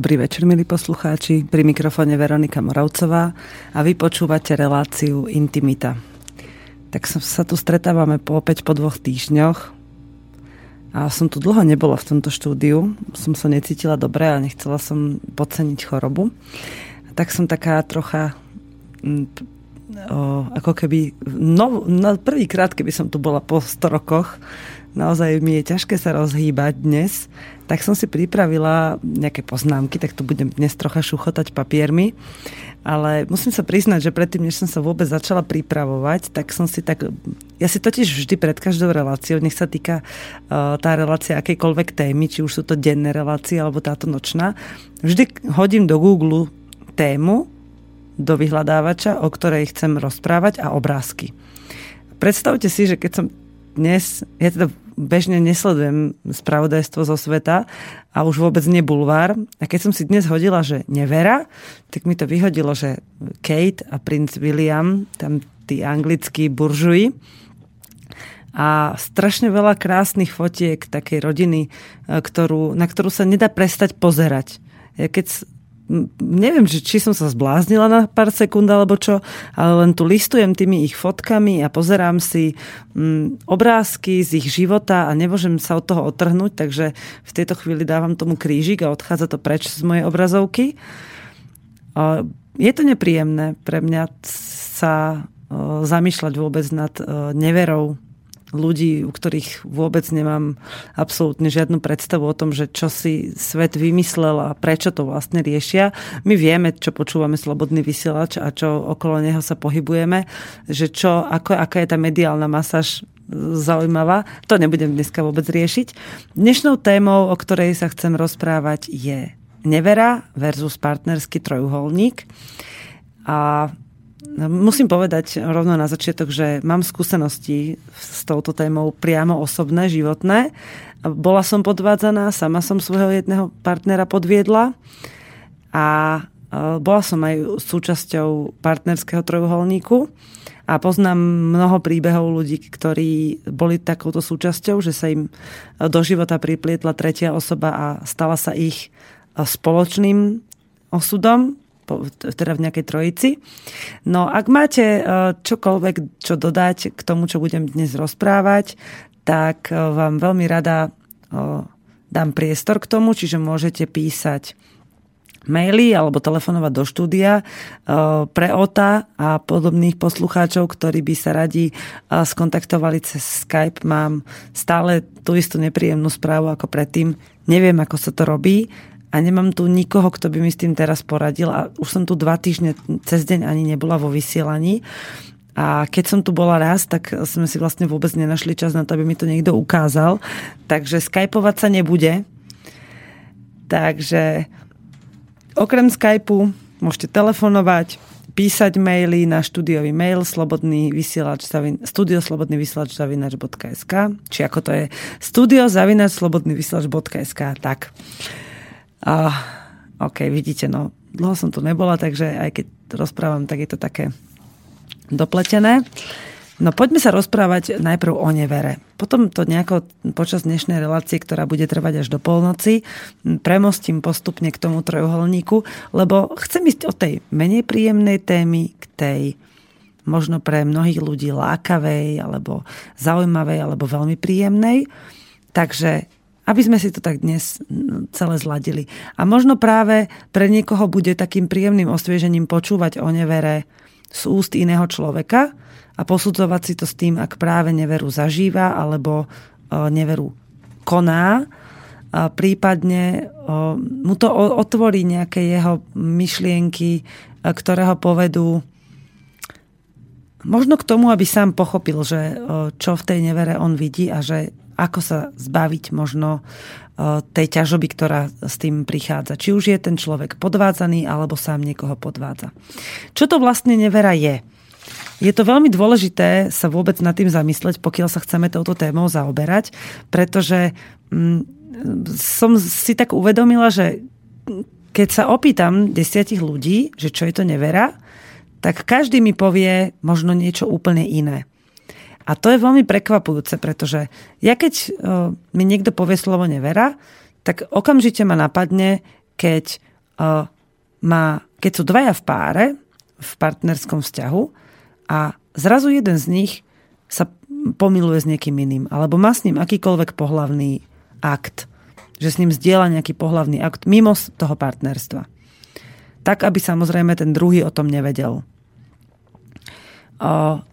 Dobrý večer, milí poslucháči. Pri mikrofóne Veronika Moravcová a vy počúvate reláciu Intimita. Tak sa tu stretávame po, opäť po dvoch týždňoch a som tu dlho nebola v tomto štúdiu. Som sa necítila dobre a nechcela som podceniť chorobu. Tak som taká trocha mm, o, ako keby no, no, prvýkrát, keby som tu bola po 100 rokoch, naozaj mi je ťažké sa rozhýbať dnes, tak som si pripravila nejaké poznámky, tak tu budem dnes trocha šuchotať papiermi. Ale musím sa priznať, že predtým, než som sa vôbec začala pripravovať, tak som si tak... Ja si totiž vždy pred každou reláciou, nech sa týka uh, tá relácia akejkoľvek témy, či už sú to denné relácie alebo táto nočná, vždy hodím do Google tému, do vyhľadávača, o ktorej chcem rozprávať a obrázky. Predstavte si, že keď som dnes, ja teda bežne nesledujem spravodajstvo zo sveta a už vôbec nie bulvár. A keď som si dnes hodila, že nevera, tak mi to vyhodilo, že Kate a princ William, tam tí anglickí buržuji, a strašne veľa krásnych fotiek takej rodiny, e, ktorú, na ktorú sa nedá prestať pozerať. Ja keď neviem, či som sa zbláznila na pár sekúnd alebo čo, ale len tu listujem tými ich fotkami a pozerám si mm, obrázky z ich života a nemôžem sa od toho otrhnúť, takže v tejto chvíli dávam tomu krížik a odchádza to preč z mojej obrazovky. Je to nepríjemné pre mňa sa zamýšľať vôbec nad neverou ľudí, u ktorých vôbec nemám absolútne žiadnu predstavu o tom, že čo si svet vymyslel a prečo to vlastne riešia. My vieme, čo počúvame Slobodný vysielač a čo okolo neho sa pohybujeme, že čo, ako, aká je tá mediálna masáž zaujímavá. To nebudem dneska vôbec riešiť. Dnešnou témou, o ktorej sa chcem rozprávať, je nevera versus partnerský trojuholník. A Musím povedať rovno na začiatok, že mám skúsenosti s touto témou priamo osobné, životné. Bola som podvádzaná, sama som svojho jedného partnera podviedla a e, bola som aj súčasťou partnerského trojuholníku a poznám mnoho príbehov ľudí, ktorí boli takouto súčasťou, že sa im do života priplietla tretia osoba a stala sa ich spoločným osudom teda v nejakej trojici. No ak máte e, čokoľvek, čo dodať k tomu, čo budem dnes rozprávať, tak e, vám veľmi rada e, dám priestor k tomu, čiže môžete písať maily alebo telefonovať do štúdia pre OTA a podobných poslucháčov, ktorí by sa radi skontaktovali cez Skype. Mám stále tú istú nepríjemnú správu ako predtým. Neviem, ako sa to robí a nemám tu nikoho, kto by mi s tým teraz poradil a už som tu dva týždne cez deň ani nebola vo vysielaní. A keď som tu bola raz, tak sme si vlastne vôbec nenašli čas na to, aby mi to niekto ukázal. Takže skypovať sa nebude. Takže okrem Skypeu môžete telefonovať, písať maily na štúdiový mail slobodný vysielač studioslobodný vysielač zavinač.sk či ako to je studio zavinač slobodný vysielač.sk tak. A OK, vidíte, no dlho som tu nebola, takže aj keď rozprávam, tak je to také dopletené. No poďme sa rozprávať najprv o nevere. Potom to nejako počas dnešnej relácie, ktorá bude trvať až do polnoci, premostím postupne k tomu trojuholníku, lebo chcem ísť od tej menej príjemnej témy k tej možno pre mnohých ľudí lákavej, alebo zaujímavej, alebo veľmi príjemnej. Takže aby sme si to tak dnes celé zladili. A možno práve pre niekoho bude takým príjemným osviežením počúvať o nevere z úst iného človeka a posudzovať si to s tým, ak práve neveru zažíva alebo e, neveru koná. A prípadne e, mu to otvorí nejaké jeho myšlienky, e, ktoré ho povedú možno k tomu, aby sám pochopil, že čo v tej nevere on vidí a že ako sa zbaviť možno e, tej ťažoby, ktorá s tým prichádza. Či už je ten človek podvádzaný, alebo sám niekoho podvádza. Čo to vlastne nevera je? Je to veľmi dôležité sa vôbec nad tým zamysleť, pokiaľ sa chceme touto témou zaoberať, pretože mm, som si tak uvedomila, že keď sa opýtam desiatich ľudí, že čo je to nevera, tak každý mi povie možno niečo úplne iné. A to je veľmi prekvapujúce, pretože ja keď mi niekto povie slovo nevera, tak okamžite ma napadne, keď, uh, má, keď sú dvaja v páre, v partnerskom vzťahu a zrazu jeden z nich sa pomiluje s niekým iným, alebo má s ním akýkoľvek pohlavný akt, že s ním zdieľa nejaký pohlavný akt mimo toho partnerstva. Tak, aby samozrejme ten druhý o tom nevedel.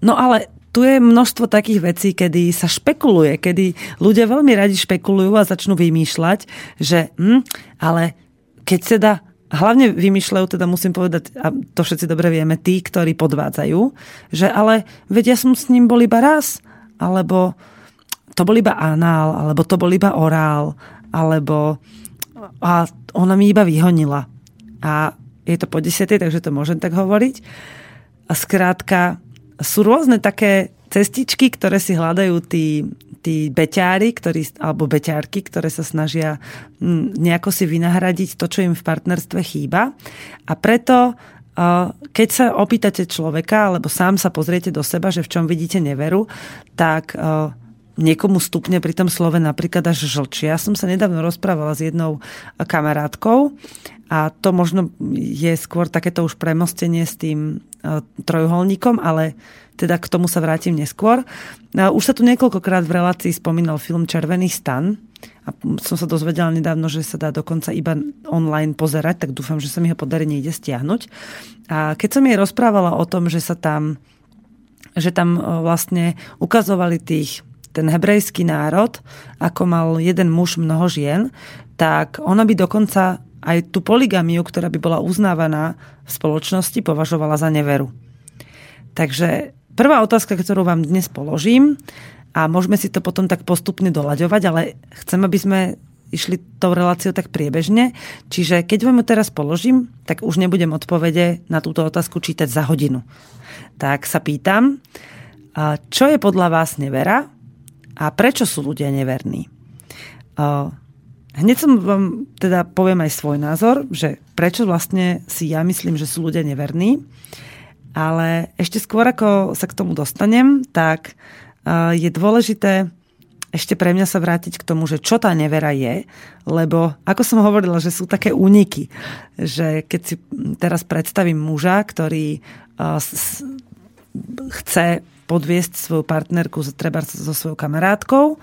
No ale tu je množstvo takých vecí, kedy sa špekuluje, kedy ľudia veľmi radi špekulujú a začnú vymýšľať, že hm, ale keď teda hlavne vymýšľajú, teda musím povedať, a to všetci dobre vieme, tí, ktorí podvádzajú, že ale vedia ja som s ním bol iba raz, alebo to bol iba anál, alebo to bol iba orál, alebo a ona mi iba vyhonila. A je to po desiatej, takže to môžem tak hovoriť. A skrátka, sú rôzne také cestičky, ktoré si hľadajú tí, tí beťári, ktorí, alebo beťárky, ktoré sa snažia nejako si vynahradiť to, čo im v partnerstve chýba. A preto keď sa opýtate človeka, alebo sám sa pozriete do seba, že v čom vidíte neveru, tak niekomu stupne pri tom slove napríklad až žlčia. Ja som sa nedávno rozprávala s jednou kamarátkou a to možno je skôr takéto už premostenie s tým e, trojuholníkom, ale teda k tomu sa vrátim neskôr. Už sa tu niekoľkokrát v relácii spomínal film Červený stan a som sa dozvedela nedávno, že sa dá dokonca iba online pozerať, tak dúfam, že sa mi ho podarí niekde stiahnuť. A keď som jej rozprávala o tom, že sa tam že tam e, vlastne ukazovali tých ten hebrejský národ, ako mal jeden muž mnoho žien, tak ona by dokonca aj tú poligamiu, ktorá by bola uznávaná v spoločnosti, považovala za neveru. Takže prvá otázka, ktorú vám dnes položím, a môžeme si to potom tak postupne doľaďovať, ale chcem, aby sme išli tou reláciou tak priebežne. Čiže keď vám ju teraz položím, tak už nebudem odpovede na túto otázku čítať za hodinu. Tak sa pýtam, čo je podľa vás nevera a prečo sú ľudia neverní? Hneď som vám teda poviem aj svoj názor, že prečo vlastne si ja myslím, že sú ľudia neverní. Ale ešte skôr, ako sa k tomu dostanem, tak je dôležité ešte pre mňa sa vrátiť k tomu, že čo tá nevera je, lebo ako som hovorila, že sú také úniky, že keď si teraz predstavím muža, ktorý chce podviesť svoju partnerku treba so svojou kamarátkou,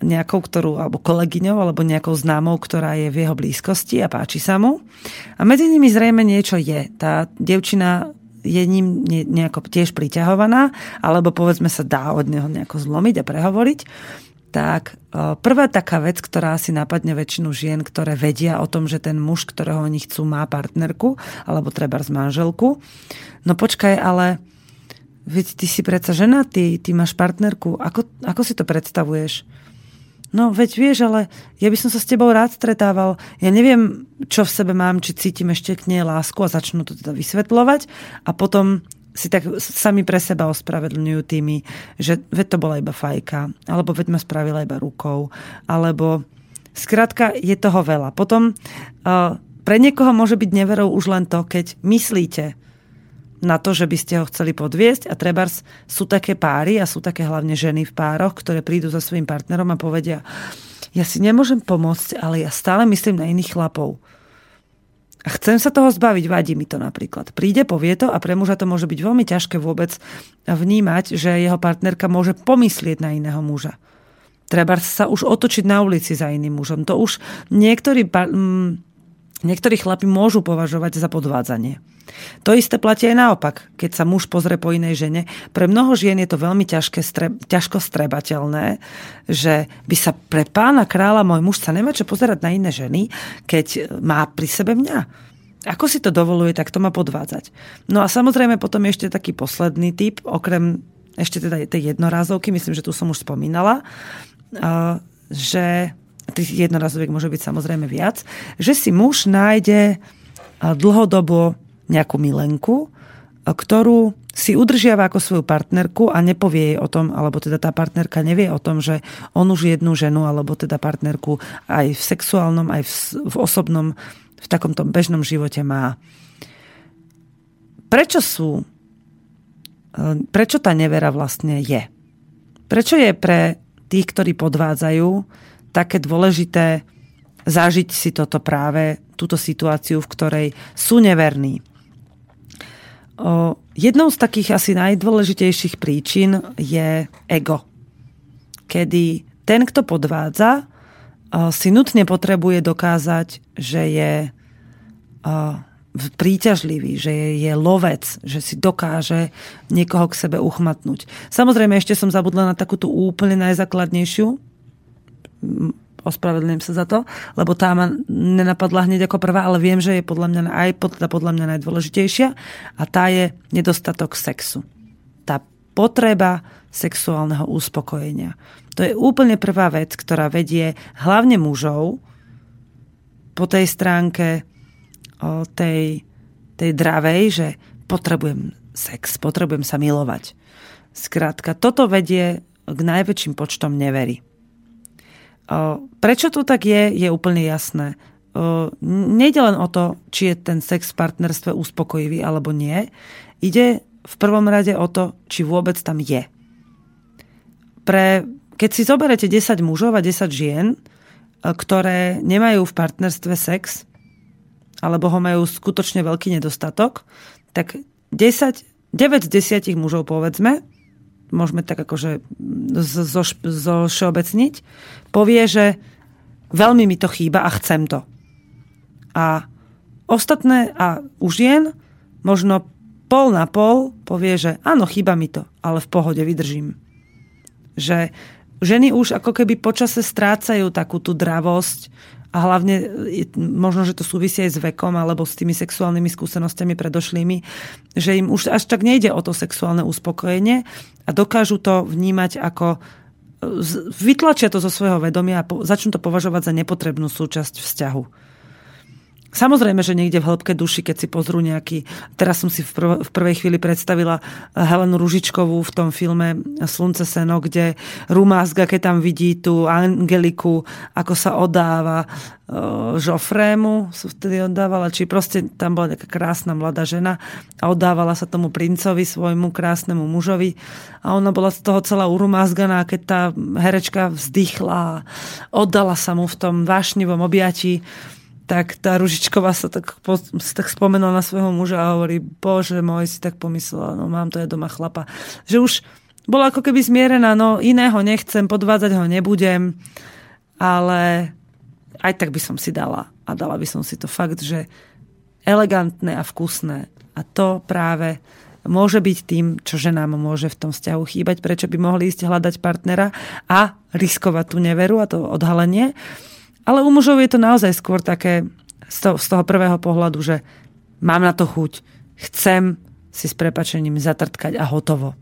nejakou, ktorú, alebo kolegyňou, alebo nejakou známou, ktorá je v jeho blízkosti a páči sa mu. A medzi nimi zrejme niečo je. Tá devčina je ním nejako tiež priťahovaná, alebo povedzme sa dá od neho nejako zlomiť a prehovoriť. Tak e, prvá taká vec, ktorá si napadne väčšinu žien, ktoré vedia o tom, že ten muž, ktorého oni chcú, má partnerku, alebo treba z manželku. No počkaj, ale veď ty si predsa žena, ty, ty máš partnerku. Ako, ako si to predstavuješ? No veď vieš, ale ja by som sa s tebou rád stretával. Ja neviem, čo v sebe mám, či cítim ešte k nej lásku a začnú to teda vysvetľovať a potom si tak sami pre seba ospravedlňujú tými, že veď to bola iba fajka, alebo veď ma spravila iba rukou, alebo skrátka je toho veľa. Potom uh, pre niekoho môže byť neverou už len to, keď myslíte, na to, že by ste ho chceli podviesť a trebárs sú také páry a sú také hlavne ženy v pároch, ktoré prídu za svojím partnerom a povedia ja si nemôžem pomôcť, ale ja stále myslím na iných chlapov. A chcem sa toho zbaviť, vadí mi to napríklad. Príde, povie to a pre muža to môže byť veľmi ťažké vôbec vnímať, že jeho partnerka môže pomyslieť na iného muža. Treba sa už otočiť na ulici za iným mužom. To už niektorí, niektorí chlapi môžu považovať za podvádzanie. To isté platí aj naopak, keď sa muž pozrie po inej žene. Pre mnoho žien je to veľmi ťažké, stre, ťažko strebateľné, že by sa pre pána kráľa môj muž sa nemá čo pozerať na iné ženy, keď má pri sebe mňa. Ako si to dovoluje, tak to má podvádzať. No a samozrejme potom ešte taký posledný typ, okrem ešte teda tej jednorázovky, myslím, že tu som už spomínala, že tých jednorazoviek môže byť samozrejme viac, že si muž nájde dlhodobo nejakú milenku, ktorú si udržiava ako svoju partnerku a nepovie jej o tom, alebo teda tá partnerka nevie o tom, že on už jednu ženu, alebo teda partnerku aj v sexuálnom, aj v, v osobnom, v takomto bežnom živote má. Prečo sú, prečo tá nevera vlastne je? Prečo je pre tých, ktorí podvádzajú, také dôležité zažiť si toto práve, túto situáciu, v ktorej sú neverní. Jednou z takých asi najdôležitejších príčin je ego. Kedy ten, kto podvádza, si nutne potrebuje dokázať, že je príťažlivý, že je, je lovec, že si dokáže niekoho k sebe uchmatnúť. Samozrejme, ešte som zabudla na takú tú úplne najzákladnejšiu ospravedlňujem sa za to, lebo tá ma nenapadla hneď ako prvá, ale viem, že je podľa mňa aj podľa, podľa mňa najdôležitejšia a tá je nedostatok sexu. Tá potreba sexuálneho uspokojenia. To je úplne prvá vec, ktorá vedie hlavne mužov po tej stránke o tej, tej dravej, že potrebujem sex, potrebujem sa milovať. Skrátka, toto vedie k najväčším počtom nevery. Prečo to tak je, je úplne jasné. Nejde len o to, či je ten sex v partnerstve uspokojivý alebo nie. Ide v prvom rade o to, či vôbec tam je. Pre, keď si zoberete 10 mužov a 10 žien, ktoré nemajú v partnerstve sex, alebo ho majú skutočne veľký nedostatok, tak 10, 9 z 10 mužov povedzme môžeme tak akože zo, zo všeobecniť, povie, že veľmi mi to chýba a chcem to. A ostatné a už jen možno pol na pol povie, že áno, chýba mi to, ale v pohode vydržím. Že ženy už ako keby počase strácajú takú tú dravosť a hlavne možno, že to súvisí aj s vekom alebo s tými sexuálnymi skúsenostiami predošlými, že im už až tak nejde o to sexuálne uspokojenie a dokážu to vnímať ako vytlačia to zo svojho vedomia a začnú to považovať za nepotrebnú súčasť vzťahu. Samozrejme, že niekde v hĺbke duši, keď si pozrú nejaký... Teraz som si v, prv, v prvej chvíli predstavila Helenu Ružičkovú v tom filme Slunce seno, kde Rumázga, keď tam vidí tú Angeliku, ako sa odáva uh, Žofrému, sa vtedy oddávala, či proste tam bola taká krásna mladá žena a oddávala sa tomu princovi, svojmu krásnemu mužovi a ona bola z toho celá urumázganá, keď tá herečka vzdychla a oddala sa mu v tom vášnivom objatí tak tá Ružičková sa tak, po, tak spomenula na svojho muža a hovorí, bože môj, si tak pomyslela, no mám to aj doma chlapa. Že už bola ako keby zmierená, no iného nechcem, podvádzať ho nebudem, ale aj tak by som si dala. A dala by som si to fakt, že elegantné a vkusné. A to práve môže byť tým, čo ženám môže v tom vzťahu chýbať, prečo by mohli ísť hľadať partnera a riskovať tú neveru a to odhalenie. Ale u mužov je to naozaj skôr také z toho, z toho prvého pohľadu, že mám na to chuť, chcem si s prepačením zatrtkať a hotovo.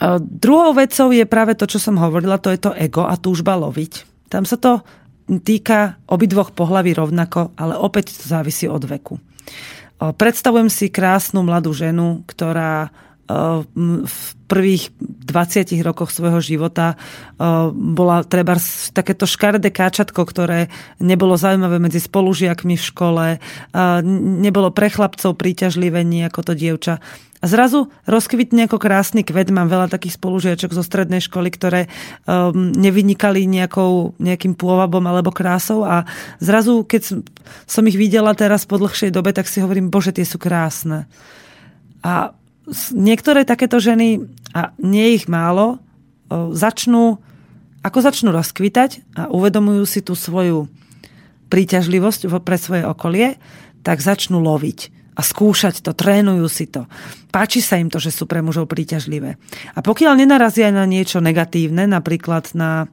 A druhou vecou je práve to, čo som hovorila, to je to ego a túžba loviť. Tam sa to týka obidvoch pohlaví rovnako, ale opäť to závisí od veku. Predstavujem si krásnu mladú ženu, ktorá v prvých 20 rokoch svojho života bola treba takéto škaredé káčatko, ktoré nebolo zaujímavé medzi spolužiakmi v škole, nebolo pre chlapcov príťažlivé ako to dievča. A zrazu rozkvitne ako krásny kvet. Mám veľa takých spolužiačok zo strednej školy, ktoré um, nevynikali nejakou, nejakým pôvabom alebo krásou a zrazu, keď som ich videla teraz po dlhšej dobe, tak si hovorím, bože, tie sú krásne. A niektoré takéto ženy, a nie ich málo, začnú, ako začnú rozkvitať a uvedomujú si tú svoju príťažlivosť pre svoje okolie, tak začnú loviť a skúšať to, trénujú si to. Páči sa im to, že sú pre mužov príťažlivé. A pokiaľ nenarazia na niečo negatívne, napríklad na,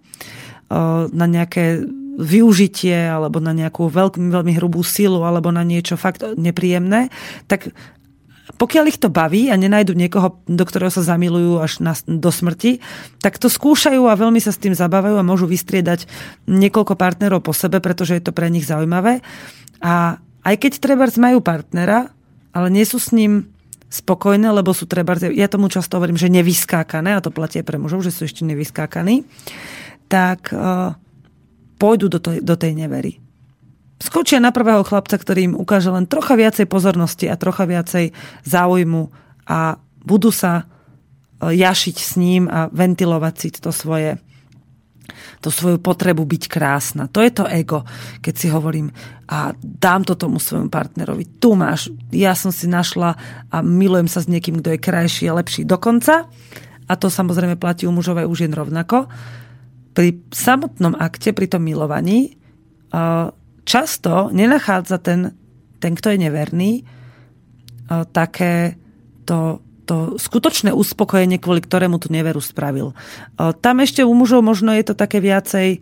na nejaké využitie alebo na nejakú veľmi, veľmi hrubú silu alebo na niečo fakt nepríjemné, tak pokiaľ ich to baví a nenajdu niekoho, do ktorého sa zamilujú až na, do smrti, tak to skúšajú a veľmi sa s tým zabávajú a môžu vystriedať niekoľko partnerov po sebe, pretože je to pre nich zaujímavé. A aj keď treba majú partnera, ale nie sú s ním spokojné, lebo sú treba, ja tomu často hovorím, že nevyskákané, a to platí pre mužov, že sú ešte nevyskákaní, tak uh, pôjdu do, to, do tej nevery skočia na prvého chlapca, ktorý im ukáže len trocha viacej pozornosti a trocha viacej záujmu a budú sa e, jašiť s ním a ventilovať si to svoje tú svoju potrebu byť krásna. To je to ego, keď si hovorím a dám to tomu svojmu partnerovi. Tu máš, ja som si našla a milujem sa s niekým, kto je krajší a lepší dokonca. A to samozrejme platí u mužov aj u žien rovnako. Pri samotnom akte, pri tom milovaní, často nenachádza ten, ten kto je neverný, také to to skutočné uspokojenie, kvôli ktorému tú neveru spravil. E, tam ešte u mužov možno je to také viacej e,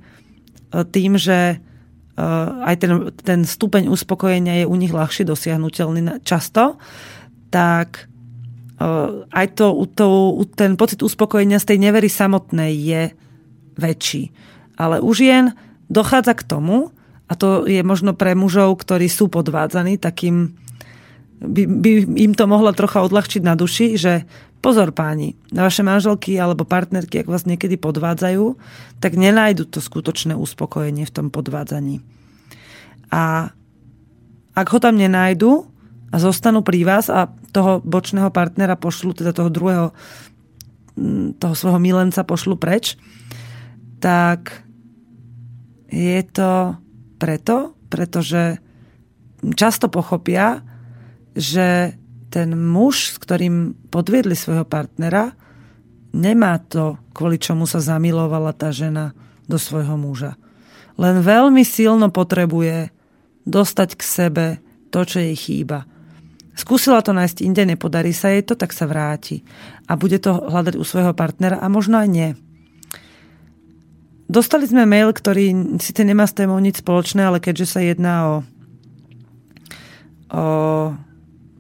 tým, že e, aj ten, ten stupeň uspokojenia je u nich ľahšie dosiahnutelný často, tak aj to, to, ten pocit uspokojenia z tej nevery samotnej je väčší. Ale u žien dochádza k tomu, a to je možno pre mužov, ktorí sú podvádzaní takým by, by im to mohlo trocha odľahčiť na duši, že pozor páni, na vaše manželky alebo partnerky, ak vás niekedy podvádzajú, tak nenájdu to skutočné uspokojenie v tom podvádzaní. A ak ho tam nenájdu a zostanú pri vás a toho bočného partnera pošlu, teda toho druhého, toho svojho milenca pošlu preč, tak je to preto, pretože často pochopia, že ten muž, s ktorým podviedli svojho partnera, nemá to, kvôli čomu sa zamilovala tá žena do svojho muža. Len veľmi silno potrebuje dostať k sebe to, čo jej chýba. Skúsila to nájsť inde, nepodarí sa jej to, tak sa vráti. A bude to hľadať u svojho partnera a možno aj nie. Dostali sme mail, ktorý síce nemá s témou nič spoločné, ale keďže sa jedná o, o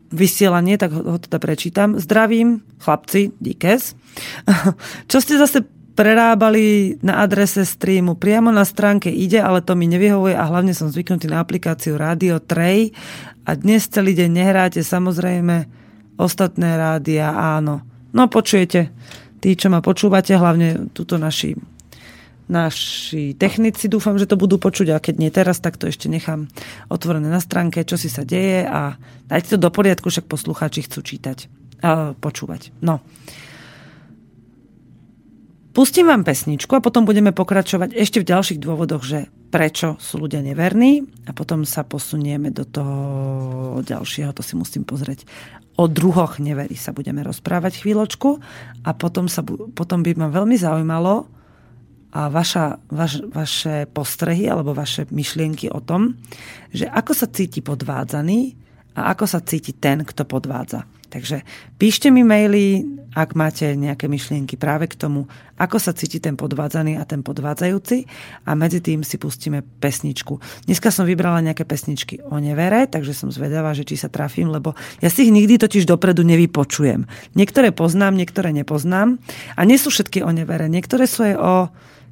vysielanie, tak ho, ho teda prečítam. Zdravím, chlapci, díkes. Čo ste zase prerábali na adrese streamu. Priamo na stránke ide, ale to mi nevyhovuje a hlavne som zvyknutý na aplikáciu Radio Tray a dnes celý deň nehráte samozrejme ostatné rádia, áno. No počujete, tí, čo ma počúvate, hlavne túto naši naši technici. Dúfam, že to budú počuť a keď nie teraz, tak to ešte nechám otvorené na stránke, čo si sa deje a dajte to do poriadku, však poslucháči chcú čítať a počúvať. No. Pustím vám pesničku a potom budeme pokračovať ešte v ďalších dôvodoch, že prečo sú ľudia neverní a potom sa posunieme do toho ďalšieho, to si musím pozrieť. O druhoch neverí sa budeme rozprávať chvíľočku a potom, sa, potom by ma veľmi zaujímalo, a vaša, vaš, vaše postrehy alebo vaše myšlienky o tom, že ako sa cíti podvádzaný a ako sa cíti ten, kto podvádza. Takže píšte mi maily, ak máte nejaké myšlienky práve k tomu, ako sa cíti ten podvádzaný a ten podvádzajúci a medzi tým si pustíme pesničku. Dneska som vybrala nejaké pesničky o nevere, takže som zvedavá, že či sa trafím, lebo ja si ich nikdy totiž dopredu nevypočujem. Niektoré poznám, niektoré nepoznám a nie sú všetky o nevere. Niektoré sú aj o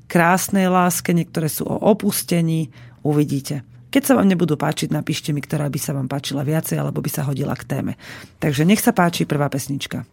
krásnej láske, niektoré sú o opustení, uvidíte. Keď sa vám nebudú páčiť, napíšte mi, ktorá by sa vám páčila viacej, alebo by sa hodila k téme. Takže nech sa páči prvá pesnička.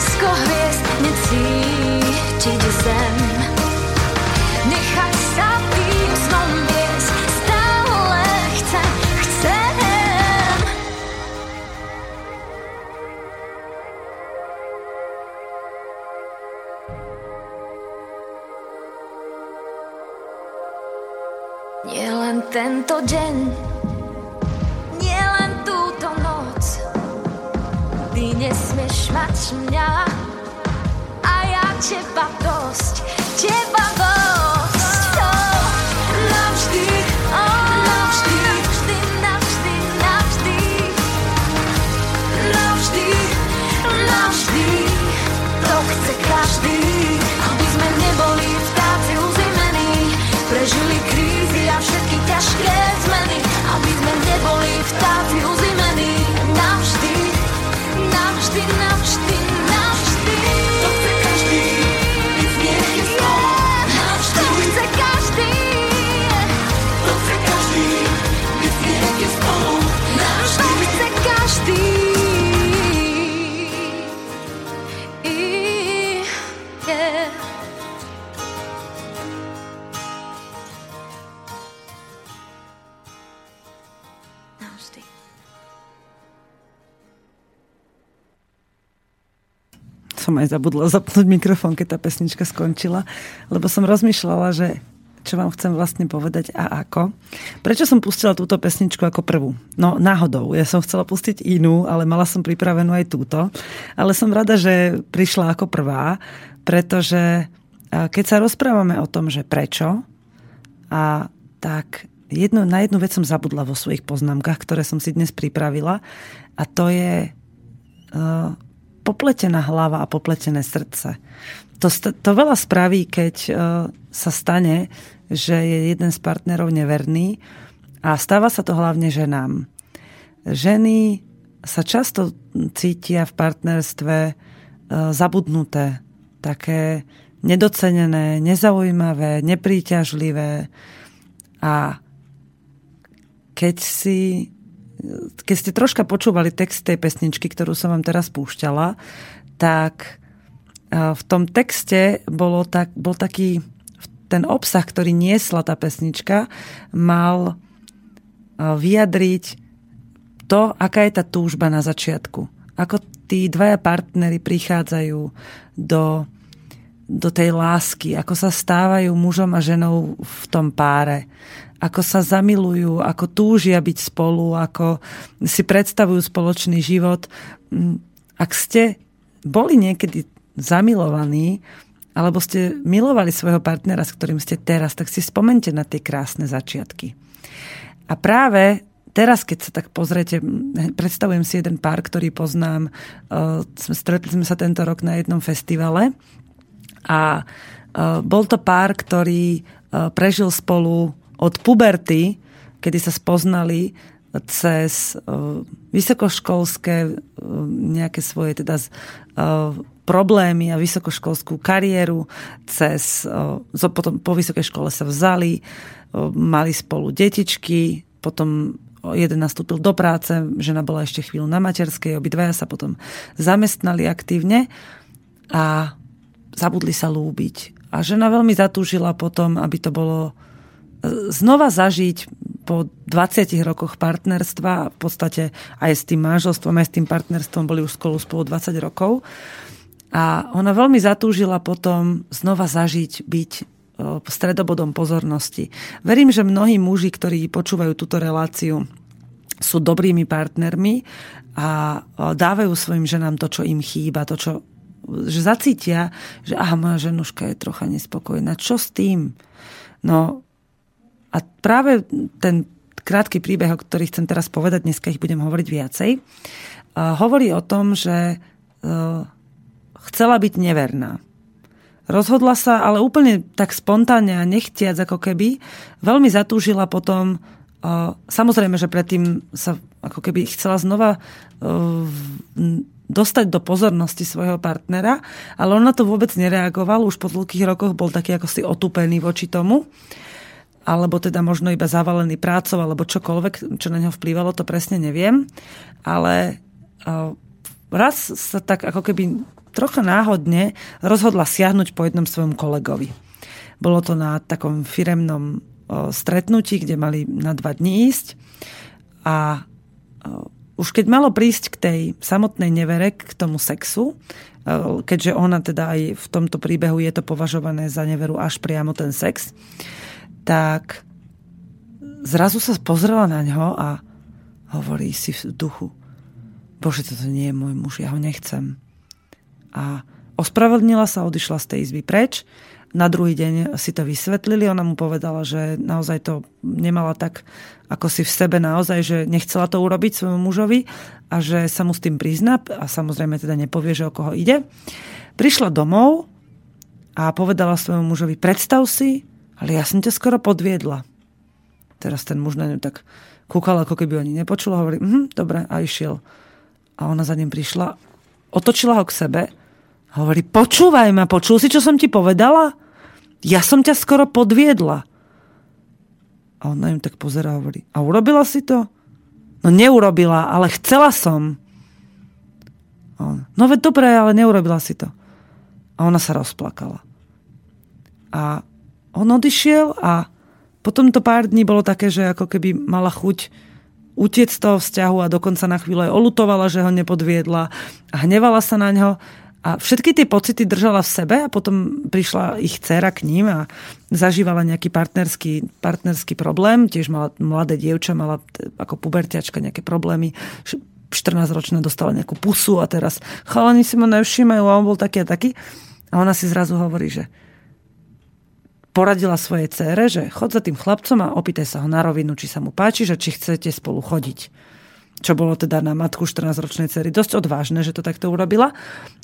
Blízko hviezd, necítiť zem. Nechať sa tým snom viesť, stále chcem, chcem. Nie tento deň, nesmieš mať mňa a ja teba dosť, Som aj zabudla zapnúť mikrofón, keď tá pesnička skončila, lebo som rozmýšľala, že čo vám chcem vlastne povedať a ako. Prečo som pustila túto pesničku ako prvú? No náhodou. Ja som chcela pustiť inú, ale mala som pripravenú aj túto. Ale som rada, že prišla ako prvá, pretože keď sa rozprávame o tom, že prečo, a tak jedno, na jednu vec som zabudla vo svojich poznámkach, ktoré som si dnes pripravila a to je uh, popletená hlava a popletené srdce. To, to veľa spraví, keď uh, sa stane, že je jeden z partnerov neverný a stáva sa to hlavne ženám. Ženy sa často cítia v partnerstve uh, zabudnuté, také nedocenené, nezaujímavé, nepríťažlivé a keď si keď ste troška počúvali text tej pesničky, ktorú som vám teraz púšťala, tak v tom texte bolo tak, bol taký ten obsah, ktorý niesla tá pesnička, mal vyjadriť to, aká je tá túžba na začiatku. Ako tí dvaja partnery prichádzajú do, do tej lásky, ako sa stávajú mužom a ženou v tom páre ako sa zamilujú, ako túžia byť spolu, ako si predstavujú spoločný život. Ak ste boli niekedy zamilovaní, alebo ste milovali svojho partnera, s ktorým ste teraz, tak si spomente na tie krásne začiatky. A práve teraz, keď sa tak pozriete, predstavujem si jeden pár, ktorý poznám. Stretli sme sa tento rok na jednom festivale a bol to pár, ktorý prežil spolu od puberty, kedy sa spoznali cez uh, vysokoškolské uh, nejaké svoje teda uh, problémy a vysokoškolskú kariéru, cez, potom po vysokej škole sa vzali, mali spolu detičky, potom jeden nastúpil do práce, žena bola ešte chvíľu na materskej, obidvaja sa potom zamestnali aktívne a zabudli sa lúbiť. A žena veľmi zatúžila potom, aby to bolo e, znova zažiť po 20 rokoch partnerstva, v podstate aj s tým manželstvom, aj s tým partnerstvom boli už spolu spolu 20 rokov. A ona veľmi zatúžila potom znova zažiť, byť e, stredobodom pozornosti. Verím, že mnohí muži, ktorí počúvajú túto reláciu, sú dobrými partnermi a dávajú svojim ženám to, čo im chýba, to, čo že zacítia, že aha, moja ženuška je trocha nespokojná. Čo s tým? No a práve ten krátky príbeh, o ktorý chcem teraz povedať, dneska ich budem hovoriť viacej, hovorí o tom, že e, chcela byť neverná. Rozhodla sa, ale úplne tak spontánne a nechtiac ako keby, veľmi zatúžila potom Samozrejme, že predtým sa ako keby chcela znova dostať do pozornosti svojho partnera, ale on na to vôbec nereagoval, už po dlhých rokoch bol taký ako si otupený voči tomu, alebo teda možno iba zavalený prácou, alebo čokoľvek, čo na neho vplývalo, to presne neviem. Ale raz sa tak ako keby trocha náhodne rozhodla siahnuť po jednom svojom kolegovi. Bolo to na takom firemnom stretnutí, kde mali na dva dní ísť. A už keď malo prísť k tej samotnej nevere, k tomu sexu, keďže ona teda aj v tomto príbehu je to považované za neveru až priamo ten sex, tak zrazu sa pozrela na ňo a hovorí si v duchu, bože, toto nie je môj muž, ja ho nechcem. A ospravedlnila sa, odišla z tej izby preč na druhý deň si to vysvetlili. Ona mu povedala, že naozaj to nemala tak ako si v sebe naozaj, že nechcela to urobiť svojmu mužovi a že sa mu s tým prizná a samozrejme teda nepovie, že o koho ide. Prišla domov a povedala svojmu mužovi, predstav si, ale ja som ťa skoro podviedla. Teraz ten muž na ňu tak kúkal, ako keby ani nepočul hovorí, mhm, dobre, a išiel. A ona za ním prišla, otočila ho k sebe Hovorí, počúvaj ma, počul si, čo som ti povedala? Ja som ťa skoro podviedla. A on na tak pozerá a hovorí, a urobila si to? No neurobila, ale chcela som. A on, no veď dobre, ale neurobila si to. A ona sa rozplakala. A on odišiel a potom to pár dní bolo také, že ako keby mala chuť utiec z toho vzťahu a dokonca na chvíľu aj olutovala, že ho nepodviedla a hnevala sa na ňo a všetky tie pocity držala v sebe a potom prišla ich dcera k ním a zažívala nejaký partnerský, partnerský problém. Tiež mala mladé dievča, mala ako puberťačka nejaké problémy. 14-ročná dostala nejakú pusu a teraz chalani si ma nevšímajú a on bol taký a taký. A ona si zrazu hovorí, že poradila svojej cére, že chod za tým chlapcom a opýtaj sa ho na rovinu, či sa mu páči, že či chcete spolu chodiť čo bolo teda na matku 14-ročnej cery dosť odvážne, že to takto urobila.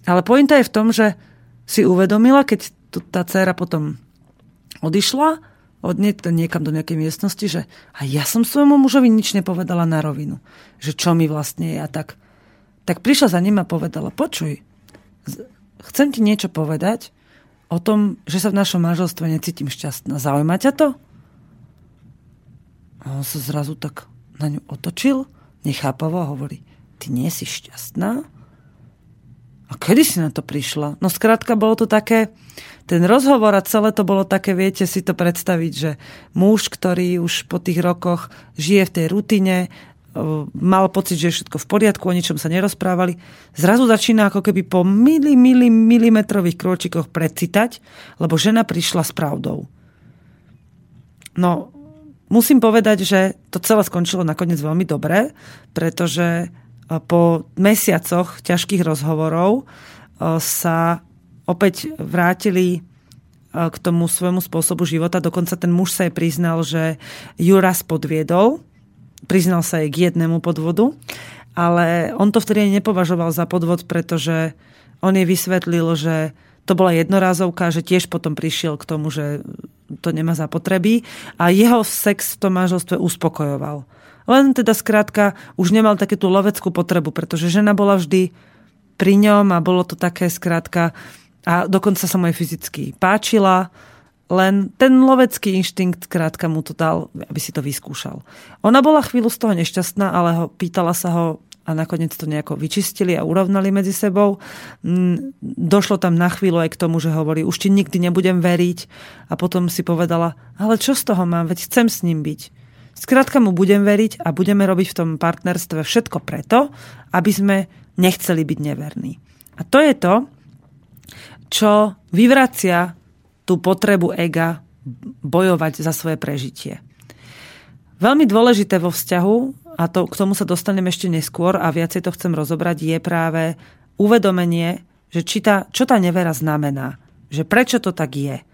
Ale pointa je v tom, že si uvedomila, keď tá dcera potom odišla od nie, niekam do nejakej miestnosti, že a ja som svojmu mužovi nič nepovedala na rovinu. Že čo mi vlastne je a tak. Tak prišla za ním a povedala, počuj, chcem ti niečo povedať o tom, že sa v našom manželstve necítim šťastná. Zaujíma ťa to? A on sa zrazu tak na ňu otočil nechápavo a hovorí, ty nie si šťastná? A kedy si na to prišla? No skrátka, bolo to také, ten rozhovor a celé to bolo také, viete si to predstaviť, že muž, ktorý už po tých rokoch žije v tej rutine, mal pocit, že je všetko v poriadku, o ničom sa nerozprávali. Zrazu začína ako keby po mili, mili, milimetrových krôčikoch precitať, lebo žena prišla s pravdou. No, Musím povedať, že to celé skončilo nakoniec veľmi dobre, pretože e, po mesiacoch ťažkých rozhovorov e, sa opäť vrátili e, k tomu svojmu spôsobu života. Dokonca ten muž sa jej priznal, že ju raz podviedol. Priznal sa jej k jednému podvodu. Ale on to vtedy nepovažoval za podvod, pretože on jej vysvetlil, že to bola jednorázovka, že tiež potom prišiel k tomu, že to nemá zapotreby a jeho sex v tom manželstve uspokojoval. Len teda skrátka už nemal také tú loveckú potrebu, pretože žena bola vždy pri ňom a bolo to také skrátka a dokonca sa mu aj fyzicky páčila len ten lovecký inštinkt krátka mu to dal, aby si to vyskúšal. Ona bola chvíľu z toho nešťastná, ale ho, pýtala sa ho a nakoniec to nejako vyčistili a urovnali medzi sebou. Mm, došlo tam na chvíľu aj k tomu, že hovorí, už ti nikdy nebudem veriť a potom si povedala, ale čo z toho mám, veď chcem s ním byť. Skrátka mu budem veriť a budeme robiť v tom partnerstve všetko preto, aby sme nechceli byť neverní. A to je to, čo vyvracia tú potrebu ega bojovať za svoje prežitie. Veľmi dôležité vo vzťahu a to, k tomu sa dostanem ešte neskôr a viacej to chcem rozobrať, je práve uvedomenie, že či tá, čo tá nevera znamená. Že prečo to tak je.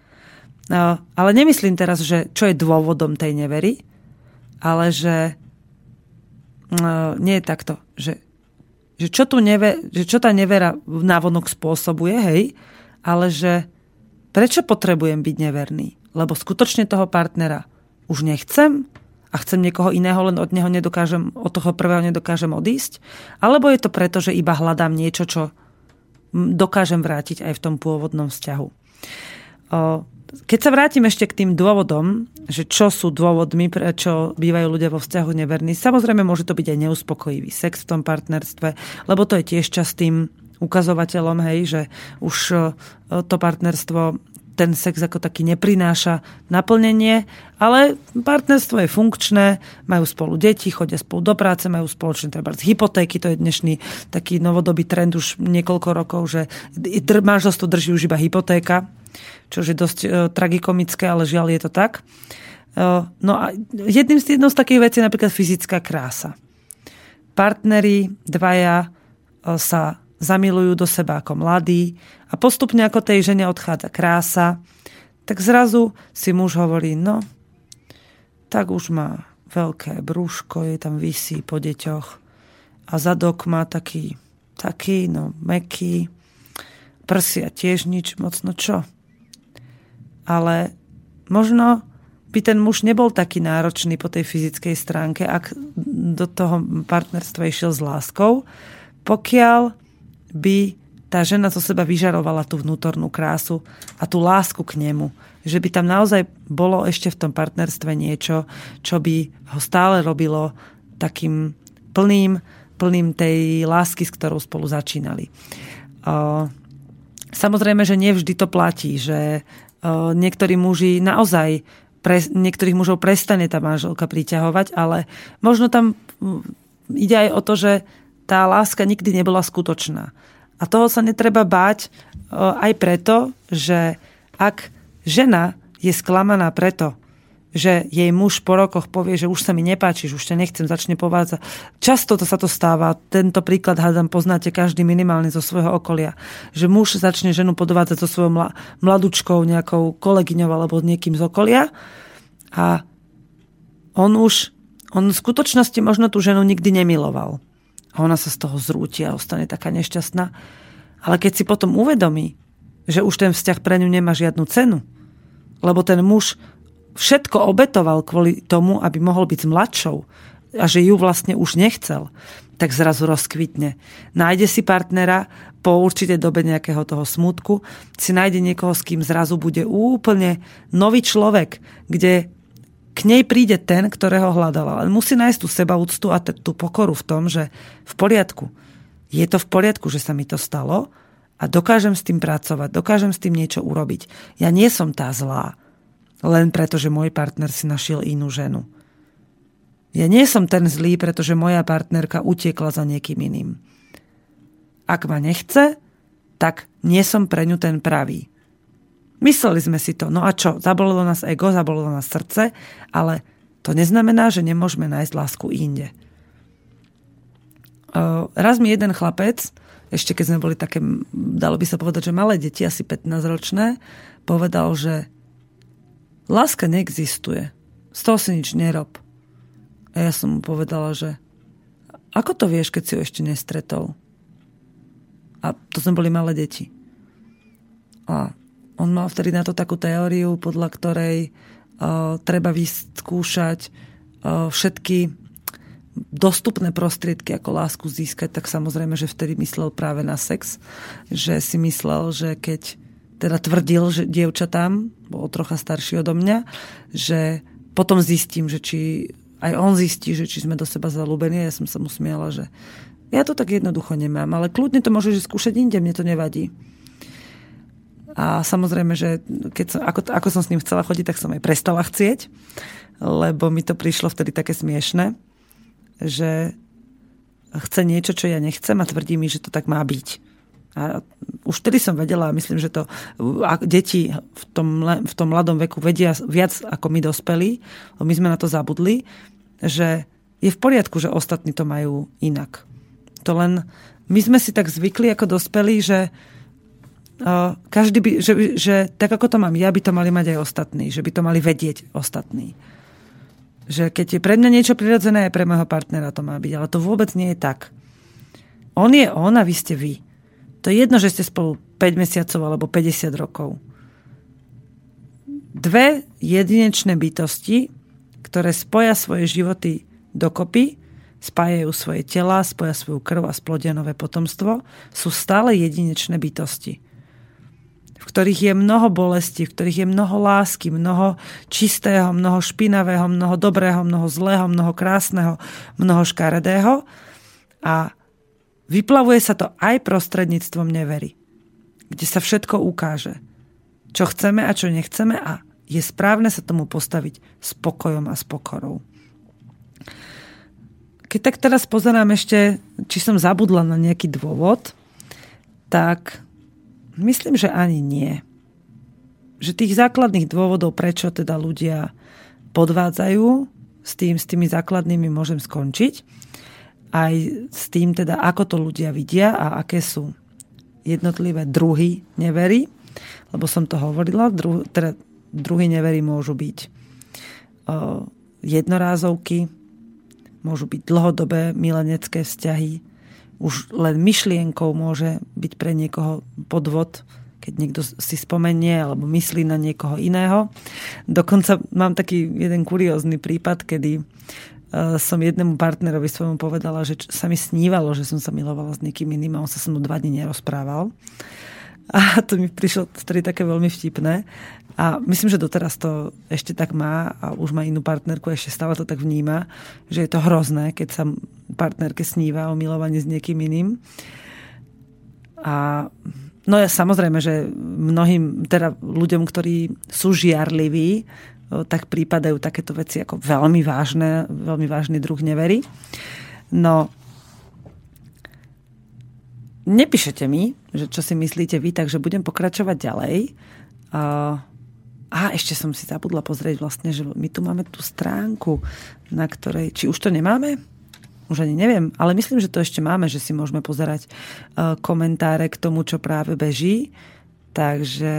No, ale nemyslím teraz, že čo je dôvodom tej nevery, ale že no, nie je takto, že, že, čo tu neve, že čo tá nevera návonok spôsobuje, hej, ale že prečo potrebujem byť neverný? Lebo skutočne toho partnera už nechcem, a chcem niekoho iného, len od neho nedokážem, od toho prvého nedokážem odísť? Alebo je to preto, že iba hľadám niečo, čo dokážem vrátiť aj v tom pôvodnom vzťahu? Keď sa vrátim ešte k tým dôvodom, že čo sú dôvodmi, prečo bývajú ľudia vo vzťahu neverní, samozrejme môže to byť aj neuspokojivý sex v tom partnerstve, lebo to je tiež častým ukazovateľom, hej, že už to partnerstvo ten sex ako taký neprináša naplnenie, ale partnerstvo je funkčné, majú spolu deti, chodia spolu do práce, majú spoločné treba hypotéky, to je dnešný taký novodobý trend už niekoľko rokov, že manželstvo drží už iba hypotéka, čo je dosť e, tragikomické, ale žiaľ je to tak. E, no a jedným z, jednou z takých vecí je napríklad fyzická krása. Partneri dvaja e, sa zamilujú do seba ako mladí a postupne ako tej žene odchádza krása, tak zrazu si muž hovorí, no, tak už má veľké brúško, je tam vysí po deťoch a zadok má taký, taký, no, meký, prsia tiež nič moc, no čo? Ale možno by ten muž nebol taký náročný po tej fyzickej stránke, ak do toho partnerstva išiel s láskou, pokiaľ by tá žena zo seba vyžarovala tú vnútornú krásu a tú lásku k nemu. Že by tam naozaj bolo ešte v tom partnerstve niečo, čo by ho stále robilo takým plným, plným tej lásky, s ktorou spolu začínali. Samozrejme, že nevždy to platí, že niektorí muži naozaj pre, niektorých mužov prestane tá manželka priťahovať, ale možno tam ide aj o to, že tá láska nikdy nebola skutočná. A toho sa netreba báť e, aj preto, že ak žena je sklamaná preto, že jej muž po rokoch povie, že už sa mi nepáčiš, už ťa nechcem, začne povádzať. Často to sa to stáva. Tento príklad, hádam, poznáte každý minimálne zo svojho okolia. Že muž začne ženu podvádzať so svojou mladúčkou, nejakou kolegyňou alebo niekým z okolia a on už, on v skutočnosti možno tú ženu nikdy nemiloval a ona sa z toho zrúti a ostane taká nešťastná. Ale keď si potom uvedomí, že už ten vzťah pre ňu nemá žiadnu cenu, lebo ten muž všetko obetoval kvôli tomu, aby mohol byť mladšou a že ju vlastne už nechcel, tak zrazu rozkvitne. Nájde si partnera po určitej dobe nejakého toho smutku, si nájde niekoho, s kým zrazu bude úplne nový človek, kde k nej príde ten, ktorého hľadala. Ale musí nájsť tú sebaúctu a tú pokoru v tom, že v poriadku. Je to v poriadku, že sa mi to stalo a dokážem s tým pracovať, dokážem s tým niečo urobiť. Ja nie som tá zlá, len preto, že môj partner si našiel inú ženu. Ja nie som ten zlý, pretože moja partnerka utiekla za niekým iným. Ak ma nechce, tak nie som pre ňu ten pravý. Mysleli sme si to, no a čo, zabolilo nás ego, zabolilo nás srdce, ale to neznamená, že nemôžeme nájsť lásku inde. Raz mi jeden chlapec, ešte keď sme boli také, dalo by sa povedať, že malé deti, asi 15-ročné, povedal, že láska neexistuje. Z toho si nič nerob. A ja som mu povedala, že ako to vieš, keď si ho ešte nestretol? A to sme boli malé deti. A on mal vtedy na to takú teóriu, podľa ktorej uh, treba vyskúšať uh, všetky dostupné prostriedky, ako lásku získať, tak samozrejme, že vtedy myslel práve na sex. Že si myslel, že keď teda tvrdil, že dievčatám, bol trocha starší odo mňa, že potom zistím, že či aj on zistí, že či sme do seba zalúbení. Ja som sa mu smiala, že ja to tak jednoducho nemám, ale kľudne to môžeš skúšať inde, mne to nevadí. A samozrejme, že keď som, ako, ako som s ním chcela chodiť, tak som aj prestala chcieť, lebo mi to prišlo vtedy také smiešne, že chce niečo, čo ja nechcem a tvrdí mi, že to tak má byť. A už vtedy som vedela, a myslím, že to deti v tom, v tom mladom veku vedia viac ako my dospelí, my sme na to zabudli, že je v poriadku, že ostatní to majú inak. To len my sme si tak zvykli ako dospelí, že každý by, že, že tak ako to mám ja, by to mali mať aj ostatní, že by to mali vedieť ostatní. Že keď je pre mňa niečo prirodzené, aj pre môjho partnera to má byť. Ale to vôbec nie je tak. On je on a vy ste vy. To je jedno, že ste spolu 5 mesiacov alebo 50 rokov. Dve jedinečné bytosti, ktoré spoja svoje životy dokopy, spájajú svoje tela, spoja svoju krv a splodia nové potomstvo, sú stále jedinečné bytosti ktorých je mnoho bolesti, v ktorých je mnoho lásky, mnoho čistého, mnoho špinavého, mnoho dobrého, mnoho zlého, mnoho krásneho, mnoho škaredého. A Vyplavuje sa to aj prostredníctvom nevery, kde sa všetko ukáže, čo chceme a čo nechceme a je správne sa tomu postaviť s pokojom a s pokorou. Keď tak teraz pozerám ešte, či som zabudla na nejaký dôvod, tak myslím, že ani nie. Že tých základných dôvodov, prečo teda ľudia podvádzajú, s, tým, s tými základnými môžem skončiť aj s tým teda, ako to ľudia vidia a aké sú jednotlivé druhy nevery, lebo som to hovorila, dru, teda druhy nevery môžu byť uh, jednorázovky, môžu byť dlhodobé milenecké vzťahy, už len myšlienkou môže byť pre niekoho podvod, keď niekto si spomenie alebo myslí na niekoho iného. Dokonca mám taký jeden kuriózny prípad, kedy Eh, som jednému partnerovi svojmu povedala, že sa mi snívalo, že som sa milovala s niekým iným a on sa so mnou dva dní nerozprával. A to mi prišlo vtedy také veľmi vtipné. A myslím, že doteraz to ešte tak má a už má inú partnerku ešte stále to tak vníma, že je to hrozné, keď sa partnerke sníva o milovaní s niekým iným. A no ja samozrejme, že mnohým teda ľuďom, ktorí sú žiarliví, tak prípadajú takéto veci ako veľmi vážne, veľmi vážny druh nevery. No, nepíšete mi, že čo si myslíte vy, takže budem pokračovať ďalej. A ešte som si zabudla pozrieť vlastne, že my tu máme tú stránku, na ktorej, či už to nemáme? Už ani neviem, ale myslím, že to ešte máme, že si môžeme pozerať komentáre k tomu, čo práve beží. Takže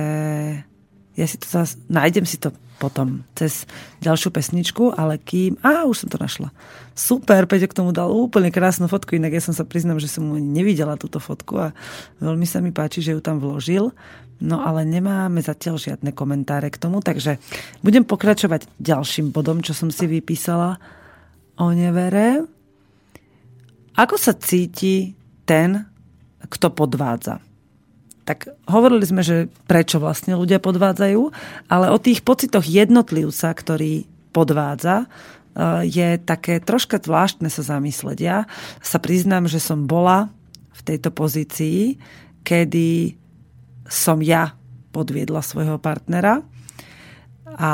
ja si to zase, nájdem si to potom cez ďalšiu pesničku, ale kým... Á, už som to našla. Super, Peťo k tomu dal úplne krásnu fotku, inak ja som sa priznám, že som mu nevidela túto fotku a veľmi sa mi páči, že ju tam vložil. No ale nemáme zatiaľ žiadne komentáre k tomu, takže budem pokračovať ďalším bodom, čo som si vypísala o nevere. Ako sa cíti ten, kto podvádza? Tak hovorili sme, že prečo vlastne ľudia podvádzajú, ale o tých pocitoch jednotlivca, ktorý podvádza, e, je také troška zvláštne sa zamyslieť. Ja sa priznám, že som bola v tejto pozícii, kedy som ja podviedla svojho partnera a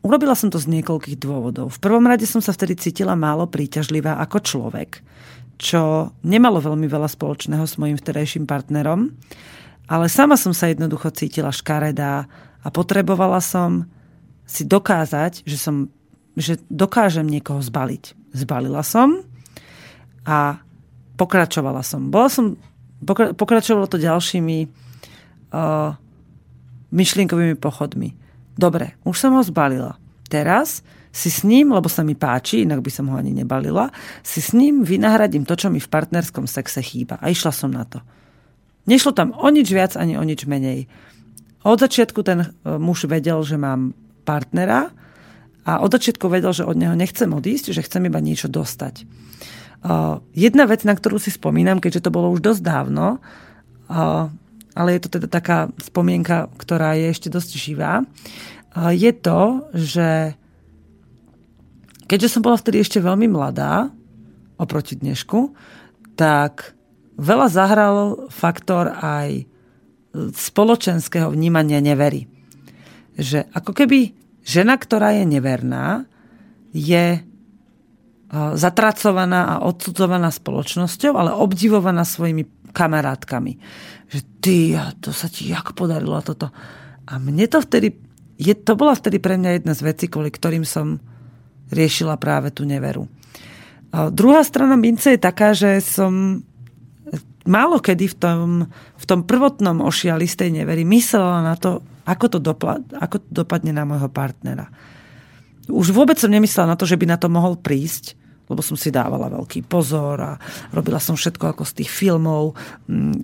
urobila som to z niekoľkých dôvodov. V prvom rade som sa vtedy cítila málo príťažlivá ako človek čo nemalo veľmi veľa spoločného s mojim vterejším partnerom, ale sama som sa jednoducho cítila škaredá a potrebovala som si dokázať, že, som, že dokážem niekoho zbaliť. Zbalila som a pokračovala som. Bola som pokra, pokračovalo to ďalšími uh, myšlienkovými pochodmi. Dobre, už som ho zbalila. Teraz si s ním, lebo sa mi páči, inak by som ho ani nebalila, si s ním vynahradím to, čo mi v partnerskom sexe chýba. A išla som na to. Nešlo tam o nič viac, ani o nič menej. Od začiatku ten e, muž vedel, že mám partnera a od začiatku vedel, že od neho nechcem odísť, že chcem iba niečo dostať. Uh, jedna vec, na ktorú si spomínam, keďže to bolo už dosť dávno, uh, ale je to teda taká spomienka, ktorá je ešte dosť živá, je to, že keďže som bola vtedy ešte veľmi mladá, oproti dnešku, tak veľa zahral faktor aj spoločenského vnímania nevery. Že ako keby žena, ktorá je neverná, je zatracovaná a odsudzovaná spoločnosťou, ale obdivovaná svojimi kamarátkami. Že ty, to sa ti jak podarilo toto. A mne to vtedy, je, to bola vtedy pre mňa jedna z vecí, kvôli ktorým som riešila práve tú neveru. Druhá strana mince je taká, že som málo kedy v tom, v tom prvotnom ošiali z tej nevery myslela na to, ako to, dopla, ako to dopadne na môjho partnera. Už vôbec som nemyslela na to, že by na to mohol prísť, lebo som si dávala veľký pozor a robila som všetko ako z tých filmov,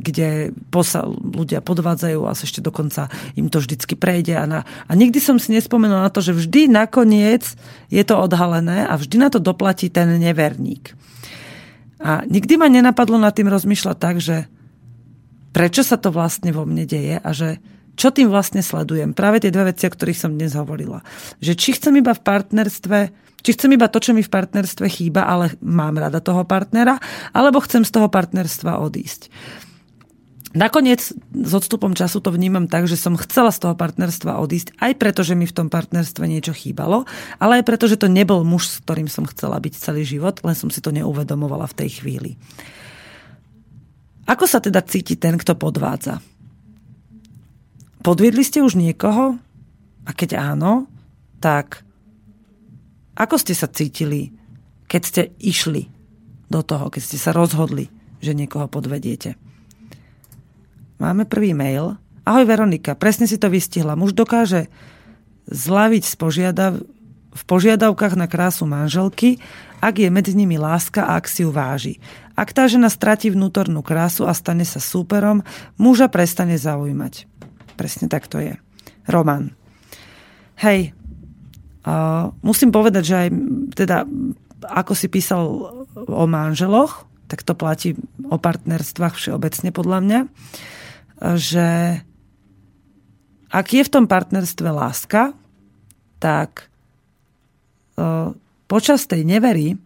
kde posa, ľudia podvádzajú a ešte dokonca im to vždycky prejde. A, na, a nikdy som si nespomenula na to, že vždy nakoniec je to odhalené a vždy na to doplatí ten neverník. A nikdy ma nenapadlo nad tým rozmýšľať tak, že prečo sa to vlastne vo mne deje a že čo tým vlastne sledujem. Práve tie dve veci, o ktorých som dnes hovorila. Že či chcem iba v partnerstve či chcem iba to, čo mi v partnerstve chýba, ale mám rada toho partnera, alebo chcem z toho partnerstva odísť. Nakoniec s odstupom času to vnímam tak, že som chcela z toho partnerstva odísť, aj preto, že mi v tom partnerstve niečo chýbalo, ale aj preto, že to nebol muž, s ktorým som chcela byť celý život, len som si to neuvedomovala v tej chvíli. Ako sa teda cíti ten, kto podvádza? Podviedli ste už niekoho? A keď áno, tak ako ste sa cítili, keď ste išli do toho, keď ste sa rozhodli, že niekoho podvediete? Máme prvý mail. Ahoj Veronika, presne si to vystihla. Muž dokáže zlaviť z požiadav, v požiadavkách na krásu manželky, ak je medzi nimi láska a ak si ju váži. Ak tá žena stratí vnútornú krásu a stane sa súperom, muža prestane zaujímať. Presne tak to je. Roman. Hej, musím povedať, že aj teda ako si písal o manželoch, tak to platí o partnerstvách všeobecne podľa mňa, že ak je v tom partnerstve láska, tak počas tej nevery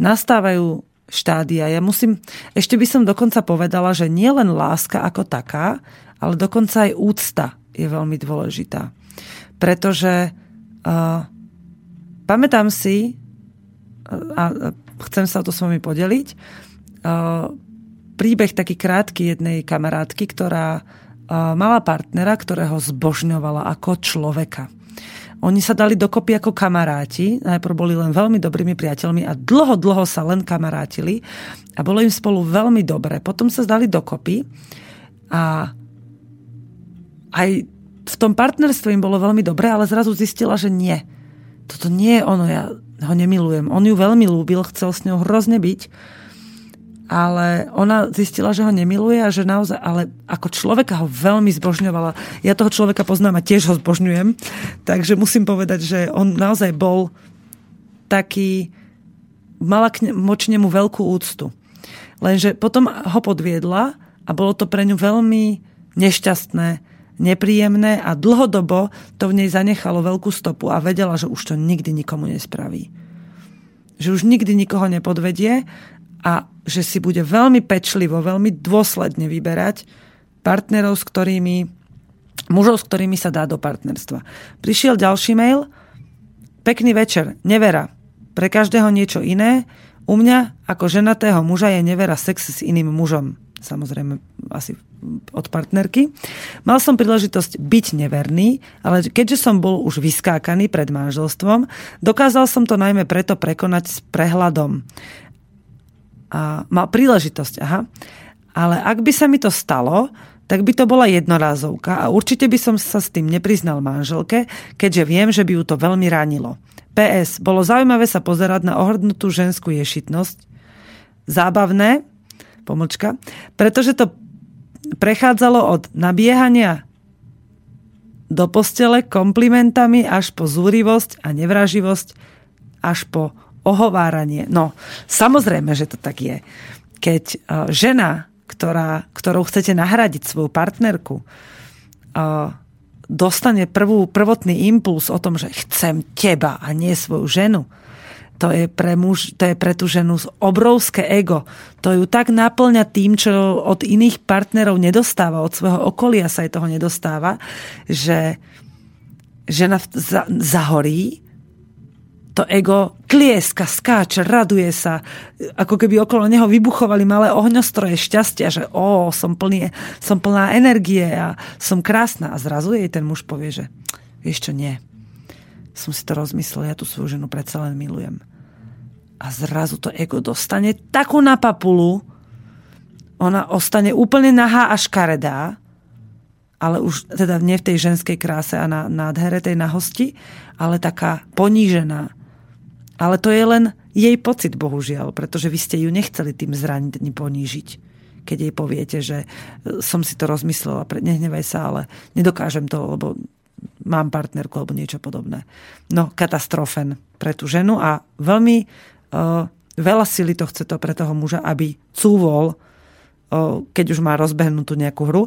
nastávajú štádia. Ja musím, ešte by som dokonca povedala, že nie len láska ako taká, ale dokonca aj úcta je veľmi dôležitá. Pretože Uh, pamätám si, a chcem sa o to s vami podeliť, príbeh taký krátky jednej kamarátky, ktorá mala partnera, ktorého zbožňovala ako človeka. Oni sa dali dokopy ako kamaráti, najprv boli len veľmi dobrými priateľmi a dlho, dlho sa len kamarátili a bolo im spolu veľmi dobre. Potom sa zdali dokopy a aj v tom partnerstve im bolo veľmi dobré, ale zrazu zistila, že nie. Toto nie je ono, ja ho nemilujem. On ju veľmi lúbil, chcel s ňou hrozne byť, ale ona zistila, že ho nemiluje a že naozaj, ale ako človeka ho veľmi zbožňovala. Ja toho človeka poznám a tiež ho zbožňujem, takže musím povedať, že on naozaj bol taký, mala k moč nemu veľkú úctu. Lenže potom ho podviedla a bolo to pre ňu veľmi nešťastné nepríjemné a dlhodobo to v nej zanechalo veľkú stopu a vedela, že už to nikdy nikomu nespraví. Že už nikdy nikoho nepodvedie a že si bude veľmi pečlivo, veľmi dôsledne vyberať partnerov, s ktorými, mužov, s ktorými sa dá do partnerstva. Prišiel ďalší mail. Pekný večer. Nevera. Pre každého niečo iné. U mňa ako ženatého muža je nevera sex s iným mužom samozrejme asi od partnerky. Mal som príležitosť byť neverný, ale keďže som bol už vyskákaný pred manželstvom, dokázal som to najmä preto prekonať s prehľadom. A mal príležitosť, aha. Ale ak by sa mi to stalo, tak by to bola jednorázovka a určite by som sa s tým nepriznal manželke, keďže viem, že by ju to veľmi ranilo. PS. Bolo zaujímavé sa pozerať na ohrdnutú ženskú ješitnosť. Zábavné, pomlčka, pretože to prechádzalo od nabiehania do postele komplimentami až po zúrivosť a nevraživosť až po ohováranie. No, samozrejme, že to tak je. Keď e, žena ktorá, ktorou chcete nahradiť svoju partnerku, dostane prvú, prvotný impuls o tom, že chcem teba a nie svoju ženu, to je pre, muž, to je pre tú ženu obrovské ego. To ju tak naplňa tým, čo od iných partnerov nedostáva, od svojho okolia sa jej toho nedostáva, že žena zahorí, to ego tlieska, skáče, raduje sa, ako keby okolo neho vybuchovali malé ohňostroje šťastia, že o, som, plný, som plná energie a som krásna. A zrazu jej ten muž povie, že vieš čo, nie. Som si to rozmyslel, ja tú svoju ženu predsa len milujem a zrazu to ego dostane takú na papulu, ona ostane úplne nahá a škaredá, ale už teda nie v tej ženskej kráse a na nádhere tej nahosti, ale taká ponížená. Ale to je len jej pocit, bohužiaľ, pretože vy ste ju nechceli tým zraniť, ponížiť. Keď jej poviete, že e, som si to rozmyslela, nehnevaj sa, ale nedokážem to, lebo mám partnerku alebo niečo podobné. No, katastrofen pre tú ženu a veľmi veľa sily to chce to pre toho muža, aby cúvol, keď už má rozbehnutú nejakú hru.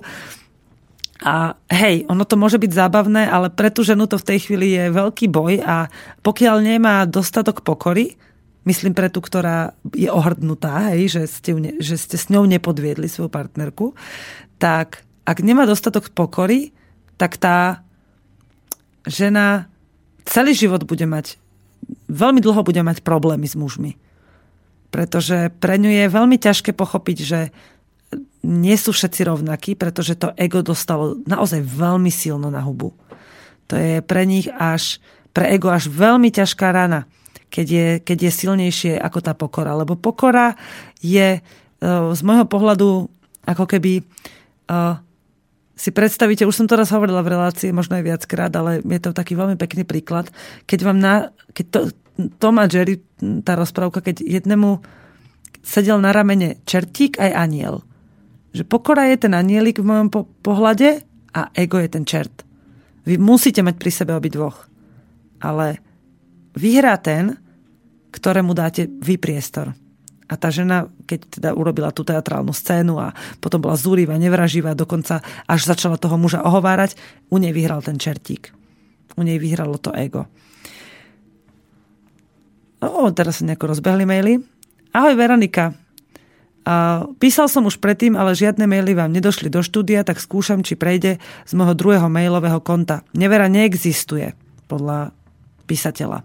A hej, ono to môže byť zábavné, ale pre tú ženu to v tej chvíli je veľký boj a pokiaľ nemá dostatok pokory, myslím pre tú, ktorá je ohrdnutá, hej, že, ste, že ste s ňou nepodviedli svoju partnerku, tak ak nemá dostatok pokory, tak tá žena celý život bude mať veľmi dlho bude mať problémy s mužmi. Pretože pre ňu je veľmi ťažké pochopiť, že nie sú všetci rovnakí, pretože to ego dostalo naozaj veľmi silno na hubu. To je pre nich až, pre ego až veľmi ťažká rana, keď je, keď je silnejšie ako tá pokora. Lebo pokora je e, z môjho pohľadu ako keby uh, si predstavíte, už som to raz hovorila v relácii, možno aj viackrát, ale je to taký veľmi pekný príklad. Keď vám na, keď to, Tom a Jerry, tá rozprávka, keď jednému sedel na ramene čertík aj aniel. Že pokora je ten anielik v mojom po- pohľade a ego je ten čert. Vy musíte mať pri sebe obidvoch. Ale vyhrá ten, ktorému dáte vy priestor. A tá žena, keď teda urobila tú teatrálnu scénu a potom bola zúriva, nevraživá, dokonca až začala toho muža ohovárať, u nej vyhral ten čertík. U nej vyhralo to ego. No, teraz sa nejako rozbehli maily. Ahoj Veronika. Písal som už predtým, ale žiadne maily vám nedošli do štúdia, tak skúšam, či prejde z môjho druhého mailového konta. Nevera neexistuje, podľa písateľa.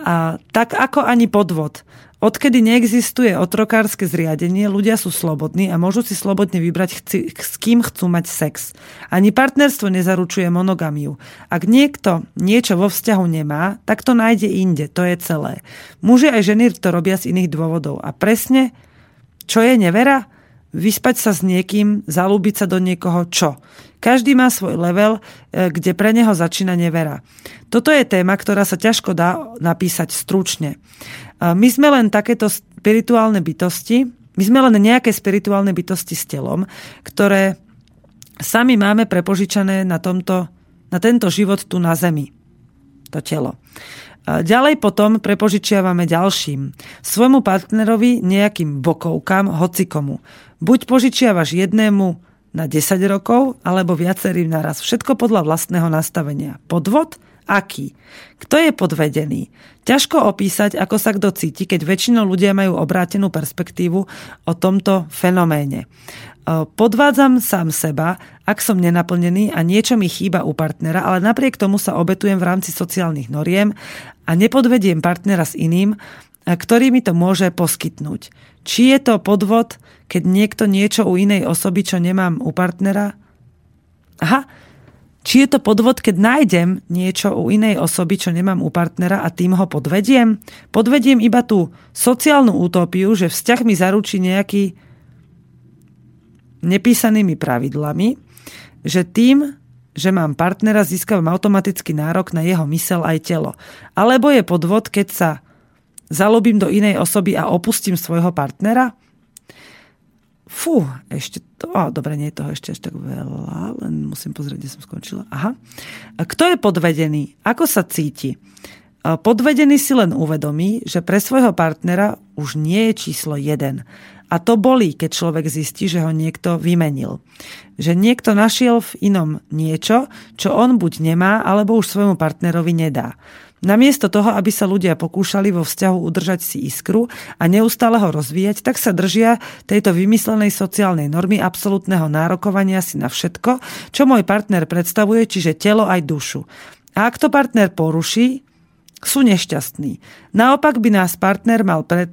A tak ako ani podvod. Odkedy neexistuje otrokárske zriadenie, ľudia sú slobodní a môžu si slobodne vybrať, chci, s kým chcú mať sex. Ani partnerstvo nezaručuje monogamiu. Ak niekto niečo vo vzťahu nemá, tak to nájde inde. To je celé. Muži aj ženy to robia z iných dôvodov. A presne, čo je nevera? Vyspať sa s niekým, zalúbiť sa do niekoho, čo? Každý má svoj level, e, kde pre neho začína nevera. Toto je téma, ktorá sa ťažko dá napísať stručne. My sme len takéto spirituálne bytosti, my sme len nejaké spirituálne bytosti s telom, ktoré sami máme prepožičané na, tomto, na tento život tu na Zemi. To telo. Ďalej potom prepožičiavame ďalším. Svojmu partnerovi nejakým bokovkám, hocikomu. Buď požičiavaš jednému na 10 rokov, alebo viacerým naraz. Všetko podľa vlastného nastavenia. Podvod – aký. Kto je podvedený? Ťažko opísať, ako sa kto cíti, keď väčšinou ľudia majú obrátenú perspektívu o tomto fenoméne. E, podvádzam sám seba, ak som nenaplnený a niečo mi chýba u partnera, ale napriek tomu sa obetujem v rámci sociálnych noriem a nepodvediem partnera s iným, ktorý mi to môže poskytnúť. Či je to podvod, keď niekto niečo u inej osoby, čo nemám u partnera? Aha, či je to podvod, keď nájdem niečo u inej osoby, čo nemám u partnera a tým ho podvediem? Podvediem iba tú sociálnu utopiu, že vzťah mi zaručí nejaký nepísanými pravidlami, že tým, že mám partnera, získavam automaticky nárok na jeho mysel aj telo. Alebo je podvod, keď sa zalobím do inej osoby a opustím svojho partnera? Fú, ešte to, oh, dobre, nie je toho ešte až tak veľa, len musím pozrieť, kde som skončila. Aha. Kto je podvedený? Ako sa cíti? Podvedený si len uvedomí, že pre svojho partnera už nie je číslo 1 A to bolí, keď človek zistí, že ho niekto vymenil. Že niekto našiel v inom niečo, čo on buď nemá, alebo už svojmu partnerovi nedá. Namiesto toho, aby sa ľudia pokúšali vo vzťahu udržať si iskru a neustále ho rozvíjať, tak sa držia tejto vymyslenej sociálnej normy absolútneho nárokovania si na všetko, čo môj partner predstavuje, čiže telo aj dušu. A ak to partner poruší, sú nešťastní. Naopak by nás partner mal pred,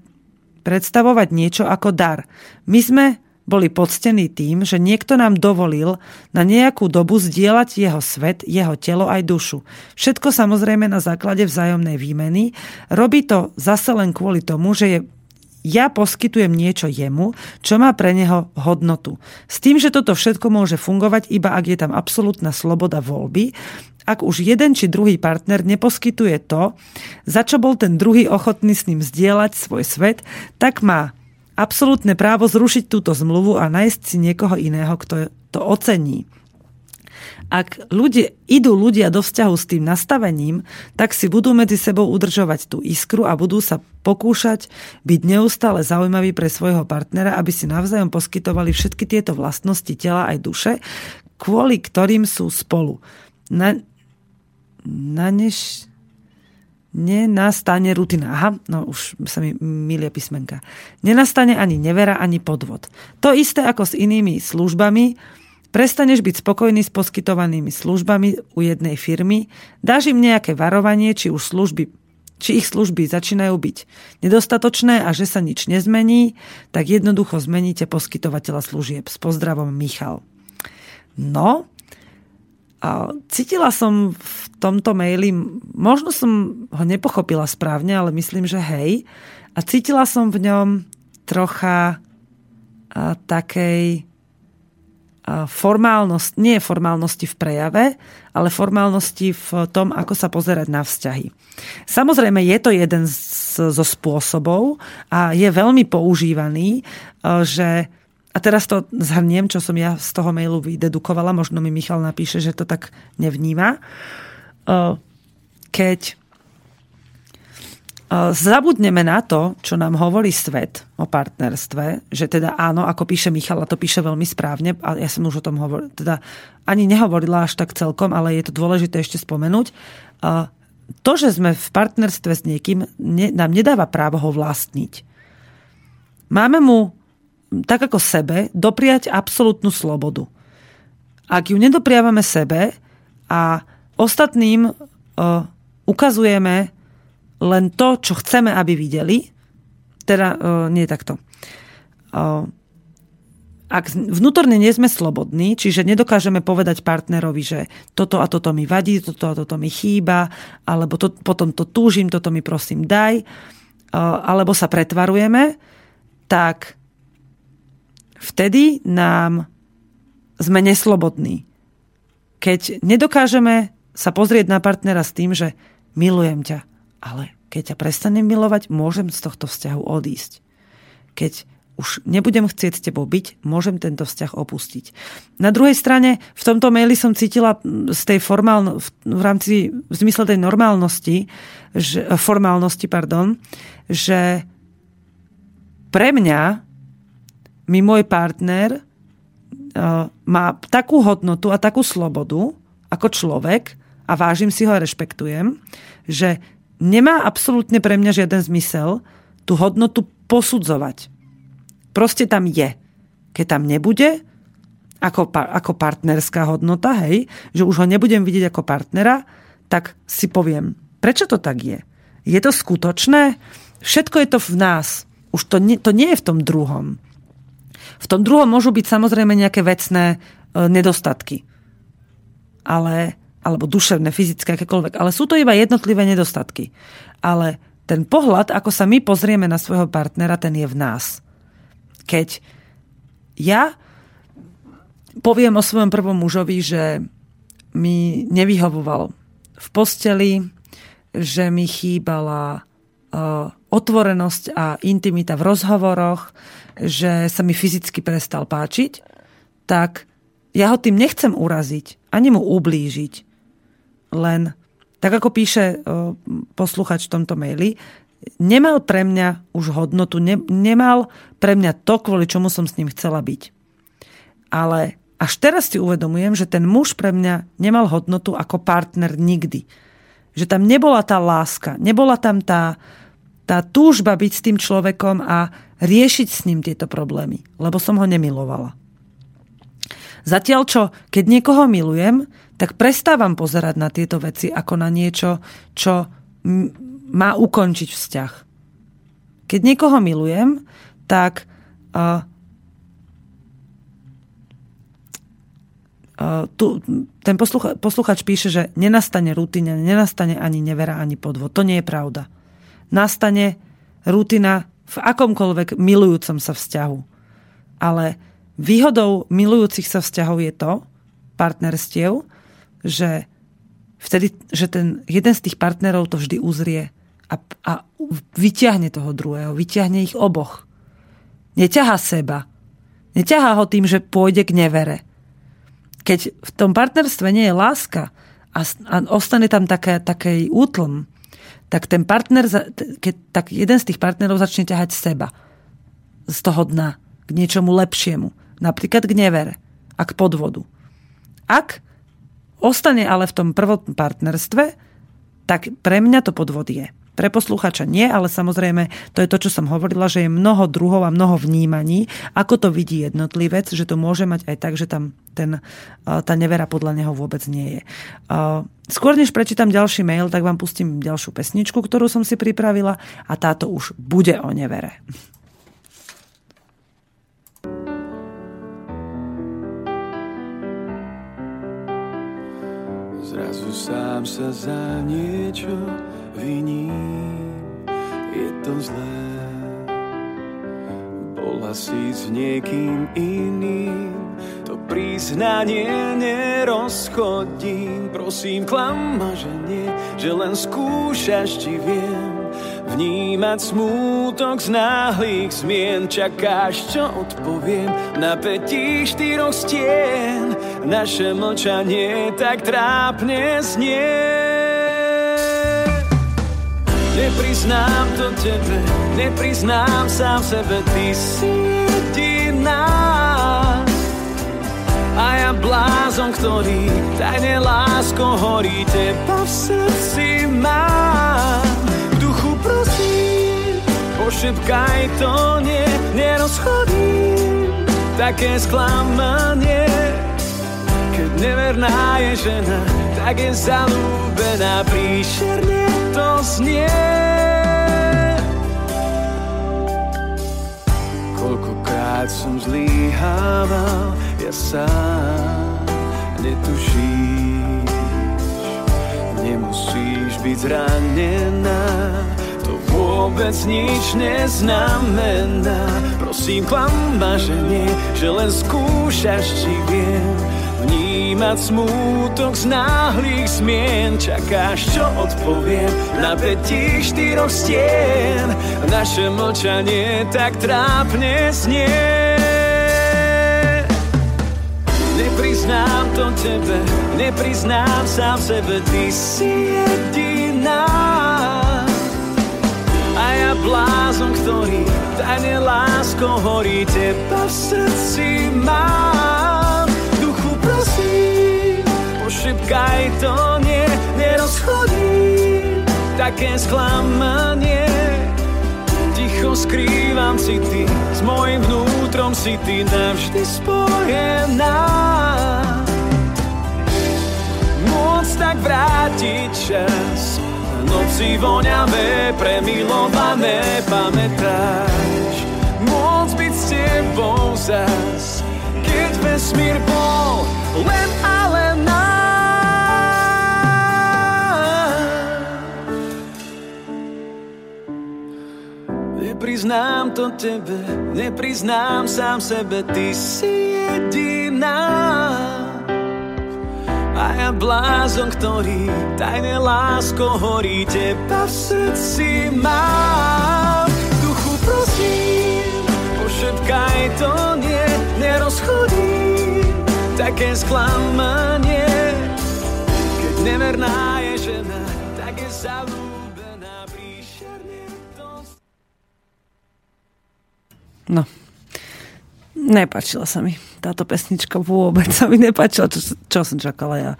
predstavovať niečo ako dar. My sme boli poctení tým, že niekto nám dovolil na nejakú dobu zdieľať jeho svet, jeho telo aj dušu. Všetko samozrejme na základe vzájomnej výmeny. Robí to zase len kvôli tomu, že je ja poskytujem niečo jemu, čo má pre neho hodnotu. S tým, že toto všetko môže fungovať iba ak je tam absolútna sloboda voľby, ak už jeden či druhý partner neposkytuje to, za čo bol ten druhý ochotný s ním zdieľať svoj svet, tak má absolútne právo zrušiť túto zmluvu a nájsť si niekoho iného, kto to ocení. Ak ľudia, idú ľudia do vzťahu s tým nastavením, tak si budú medzi sebou udržovať tú iskru a budú sa pokúšať byť neustále zaujímaví pre svojho partnera, aby si navzájom poskytovali všetky tieto vlastnosti tela aj duše, kvôli ktorým sú spolu. Na, na než, nenastane rutina. Aha, no už sa mi milie písmenka. Nenastane ani nevera, ani podvod. To isté ako s inými službami. Prestaneš byť spokojný s poskytovanými službami u jednej firmy, dáš im nejaké varovanie, či už služby či ich služby začínajú byť nedostatočné a že sa nič nezmení, tak jednoducho zmeníte poskytovateľa služieb. S pozdravom Michal. No, cítila som v tomto maili, možno som ho nepochopila správne, ale myslím, že hej. A cítila som v ňom trocha a, takej a, formálnosti, nie formálnosti v prejave, ale formálnosti v tom, ako sa pozerať na vzťahy. Samozrejme, je to jeden z, zo spôsobov a je veľmi používaný, že a teraz to zhrniem, čo som ja z toho mailu vydedukovala, možno mi Michal napíše, že to tak nevníma. Keď zabudneme na to, čo nám hovorí svet o partnerstve, že teda áno, ako píše Michal, a to píše veľmi správne, a ja som už o tom hovorila, teda ani nehovorila až tak celkom, ale je to dôležité ešte spomenúť, to, že sme v partnerstve s niekým, nám nedáva právo ho vlastniť. Máme mu tak ako sebe, dopriať absolútnu slobodu. Ak ju nedopriavame sebe a ostatným uh, ukazujeme len to, čo chceme, aby videli, teda uh, nie takto. Uh, ak vnútorne nie sme slobodní, čiže nedokážeme povedať partnerovi, že toto a toto mi vadí, toto a toto mi chýba, alebo to, potom to túžim, toto mi prosím daj, alebo sa pretvarujeme, tak vtedy nám sme neslobodní. Keď nedokážeme sa pozrieť na partnera s tým, že milujem ťa, ale keď ťa prestanem milovať, môžem z tohto vzťahu odísť. Keď už nebudem chcieť s tebou byť, môžem tento vzťah opustiť. Na druhej strane, v tomto maili som cítila z tej formálno, v rámci, v zmysle tej normálnosti, že, formálnosti, pardon, že pre mňa mi môj partner uh, má takú hodnotu a takú slobodu ako človek a vážim si ho a rešpektujem, že nemá absolútne pre mňa žiaden zmysel tú hodnotu posudzovať. Proste tam je. Keď tam nebude, ako, ako partnerská hodnota, hej, že už ho nebudem vidieť ako partnera, tak si poviem, prečo to tak je? Je to skutočné? Všetko je to v nás. Už to nie, to nie je v tom druhom. V tom druhom môžu byť samozrejme nejaké vecné e, nedostatky. Ale, alebo duševné, fyzické, akékoľvek. Ale sú to iba jednotlivé nedostatky. Ale ten pohľad, ako sa my pozrieme na svojho partnera, ten je v nás. Keď ja poviem o svojom prvom mužovi, že mi nevyhovoval v posteli, že mi chýbala uh, otvorenosť a intimita v rozhovoroch, že sa mi fyzicky prestal páčiť, tak ja ho tým nechcem uraziť, ani mu ublížiť. Len, tak ako píše posluchač v tomto maili, nemal pre mňa už hodnotu, ne, nemal pre mňa to, kvôli čomu som s ním chcela byť. Ale až teraz si uvedomujem, že ten muž pre mňa nemal hodnotu ako partner nikdy. Že tam nebola tá láska, nebola tam tá, tá túžba byť s tým človekom a riešiť s ním tieto problémy, lebo som ho nemilovala. Zatiaľ čo, keď niekoho milujem, tak prestávam pozerať na tieto veci ako na niečo, čo má ukončiť vzťah. Keď niekoho milujem, tak uh, uh, tu, ten poslucha, posluchač píše, že nenastane rutina, nenastane ani nevera, ani podvod. To nie je pravda. Nastane rutina v akomkoľvek milujúcom sa vzťahu. Ale výhodou milujúcich sa vzťahov je to, partnerstiev, že vtedy, že ten jeden z tých partnerov to vždy uzrie a, a vyťahne toho druhého, vyťahne ich oboch. Neťaha seba. Neťahá ho tým, že pôjde k nevere. Keď v tom partnerstve nie je láska a, a ostane tam také, taký útlm, tak ten partner, keď, tak jeden z tých partnerov začne ťahať seba z toho dna k niečomu lepšiemu. Napríklad k nevere a k podvodu. Ak ostane ale v tom prvotnom partnerstve, tak pre mňa to podvod je. Pre posluchača nie, ale samozrejme to je to, čo som hovorila, že je mnoho druhov a mnoho vnímaní, ako to vidí jednotlivec, že to môže mať aj tak, že tam ten, tá nevera podľa neho vôbec nie je. Skôr než prečítam ďalší mail, tak vám pustím ďalšiu pesničku, ktorú som si pripravila a táto už bude o nevere. Zrazu sám sa za niečo viní, je to zlé. Bola si s niekým iným, to priznanie nerozchodím. Prosím, klama, že nie, že len skúšaš, či viem. Vnímať smútok z náhlych zmien. Čakáš, čo odpoviem Na petí štyroch stien. Naše mlčanie tak trápne znie Nepriznám to tebe, nepriznám sám sebe, ty si jediná. A ja blázon, ktorý tajne lásko horí, teba v srdci mám. V duchu prosím, pošepkaj to nie, nerozchodím. Také sklamanie, keď neverná je žena, tak je zalúbená príšerne to znie. Koľkokrát som zlíhával, ja sám netušíš. Nemusíš byť zranená, to vôbec nič neznamená. Prosím, klamba, že nie, že len skúšaš, či viem vnímať smútok z náhlych zmien Čakáš, čo odpoviem. Na petí štyroch stien Naše mlčanie tak trápne znie. Nepriznám to tebe, nepriznám sám sebe Ty si jediná. Ja blázon, ktorý tajne lásko horí Teba v srdci mám pošepkaj to nie, nerozchodí také sklamanie. Ticho skrývam si ty, s mojim vnútrom si ty navždy spojená. Môcť tak vrátiť čas, noci voňavé, premilované, pamätáš. Môcť byť s tebou zas, keď vesmír bol len ale Nepriznám to tebe, nepriznám sám sebe, ty si jediná. A ja blázon, ktorý tajne lásko horí, teba v srdci mám. Duchu prosím, pošetkaj to nie, nerozchodí také sklamanie. Keď neverná je žena, tak je zalúbená príšerne No, Nepačila sa mi táto pesnička vôbec sa mi nepačila, čo, čo som čakala ja.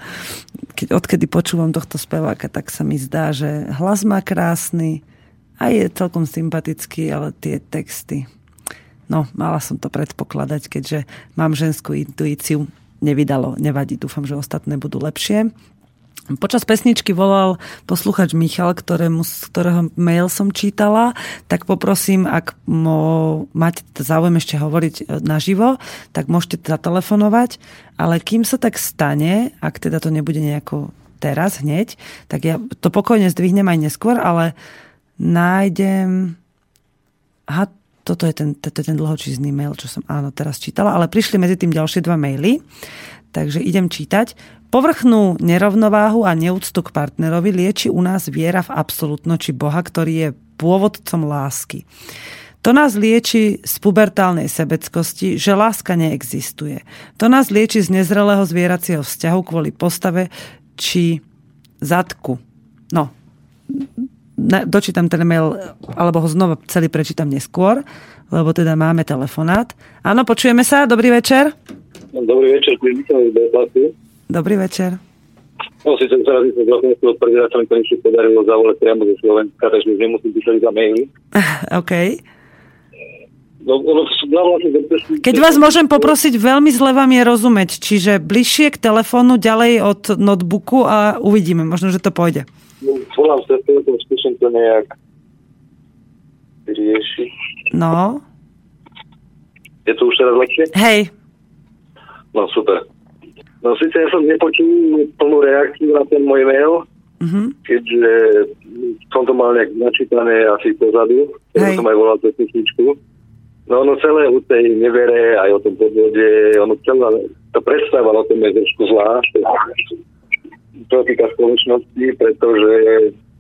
Keď, odkedy počúvam tohto speváka, tak sa mi zdá, že hlas má krásny a je celkom sympatický, ale tie texty No, mala som to predpokladať, keďže mám ženskú intuíciu. Nevydalo, nevadí, dúfam, že ostatné budú lepšie. Počas pesničky volal posluchač Michal, ktorému, ktorého mail som čítala, tak poprosím, ak mo, máte záujem ešte hovoriť e, naživo, tak môžete zatelefonovať, ale kým sa tak stane, ak teda to nebude nejako teraz hneď, tak ja to pokojne zdvihnem aj neskôr, ale nájdem... Aha, toto je ten, toto je ten dlhočízny mail, čo som áno teraz čítala, ale prišli medzi tým ďalšie dva maily, takže idem čítať. Povrchnú nerovnováhu a neúctu k partnerovi lieči u nás viera v absolútno či Boha, ktorý je pôvodcom lásky. To nás lieči z pubertálnej sebeckosti, že láska neexistuje. To nás lieči z nezrelého zvieracieho vzťahu kvôli postave či zadku. No, dočítam ten mail, alebo ho znova celý prečítam neskôr, lebo teda máme telefonát. Áno, počujeme sa, dobrý večer. Dobrý večer, Dobrý večer. No, síce teraz som vlastne odpovedať, sa mi konečne podarilo zavolať priamo zo Slovenska, takže už nemusím písať za maily. OK. No, no, vlastne, Keď vás môžem poprosiť, veľmi zle vám je rozumieť, čiže bližšie k telefónu, ďalej od notebooku a uvidíme, možno, že to pôjde volám sa skúsim to nejak riešiť. No. Je to už teraz lepšie? Hej. No super. No síce ja som nepočul plnú reakciu na ten môj mail, mm-hmm. keďže som to mal nejak načítané asi pozadu, keď som aj volal pesničku. No ono celé o tej nevere, aj o tom podvode, ono celé to predstava o tom je trošku zvlášť čo týka spoločnosti, pretože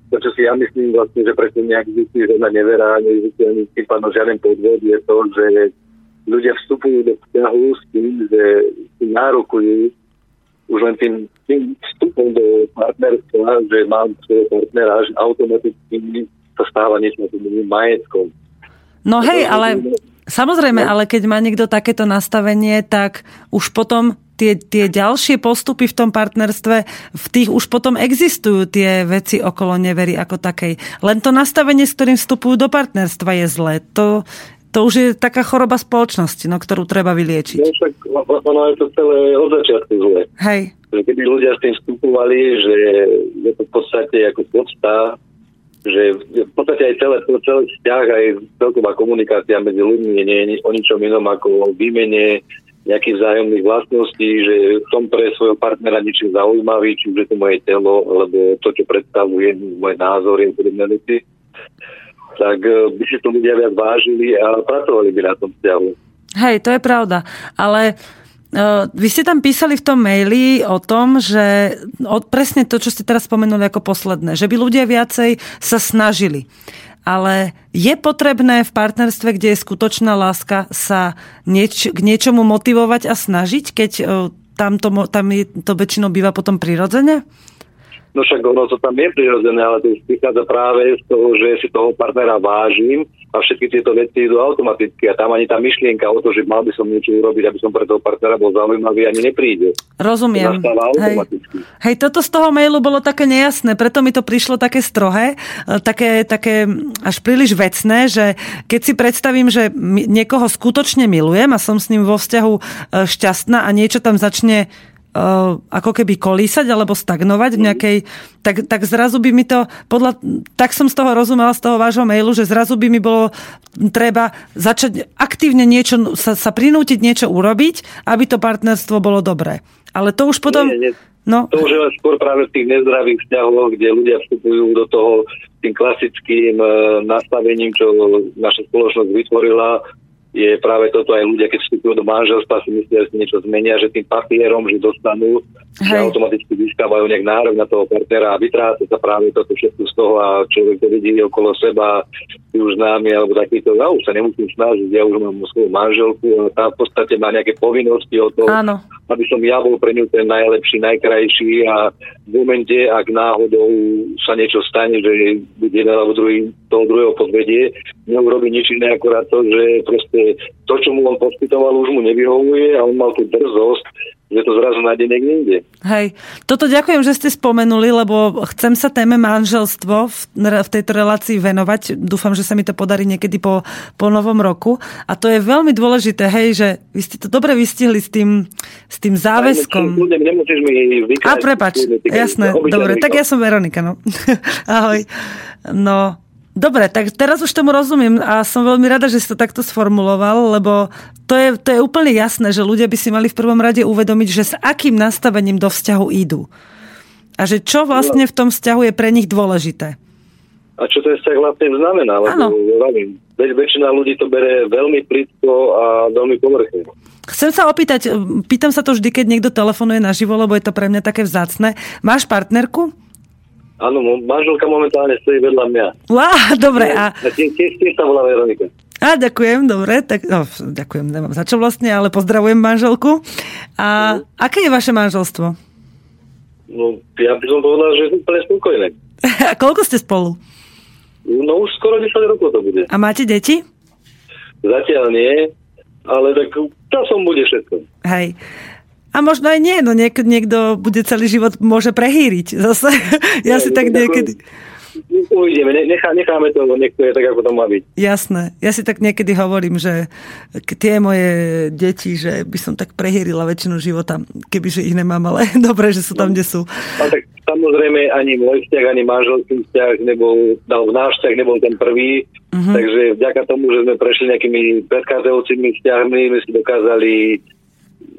to, čo si ja myslím vlastne, že presne neexistuje žiadna nevera, neexistuje ani tým pádom žiaden podvod, je to, že ľudia vstupujú do vzťahu s tým, že si nárokujú už len tým, tým vstupom do partnerstva, že mám svojho partnera, že automaticky sa stáva niečo tým majetkom. No hej, ale samozrejme, no. ale keď má niekto takéto nastavenie, tak už potom tie, tie ďalšie postupy v tom partnerstve, v tých už potom existujú tie veci okolo nevery ako takej. Len to nastavenie, s ktorým vstupujú do partnerstva je zlé. To, to už je taká choroba spoločnosti, no, ktorú treba vyliečiť. No však ono je to celé od začiatku zlé. Hej. Keby ľudia s tým vstupovali, že je to v podstate ako podsta, že v podstate aj celé, celý vzťah, aj celková komunikácia medzi ľuďmi nie je o ničom inom ako výmene nejakých vzájomných vlastností, že som pre svojho partnera ničím zaujímavý, či už je to moje telo, alebo to, čo predstavuje moje názory a podobné veci, tak eh, by si to ľudia viac vážili a pracovali by na tom vzťahu. Hej, to je pravda. Ale vy ste tam písali v tom maili o tom, že od, presne to, čo ste teraz spomenuli ako posledné, že by ľudia viacej sa snažili ale je potrebné v partnerstve, kde je skutočná láska, sa nieč, k niečomu motivovať a snažiť, keď e, tam to, tam je, to väčšinou býva potom prirodzene? No však ono to tam je prirodzené, ale to vychádza práve z toho, že si toho partnera vážim a všetky tieto veci idú automaticky a tam ani tá myšlienka o to, že mal by som niečo urobiť, aby som pre toho partnera bol zaujímavý, ani nepríde. Rozumiem. Hej. Hej, toto z toho mailu bolo také nejasné, preto mi to prišlo také strohé, e, také, také až príliš vecné, že keď si predstavím, že niekoho skutočne milujem a som s ním vo vzťahu e, šťastná a niečo tam začne ako keby kolísať alebo stagnovať v nejakej, tak, tak zrazu by mi to, podľa, tak som z toho rozumela z toho vášho mailu, že zrazu by mi bolo treba začať aktívne niečo, sa, sa prinútiť niečo urobiť, aby to partnerstvo bolo dobré. Ale to už potom... Nie, nie. No. To už je skôr práve v tých nezdravých vzťahoch, kde ľudia vstupujú do toho tým klasickým e, nastavením, čo naša spoločnosť vytvorila, je práve toto aj ľudia, keď vstupujú do manželstva, si myslia, že si niečo zmenia, že tým papierom, že dostanú, Hej. že automaticky získavajú nejak nárok na toho partnera a vytráca sa práve toto všetko z toho a človek to vidí okolo seba, si už známy alebo takýto, ja už sa nemusím snažiť, ja už mám svoju manželku a tá v podstate má nejaké povinnosti o to, Áno. Aby som ja bol pre ňu ten najlepší, najkrajší a v momente, ak náhodou sa niečo stane, že jeden alebo druhý toho druhého podvedie, neurobi nič iné akorát to, že proste to, čo mu on poskytoval, už mu nevyhovuje a on mal tú drzosť, že to zrazu nájde niekde inde. Hej, toto ďakujem, že ste spomenuli, lebo chcem sa téme manželstvo v, v tejto relácii venovať. Dúfam, že sa mi to podarí niekedy po, po novom roku. A to je veľmi dôležité, hej, že vy ste to dobre vystihli s tým, s tým záväzkom. Aj, nemusíš mi A prepač, jasné, dobre, tak ja som Veronika, no. Ahoj. No, Dobre, tak teraz už tomu rozumiem a som veľmi rada, že si to takto sformuloval, lebo to je, to je úplne jasné, že ľudia by si mali v prvom rade uvedomiť, že s akým nastavením do vzťahu idú. A že čo vlastne v tom vzťahu je pre nich dôležité. A čo ten vzťah vlastne znamená? Veď väčšina ľudí to bere veľmi plitko a veľmi povrchne. Chcem sa opýtať, pýtam sa to vždy, keď niekto telefonuje naživo, lebo je to pre mňa také vzácne. Máš partnerku? Áno, manželka momentálne stojí vedľa mňa. Wow, dobre. A, a tiež, tiež sa volá Veronika. A ďakujem, dobre, tak no, ďakujem, nemám za čo vlastne, ale pozdravujem manželku. A mm. aké je vaše manželstvo? No, ja by som povedal, že je úplne spokojné. A koľko ste spolu? No už skoro 10 rokov to bude. A máte deti? Zatiaľ nie, ale tak časom bude všetko. Hej. A možno aj nie, no niek- niekto bude celý život môže prehýriť. Zase ja si tak niekedy... Uvidíme, nechá, necháme to, nech to je tak, ako to má byť. Jasné. Ja si tak niekedy hovorím, že tie moje deti, že by som tak prehýrila väčšinu života, kebyže ich nemám, ale dobre, že sú tam, kde sú. No, tak samozrejme ani môj vzťah, ani manželský vzťah nebol, dal v náš vzťah nebol ten prvý, uh-huh. takže vďaka tomu, že sme prešli nejakými predchádzajúcimi vzťahmi, my si dokázali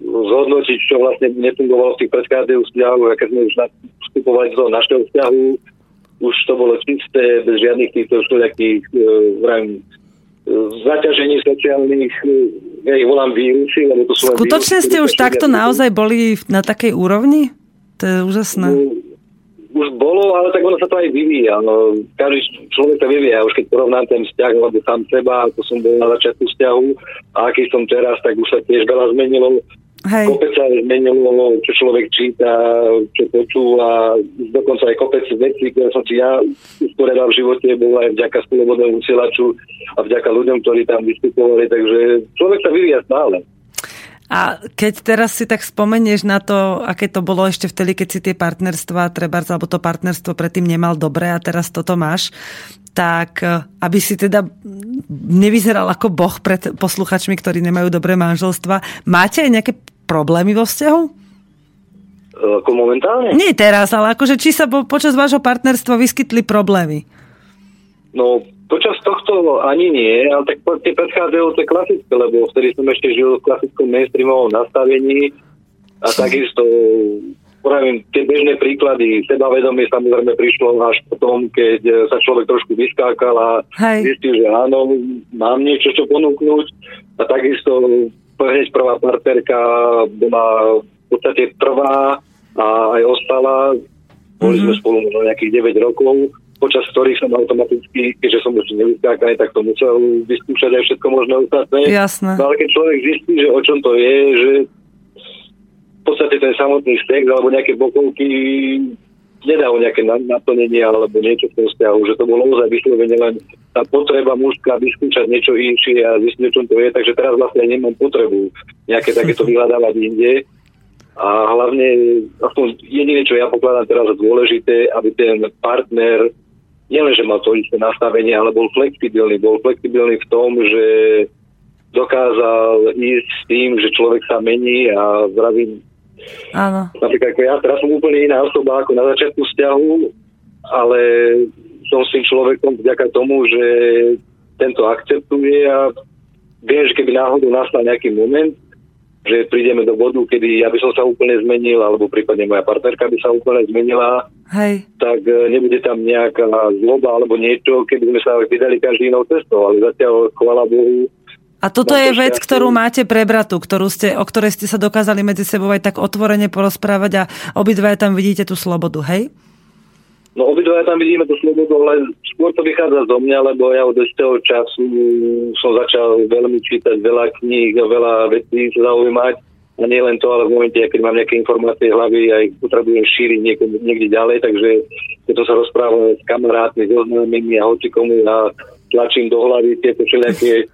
zhodnotiť, čo vlastne nefungovalo v tých predchádzajúcich vzťahoch a keď sme už vstupovali do našeho vzťahu, už to bolo čisté, bez žiadnych týchto všelijakých e, vrajím, e, zaťažení sociálnych, e, ja ich volám vírusy, lebo to sú Skutočne ste už takto naozaj boli na takej úrovni? To je úžasné. No, už bolo, ale tak ono sa to aj vyvíja. No, každý človek sa vyvíja. Už keď porovnám ten vzťah, alebo sám seba, ako som bol na začiatku vzťahu a aký som teraz, tak už sa tiež veľa zmenilo. Hej. Kopec sa zmenilo, čo človek číta, čo počúva, dokonca aj kopec vecí, ktoré som si ja usporiadal v živote, bol aj vďaka spolobodnému vysielaču a vďaka ľuďom, ktorí tam vystupovali, takže človek sa vyvíja stále. A keď teraz si tak spomenieš na to, aké to bolo ešte vtedy, keď si tie partnerstva, treba, alebo to partnerstvo predtým nemal dobre a teraz toto máš, tak eh, aby si teda nevyzeral ako boh pred posluchačmi, ktorí nemajú dobré manželstva, máte aj nejaké problémy vo vzťahu? Ako momentálne? Nie teraz, ale akože či sa po, počas vášho partnerstva vyskytli problémy? No, Počas tohto ani nie, ale tak tie predchádzajúce klasické, lebo vtedy som ešte žil v klasickom mainstreamovom nastavení a takisto Pravím, tie bežné príklady, sebavedomie samozrejme prišlo až potom, keď sa človek trošku vyskákal a Hej. zistil, že áno, mám niečo čo ponúknuť a takisto hneď prvá partnerka bola v podstate prvá a aj ostala. Boli mm-hmm. sme spolu možno nejakých 9 rokov počas ktorých som automaticky, keďže som už nevyskákaný, tak to musel vyskúšať aj všetko možné ostatné. Jasné. No ale keď človek zistí, že o čom to je, že v podstate ten samotný stek alebo nejaké bokovky nedá o nejaké naplnenie alebo niečo v tom vzťahu, že to bolo naozaj vyslovene len tá potreba mužská vyskúšať niečo inšie a zistiť, o čom to je, takže teraz vlastne nemám potrebu nejaké takéto vyhľadávať inde. A hlavne, aspoň jediné, čo ja pokladám teraz za dôležité, aby ten partner nielen, že mal to isté nastavenie, ale bol flexibilný. Bol flexibilný v tom, že dokázal ísť s tým, že človek sa mení a zdravím. Áno. Napríklad ako ja, teraz som úplne iná osoba ako na začiatku vzťahu, ale som s tým človekom vďaka tomu, že tento akceptuje a viem, že keby náhodou nastal nejaký moment, že prídeme do bodu, kedy ja by som sa úplne zmenil, alebo prípadne moja partnerka by sa úplne zmenila, Hej. tak e, nebude tam nejaká zloba alebo niečo, keby sme sa vydali každý inou cestou, ale zatiaľ, chvala Bohu, a toto je vec, ktorú máte prebratu, ktorú ste, o ktorej ste sa dokázali medzi sebou aj tak otvorene porozprávať a obidvaja tam vidíte tú slobodu, hej? No obidvaja tam vidíme tú slobodu, ale skôr to vychádza zo mňa, lebo ja od istého času som začal veľmi čítať veľa kníh a veľa vecí sa zaujímať. A nie len to, ale v momente, keď mám nejaké informácie v hlavy a ich potrebujem šíriť niekde, niekde ďalej, takže keď to sa rozprávam s kamarátmi, so známymi a hocikomu a tlačím do hlavy tieto všelijaké e,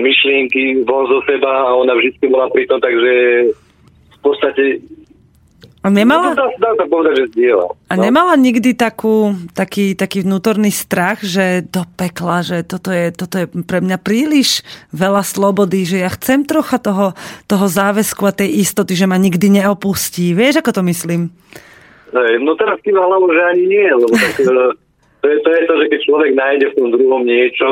myšlienky von zo seba a ona vždy bola pri tom, takže v podstate a nemala... No, dá, dá sa povedať, že zdieľa. A no. nemala nikdy takú, taký, taký vnútorný strach, že do pekla, že toto je, toto je pre mňa príliš veľa slobody, že ja chcem trocha toho, toho záväzku a tej istoty, že ma nikdy neopustí. Vieš, ako to myslím? No teraz kýva hlavu, že ani nie, lebo tak, e, to, je, to je to, že keď človek nájde v tom druhom niečo,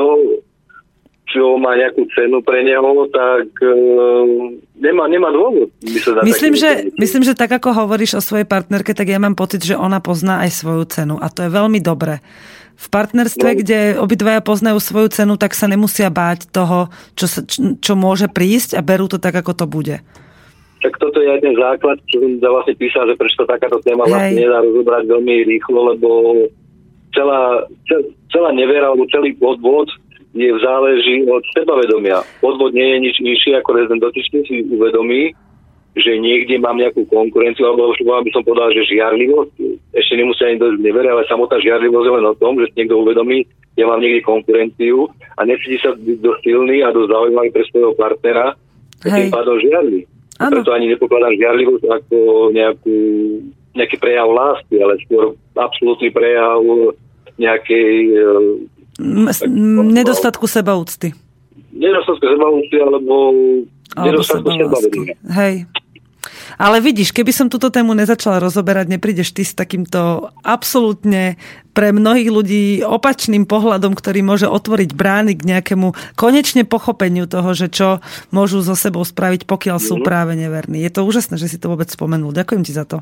čo má nejakú cenu pre neho, tak uh, nemá, nemá dôvod. Myslím že, myslím, že tak ako hovoríš o svojej partnerke, tak ja mám pocit, že ona pozná aj svoju cenu a to je veľmi dobré. V partnerstve, no. kde obidvaja poznajú svoju cenu, tak sa nemusia báť toho, čo, sa, čo, môže prísť a berú to tak, ako to bude. Tak toto je aj ten základ, čo som vlastne písal, že prečo takáto téma vlastne nedá rozobrať veľmi rýchlo, lebo celá, celá nevera, alebo celý odvod je záleží od sebavedomia. Odvod nie je nič nižší, ako ten dotyčný si uvedomí, že niekde mám nejakú konkurenciu, alebo by som povedal, že žiarlivosť, ešte nemusí ani dosť nevere, ale samotná žiarlivosť je len o tom, že si niekto uvedomí, ja mám niekde konkurenciu a necíti sa dosť silný a dosť zaujímavý pre svojho partnera, a tým pádom žiarli. Preto ani nepokladám žiarlivosť ako nejakú, nejaký prejav lásky, ale skôr absolútny prejav nejakej nedostatku sebaúcty. Nedostatku sebaúcty alebo, alebo nedostatku sebavedomia. Hej. Ale vidíš, keby som túto tému nezačala rozoberať, neprídeš ty s takýmto absolútne pre mnohých ľudí opačným pohľadom, ktorý môže otvoriť brány k nejakému konečne pochopeniu toho, že čo môžu so sebou spraviť, pokiaľ sú mm-hmm. práve neverní. Je to úžasné, že si to vôbec spomenul. Ďakujem ti za to.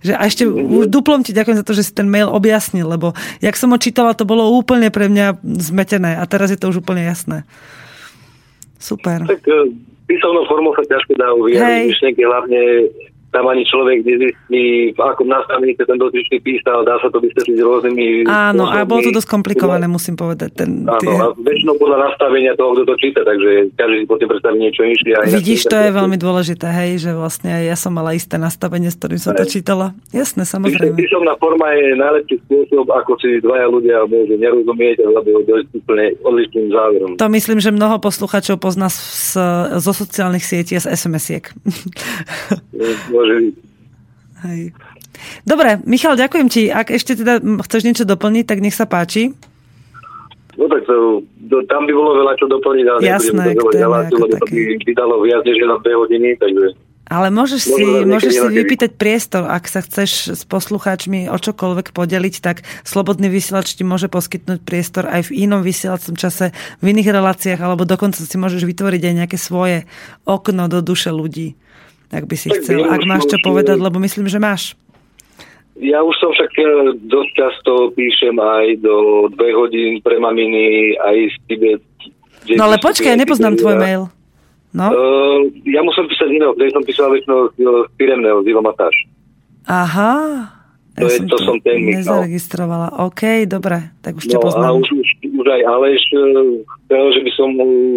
Že, a ešte mm-hmm. duplom ti ďakujem za to, že si ten mail objasnil, lebo jak som ho čítala, to bolo úplne pre mňa zmetené a teraz je to už úplne jasné. Super. Tak eh, písomnou formou sa ťažko dá vyjadriť myšlienky, hlavne tam ani človek nezistí, v akom nastavení sa ten dotyčný písal, dá sa to vysvetliť rôznymi... Áno, a bolo to dosť komplikované, musím povedať. Ten, áno, tie... a väčšinou podľa nastavenia toho, kto to číta, takže každý si potom predstaví niečo inšie. Vidíš, to je veľmi dôležité, hej, že vlastne ja som mala isté nastavenie, s ktorým som to čítala. Jasné, samozrejme. Písomná forma je najlepší spôsob, ako si dvaja ľudia môžu nerozumieť, alebo dojsť úplne odlišným záverom. To myslím, že mnoho posluchačov pozná z, zo sociálnych sietí a z SMS-iek. Byť. Hej. Dobre, Michal, ďakujem ti. Ak ešte teda chceš niečo doplniť, tak nech sa páči. No tak to, to, tam by bolo veľa čo doplniť, ale Jasné, nebudem to lebo to by vydalo viac než na 2 hodiny, takže... Ale môžeš si, môžeš si vypýtať priestor, ak sa chceš s poslucháčmi o čokoľvek podeliť, tak Slobodný vysielač ti môže poskytnúť priestor aj v inom vysielacom čase, v iných reláciách, alebo dokonca si môžeš vytvoriť aj nejaké svoje okno do duše ľudí ak by si tak chcel. Ak máš čo povedať, lebo myslím, že máš. Ja už som však eh, dosť často píšem aj do dve hodín pre maminy, aj z Tibet. No ale počkaj, ja nepoznám tvoj mail. No? Uh, ja musím písať iného, kde som písal väčšinou z firemného, z Ivo Matáš. Aha. To, ja je, to som ten Nezaregistrovala. OK, dobre, tak už ťa no, poznám. A už, už, už aj Aleš chcel, že by som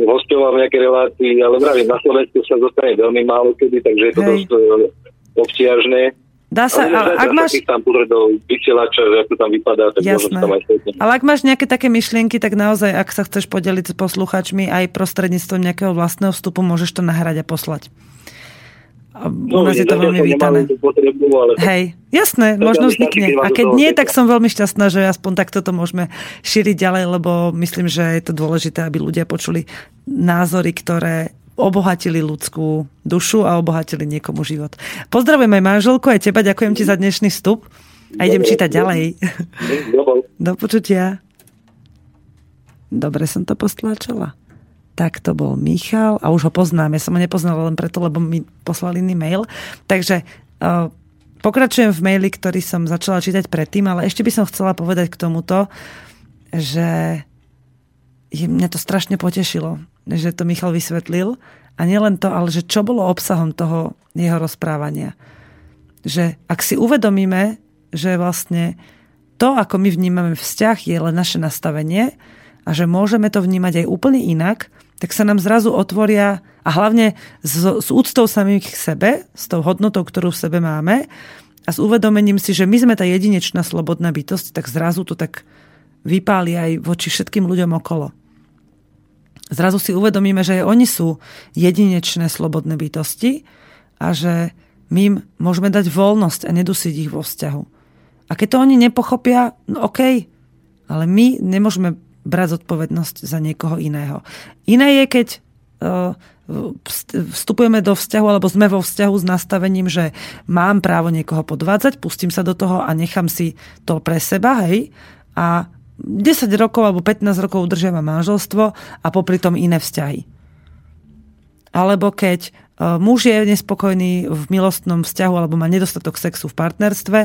hostoval v nejakej relácii, ale vravím, na Slovensku sa zostane veľmi málo kedy, takže je to Hej. dosť uh, obťažné. Dá sa, ale, ale ak máš... tam do vysielača, že ako tam vypadá, tak Jasné. tam aj Ale ak máš nejaké také myšlienky, tak naozaj, ak sa chceš podeliť s posluchačmi aj prostredníctvom nejakého vlastného vstupu, môžeš to nahrať a poslať. U nás je to veľmi vítané. Hej, jasné, možno vznikne. A keď nie, tak som veľmi šťastná, že aspoň takto to môžeme šíriť ďalej, lebo myslím, že je to dôležité, aby ľudia počuli názory, ktoré obohatili ľudskú dušu a obohatili niekomu život. Pozdravujem aj manželku, aj teba, ďakujem ti za dnešný vstup a idem čítať ďalej. Do počutia. Dobre som to postláčala tak to bol Michal a už ho poznám. Ja som ho nepoznala len preto, lebo mi poslal iný mail. Takže uh, pokračujem v maili, ktorý som začala čítať predtým, ale ešte by som chcela povedať k tomuto, že je, mňa to strašne potešilo, že to Michal vysvetlil. A nielen to, ale že čo bolo obsahom toho jeho rozprávania. Že ak si uvedomíme, že vlastne to, ako my vnímame vzťah, je len naše nastavenie a že môžeme to vnímať aj úplne inak, tak sa nám zrazu otvoria a hlavne s, s úctou samým k sebe, s tou hodnotou, ktorú v sebe máme a s uvedomením si, že my sme tá jedinečná slobodná bytosť, tak zrazu to tak vypáli aj voči všetkým ľuďom okolo. Zrazu si uvedomíme, že oni sú jedinečné slobodné bytosti a že my im môžeme dať voľnosť a nedusiť ich vo vzťahu. A keď to oni nepochopia, no okej, okay, ale my nemôžeme brať zodpovednosť za niekoho iného. Iné je, keď uh, vstupujeme do vzťahu alebo sme vo vzťahu s nastavením, že mám právo niekoho podvádzať, pustím sa do toho a nechám si to pre seba, hej, a 10 rokov alebo 15 rokov udržiava manželstvo a popri tom iné vzťahy. Alebo keď e, muž je nespokojný v milostnom vzťahu alebo má nedostatok sexu v partnerstve,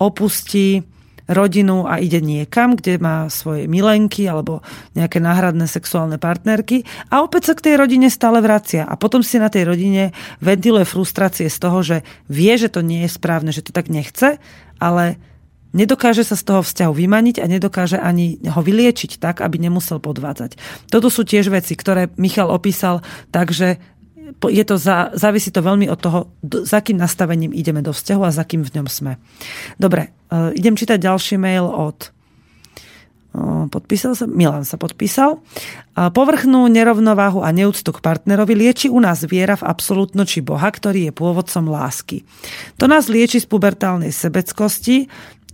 opustí rodinu a ide niekam, kde má svoje milenky alebo nejaké náhradné sexuálne partnerky a opäť sa k tej rodine stále vracia. A potom si na tej rodine ventiluje frustrácie z toho, že vie, že to nie je správne, že to tak nechce, ale nedokáže sa z toho vzťahu vymaniť a nedokáže ani ho vyliečiť tak, aby nemusel podvádzať. Toto sú tiež veci, ktoré Michal opísal tak, že je to za, závisí to veľmi od toho, za akým nastavením ideme do vzťahu a za kým v ňom sme. Dobre, uh, idem čítať ďalší mail od uh, podpísal sa, Milan sa podpísal. Uh, povrchnú nerovnováhu a neúctu k partnerovi lieči u nás viera v absolútno či Boha, ktorý je pôvodcom lásky. To nás lieči z pubertálnej sebeckosti,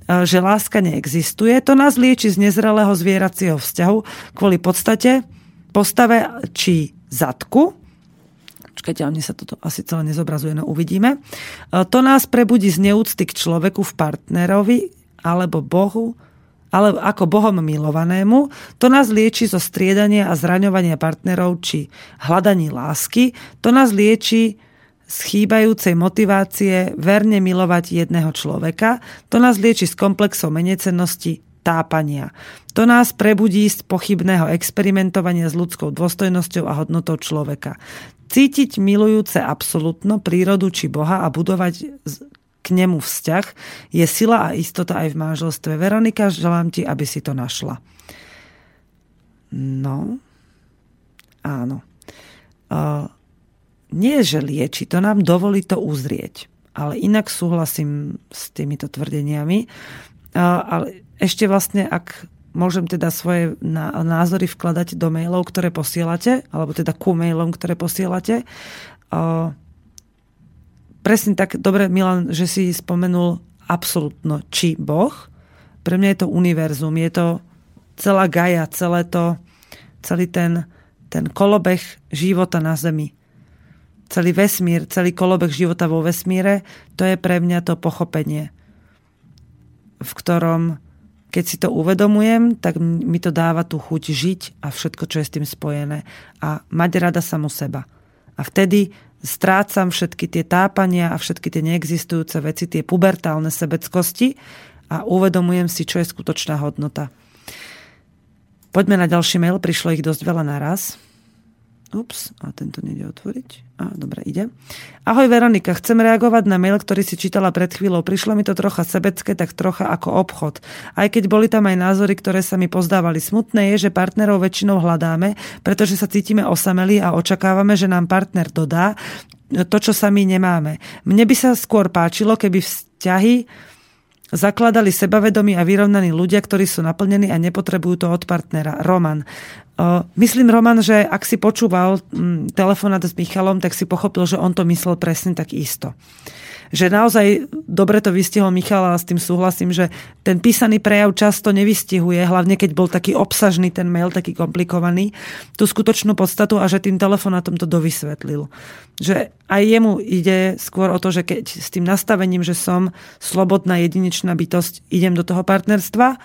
že láska neexistuje. To nás lieči z nezrelého zvieracieho vzťahu kvôli podstate, postave či zadku, Počkajte, a mne sa toto asi celé nezobrazuje, no uvidíme. E, to nás prebudí z neúcty k človeku v partnerovi alebo Bohu, ale ako Bohom milovanému, to nás lieči zo striedania a zraňovania partnerov či hľadaní lásky, to nás lieči z chýbajúcej motivácie verne milovať jedného človeka, to nás lieči z komplexov menecenosti tápania. To nás prebudí z pochybného experimentovania s ľudskou dôstojnosťou a hodnotou človeka. Cítiť milujúce absolútno prírodu či Boha a budovať k nemu vzťah je sila a istota aj v manželstve. Veronika, želám ti, aby si to našla. No, áno. Uh, nie, že lieči, to nám dovolí to uzrieť. Ale inak súhlasím s týmito tvrdeniami. Uh, ale ešte vlastne, ak môžem teda svoje názory vkladať do mailov, ktoré posielate, alebo teda ku mailom, ktoré posielate. Presne tak, dobre Milan, že si spomenul absolútno či Boh. Pre mňa je to univerzum, je to celá Gaia, celé to, celý ten, ten kolobeh života na Zemi. Celý vesmír, celý kolobeh života vo vesmíre, to je pre mňa to pochopenie, v ktorom keď si to uvedomujem, tak mi to dáva tú chuť žiť a všetko, čo je s tým spojené. A mať rada samu seba. A vtedy strácam všetky tie tápania a všetky tie neexistujúce veci, tie pubertálne sebeckosti a uvedomujem si, čo je skutočná hodnota. Poďme na ďalší mail, prišlo ich dosť veľa naraz. Ups, a tento nejde otvoriť. A, dobre, ide. Ahoj Veronika, chcem reagovať na mail, ktorý si čítala pred chvíľou. Prišlo mi to trocha sebecké, tak trocha ako obchod. Aj keď boli tam aj názory, ktoré sa mi pozdávali. Smutné je, že partnerov väčšinou hľadáme, pretože sa cítime osamelí a očakávame, že nám partner dodá to, čo sami nemáme. Mne by sa skôr páčilo, keby vzťahy zakladali sebavedomí a vyrovnaní ľudia, ktorí sú naplnení a nepotrebujú to od partnera. Roman. Myslím, Roman, že ak si počúval mm, telefonát s Michalom, tak si pochopil, že on to myslel presne tak isto že naozaj dobre to vystihol Michal a s tým súhlasím, že ten písaný prejav často nevystihuje, hlavne keď bol taký obsažný ten mail, taký komplikovaný, tú skutočnú podstatu a že tým telefonátom to dovysvetlil. Že aj jemu ide skôr o to, že keď s tým nastavením, že som slobodná jedinečná bytosť, idem do toho partnerstva,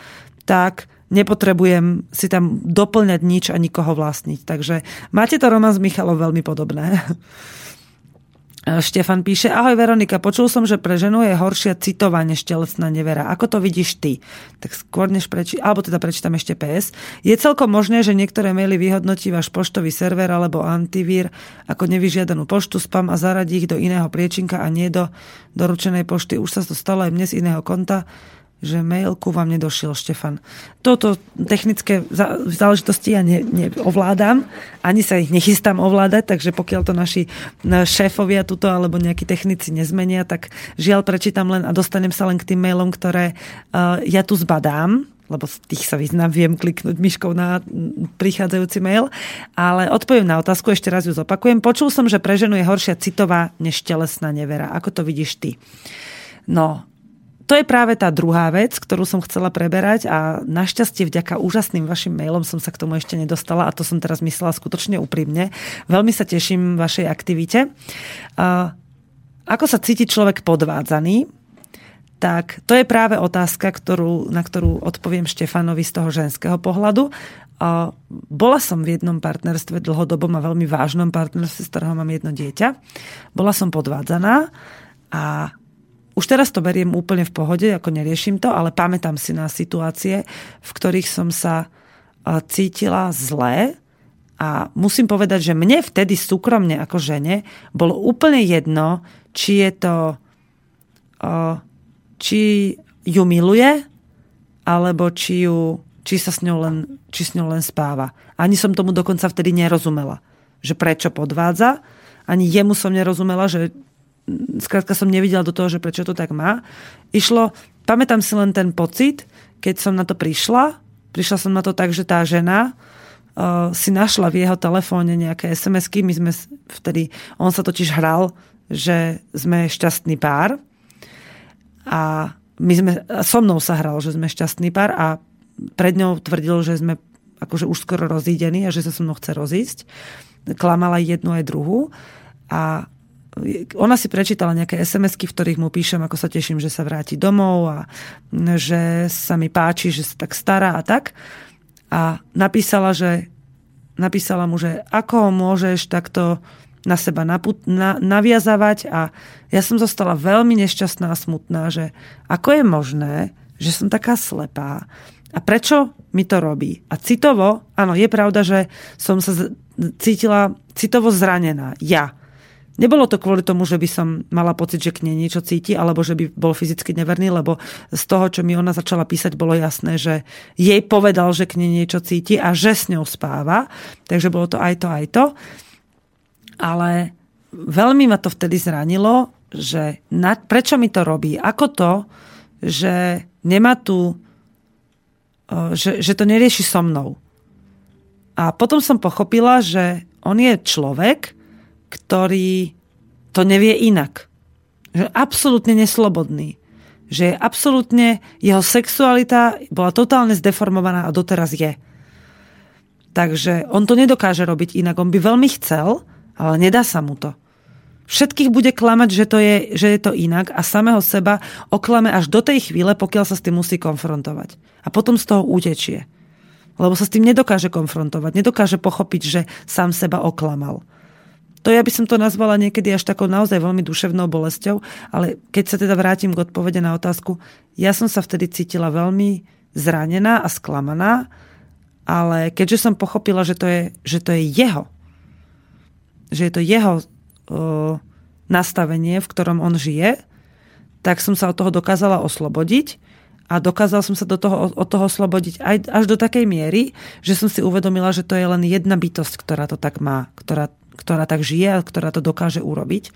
tak nepotrebujem si tam doplňať nič a nikoho vlastniť. Takže máte to Roman s Michalom veľmi podobné. E, Štefan píše, ahoj Veronika, počul som, že pre ženu je horšia citová než telesná nevera. Ako to vidíš ty? Tak skôr než preči... alebo teda prečítam ešte PS. Je celkom možné, že niektoré maily vyhodnotí váš poštový server alebo antivír ako nevyžiadanú poštu, spam a zaradí ich do iného priečinka a nie do doručenej pošty. Už sa to stalo aj mne z iného konta že mailku vám nedošiel Štefan. Toto technické záležitosti ja ne, neovládam, ani sa ich nechystám ovládať, takže pokiaľ to naši šéfovia tuto alebo nejakí technici nezmenia, tak žiaľ prečítam len a dostanem sa len k tým mailom, ktoré uh, ja tu zbadám, lebo z tých sa vyznám, viem kliknúť myškou na prichádzajúci mail, ale odpoviem na otázku, ešte raz ju zopakujem. Počul som, že pre ženu je horšia citová než telesná nevera. Ako to vidíš ty? No, to je práve tá druhá vec, ktorú som chcela preberať a našťastie vďaka úžasným vašim mailom som sa k tomu ešte nedostala a to som teraz myslela skutočne úprimne. Veľmi sa teším vašej aktivite. Ako sa cíti človek podvádzaný? tak to je práve otázka, ktorú, na ktorú odpoviem Štefanovi z toho ženského pohľadu. Bola som v jednom partnerstve dlhodobom a veľmi vážnom partnerstve, z ktorého mám jedno dieťa. Bola som podvádzaná a už teraz to beriem úplne v pohode, ako neriešim to, ale pamätám si na situácie, v ktorých som sa cítila zle a musím povedať, že mne vtedy súkromne ako žene bolo úplne jedno, či je to či ju miluje, alebo či, ju, či sa s ňou len, či s ňou len spáva. Ani som tomu dokonca vtedy nerozumela, že prečo podvádza. Ani jemu som nerozumela, že skrátka som nevidela do toho, že prečo to tak má. Išlo, pamätám si len ten pocit, keď som na to prišla. Prišla som na to tak, že tá žena uh, si našla v jeho telefóne nejaké SMS-ky. My sme vtedy, on sa totiž hral, že sme šťastný pár a my sme, so mnou sa hral, že sme šťastný pár a pred ňou tvrdil, že sme akože už skoro rozídení a že sa so mnou chce rozísť. Klamala jednu aj druhú a ona si prečítala nejaké SMS-ky, v ktorých mu píšem, ako sa teším, že sa vráti domov a že sa mi páči, že sa tak stará a tak. A napísala, že napísala mu, že ako môžeš takto na seba naput- na, naviazavať a ja som zostala veľmi nešťastná a smutná, že ako je možné, že som taká slepá a prečo mi to robí. A citovo, áno, je pravda, že som sa cítila citovo zranená. Ja. Nebolo to kvôli tomu, že by som mala pocit, že k nej niečo cíti, alebo že by bol fyzicky neverný, lebo z toho, čo mi ona začala písať, bolo jasné, že jej povedal, že k nej niečo cíti a že s ňou spáva. Takže bolo to aj to, aj to ale veľmi ma to vtedy zranilo, že na, prečo mi to robí, ako to, že nemá tu, že, že to nerieši so mnou. A potom som pochopila, že on je človek, ktorý to nevie inak. Že je absolútne neslobodný. Že je absolútne, jeho sexualita bola totálne zdeformovaná a doteraz je. Takže on to nedokáže robiť inak. On by veľmi chcel, ale nedá sa mu to. Všetkých bude klamať, že, to je, že je to inak a samého seba oklame až do tej chvíle, pokiaľ sa s tým musí konfrontovať. A potom z toho utečie. Lebo sa s tým nedokáže konfrontovať, nedokáže pochopiť, že sám seba oklamal. To ja by som to nazvala niekedy až takou naozaj veľmi duševnou bolesťou, ale keď sa teda vrátim k odpovede na otázku, ja som sa vtedy cítila veľmi zranená a sklamaná, ale keďže som pochopila, že to je, že to je jeho, že je to jeho uh, nastavenie, v ktorom on žije, tak som sa od toho dokázala oslobodiť a dokázal som sa do toho, od toho oslobodiť aj, až do takej miery, že som si uvedomila, že to je len jedna bytosť, ktorá to tak má, ktorá, ktorá tak žije a ktorá to dokáže urobiť.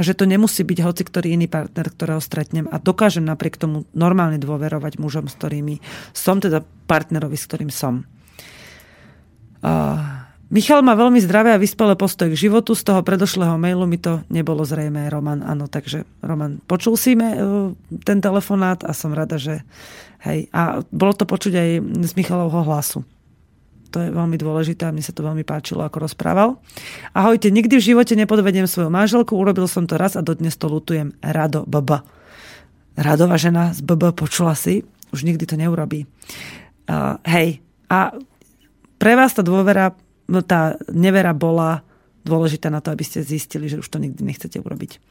Že to nemusí byť hoci ktorý iný partner, ktorého stretnem a dokážem napriek tomu normálne dôverovať mužom, s ktorými som, teda partnerovi, s ktorým som. Uh, Michal má veľmi zdravé a vyspelé postoj k životu. Z toho predošlého mailu mi to nebolo zrejme, Roman. Áno, takže Roman, počul si me, ten telefonát a som rada, že hej. A bolo to počuť aj z Michalovho hlasu. To je veľmi dôležité a mne sa to veľmi páčilo, ako rozprával. Ahojte, nikdy v živote nepodvediem svoju manželku, urobil som to raz a dodnes to lutujem. Rado, BB. Radová žena z BB, počula si? Už nikdy to neurobí. Uh, hej, a pre vás tá dôvera No tá nevera bola dôležitá na to, aby ste zistili, že už to nikdy nechcete urobiť.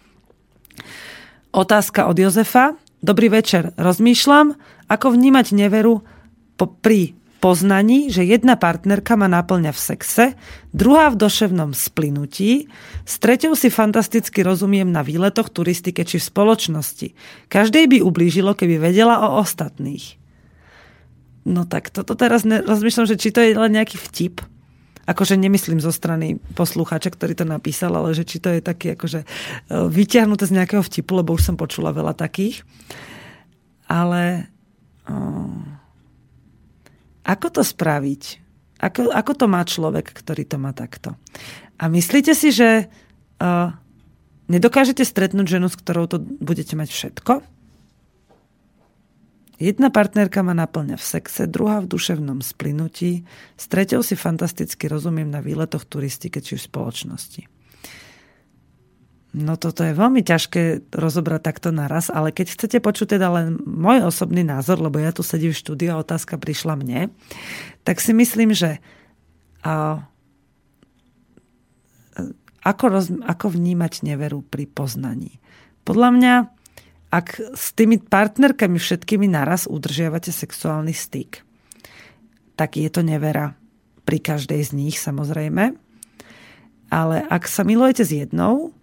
Otázka od Jozefa. Dobrý večer. Rozmýšľam, ako vnímať neveru pri poznaní, že jedna partnerka ma náplňa v sexe, druhá v doševnom splynutí, s treťou si fantasticky rozumiem na výletoch, turistike či v spoločnosti. Každej by ublížilo, keby vedela o ostatných. No tak toto teraz ne, rozmýšľam, že či to je len nejaký vtip, akože nemyslím zo strany poslucháča, ktorý to napísal, ale že či to je také akože e, vyťahnuté z nejakého vtipu, lebo už som počula veľa takých. Ale o, Ako to spraviť? Ako, ako to má človek, ktorý to má takto? A myslíte si, že uh, nedokážete stretnúť ženu, s ktorou to budete mať všetko? Jedna partnerka ma naplňa v sexe, druhá v duševnom splynutí, s treťou si fantasticky rozumiem na výletoch turistike či v spoločnosti. No toto je veľmi ťažké rozobrať takto naraz, ale keď chcete počuť teda len môj osobný názor, lebo ja tu sedím v štúdiu a otázka prišla mne, tak si myslím, že a, ako, roz, ako vnímať neveru pri poznaní. Podľa mňa ak s tými partnerkami všetkými naraz udržiavate sexuálny styk, tak je to nevera pri každej z nich samozrejme. Ale ak sa milujete s jednou,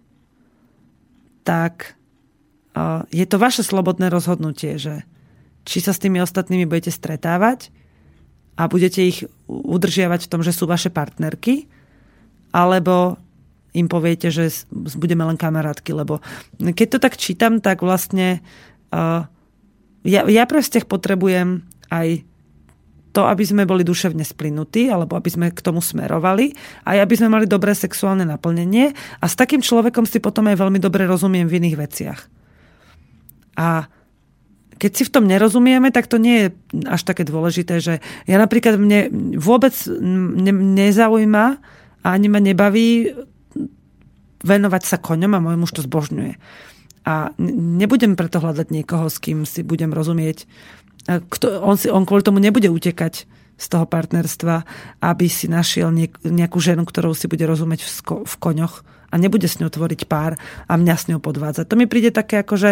tak je to vaše slobodné rozhodnutie, že či sa s tými ostatnými budete stretávať a budete ich udržiavať v tom, že sú vaše partnerky, alebo im poviete, že budeme len kamarátky, lebo keď to tak čítam, tak vlastne uh, ja, ja vzťah potrebujem aj to, aby sme boli duševne splynutí, alebo aby sme k tomu smerovali, aj aby sme mali dobré sexuálne naplnenie a s takým človekom si potom aj veľmi dobre rozumiem v iných veciach. A keď si v tom nerozumieme, tak to nie je až také dôležité, že ja napríklad mne vôbec ne, nezaujíma a ani ma nebaví venovať sa koňom a môj muž to zbožňuje. A nebudem preto hľadať niekoho, s kým si budem rozumieť. Kto, on, si, on kvôli tomu nebude utekať z toho partnerstva, aby si našiel nejakú ženu, ktorou si bude rozumieť v, sko, v koňoch a nebude s ňou tvoriť pár a mňa s ňou podvádzať. To mi príde také ako, že,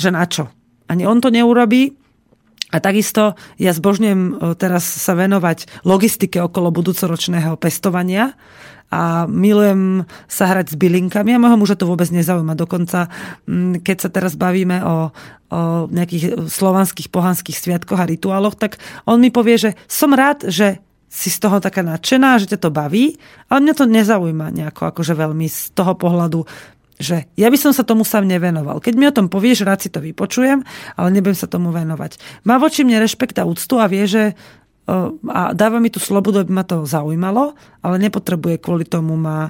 že na čo? Ani on to neurobí, a takisto ja zbožňujem e, teraz sa venovať logistike okolo budúcoročného pestovania a milujem sa hrať s bylinkami a môjho muža to vôbec nezaujíma. Dokonca, mm, keď sa teraz bavíme o, o nejakých slovanských pohanských sviatkoch a rituáloch, tak on mi povie, že som rád, že si z toho taká nadšená, že ťa to baví, ale mňa to nezaujíma nejako akože veľmi z toho pohľadu, že ja by som sa tomu sám nevenoval. Keď mi o tom povieš, rád si to vypočujem, ale nebudem sa tomu venovať. Má voči mne rešpekt a úctu a vie, že a dáva mi tú slobodu, aby ma to zaujímalo, ale nepotrebuje kvôli tomu ma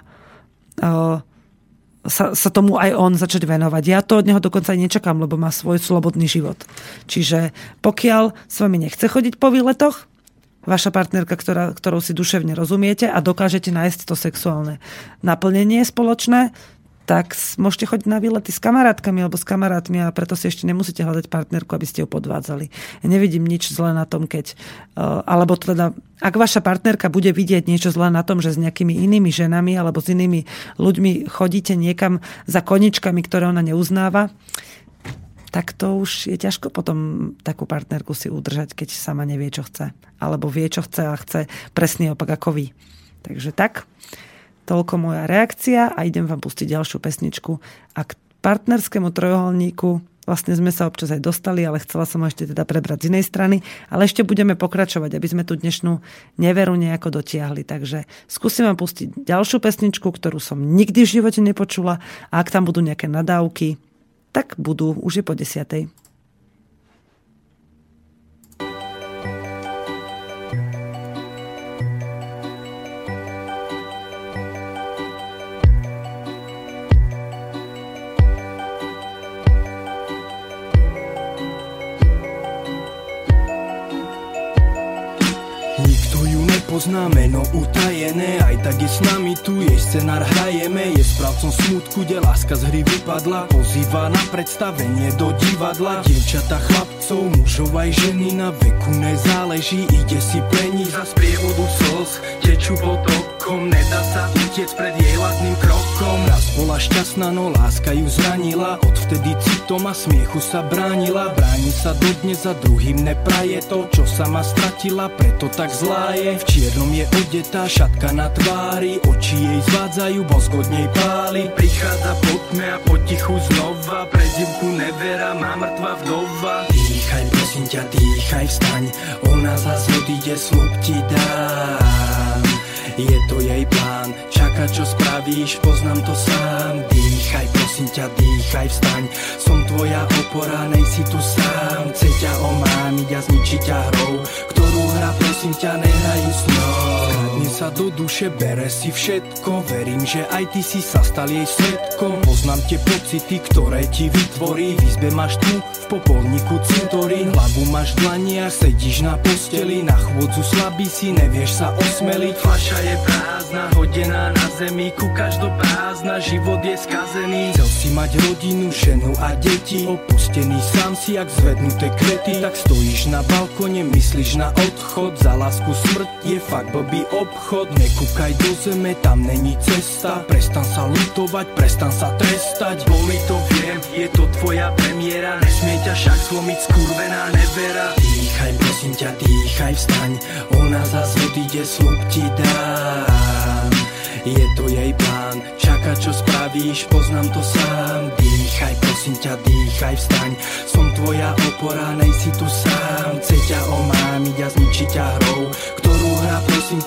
sa, sa tomu aj on začať venovať. Ja to od neho dokonca aj nečakám, lebo má svoj slobodný život. Čiže pokiaľ s vami nechce chodiť po výletoch, vaša partnerka, ktorá, ktorou si duševne rozumiete a dokážete nájsť to sexuálne naplnenie spoločné, tak môžete chodiť na výlety s kamarátkami alebo s kamarátmi a preto si ešte nemusíte hľadať partnerku, aby ste ju podvádzali. Ja nevidím nič zlé na tom, keď... Eh, alebo teda, ak vaša partnerka bude vidieť niečo zlé na tom, že s nejakými inými ženami alebo s inými ľuďmi chodíte niekam za koničkami, ktoré ona neuznáva, tak to už je ťažko potom takú partnerku si udržať, keď sama nevie, čo chce. Alebo vie, čo chce a chce presný opak ako vy. Takže tak. Toľko moja reakcia a idem vám pustiť ďalšiu pesničku. A k partnerskému trojuholníku vlastne sme sa občas aj dostali, ale chcela som ho ešte teda prebrať z inej strany. Ale ešte budeme pokračovať, aby sme tú dnešnú neveru nejako dotiahli. Takže skúsim vám pustiť ďalšiu pesničku, ktorú som nikdy v živote nepočula a ak tam budú nejaké nadávky, tak budú, už je po desiatej. Pozná meno utajené Aj tak je s nami tu, jej scenár hrajeme Je správcom smutku, kde láska z hry vypadla Pozýva na predstavenie do divadla. Dievčata chlapcov, mužov aj ženy Na veku nezáleží, ide si pre nich Za sprievodu slz, tečú potokom Nedá sa utiec pred jej ladným krokom. Raz bola šťastná, no láska ju zranila. Odvtedy citom a smiechu sa bránila. Bráni sa dodnes za druhým nepraje to Čo sa ma stratila, preto tak zlá je. Včera čiernom je odetá šatka na tvári. Oči jej zvádzajú, bosk od nej páli. Prichádza po tme a potichu znova. Zimku nevera, má mŕtva vdova. Dýchaj, prosím ťa, dýchaj, vstaň. Ona zas odíde, slub ti dám čaká čo spravíš, poznám to sám. Dýchaj, prosím ťa, dýchaj, vstaň. Som tvoja opora, nej si tu sám. Chce ťa omámiť a zničiť ťa hrou Ktorú prosím ťa, nehraj s ňou sa do duše, bere si všetko. Verím, že aj ty si sa stal jej svetkom. Poznám tie pocity, ktoré ti vytvorí. V izbe máš tmu, v popolníku cintorín. Hlavu máš v dlaniach, sedíš na posteli. Na chôdzu slabý si, nevieš sa osmeliť. Flaša je prázdna, hodená na zemi. Kúkaš do prázdna, život je skazený. Chcel si mať rodinu, ženu a deti. Opustený sám si, jak zvednuté kvety Tak stojíš na balkone, myslíš na odchod. Za lásku smrť je fakt blbý obchod obchod Nekúkaj do zeme, tam není cesta. Prestan sa lutovať, prestan sa trestať. Boli to viem, je to tvoja premiéra. Nesmie ťa však zlomiť skurvená nevera. Dýchaj, prosím ťa, dýchaj, vstaň. Ona zas odíde, slub ti dám. Je to jej plán Čaká, čo spravíš, poznám to sám. Dýchaj, prosím ťa, dýchaj, vstaň. Som tvoja opora, nejsi tu sám. Chce ťa omámiť a zničiť ťa hrou Ktorú hra, prosím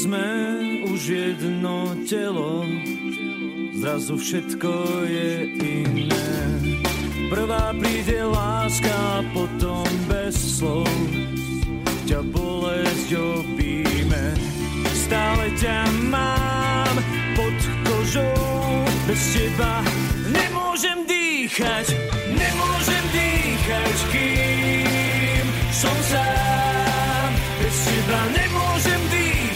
ťa, nehrajú s ňou zrazu všetko je iné. Prvá príde láska, potom bez slov ťa bolesť obíme. Stále ťa mám pod kožou, bez teba nemôžem dýchať, nemôžem dýchať, kým som sám. Bez teba nemôžem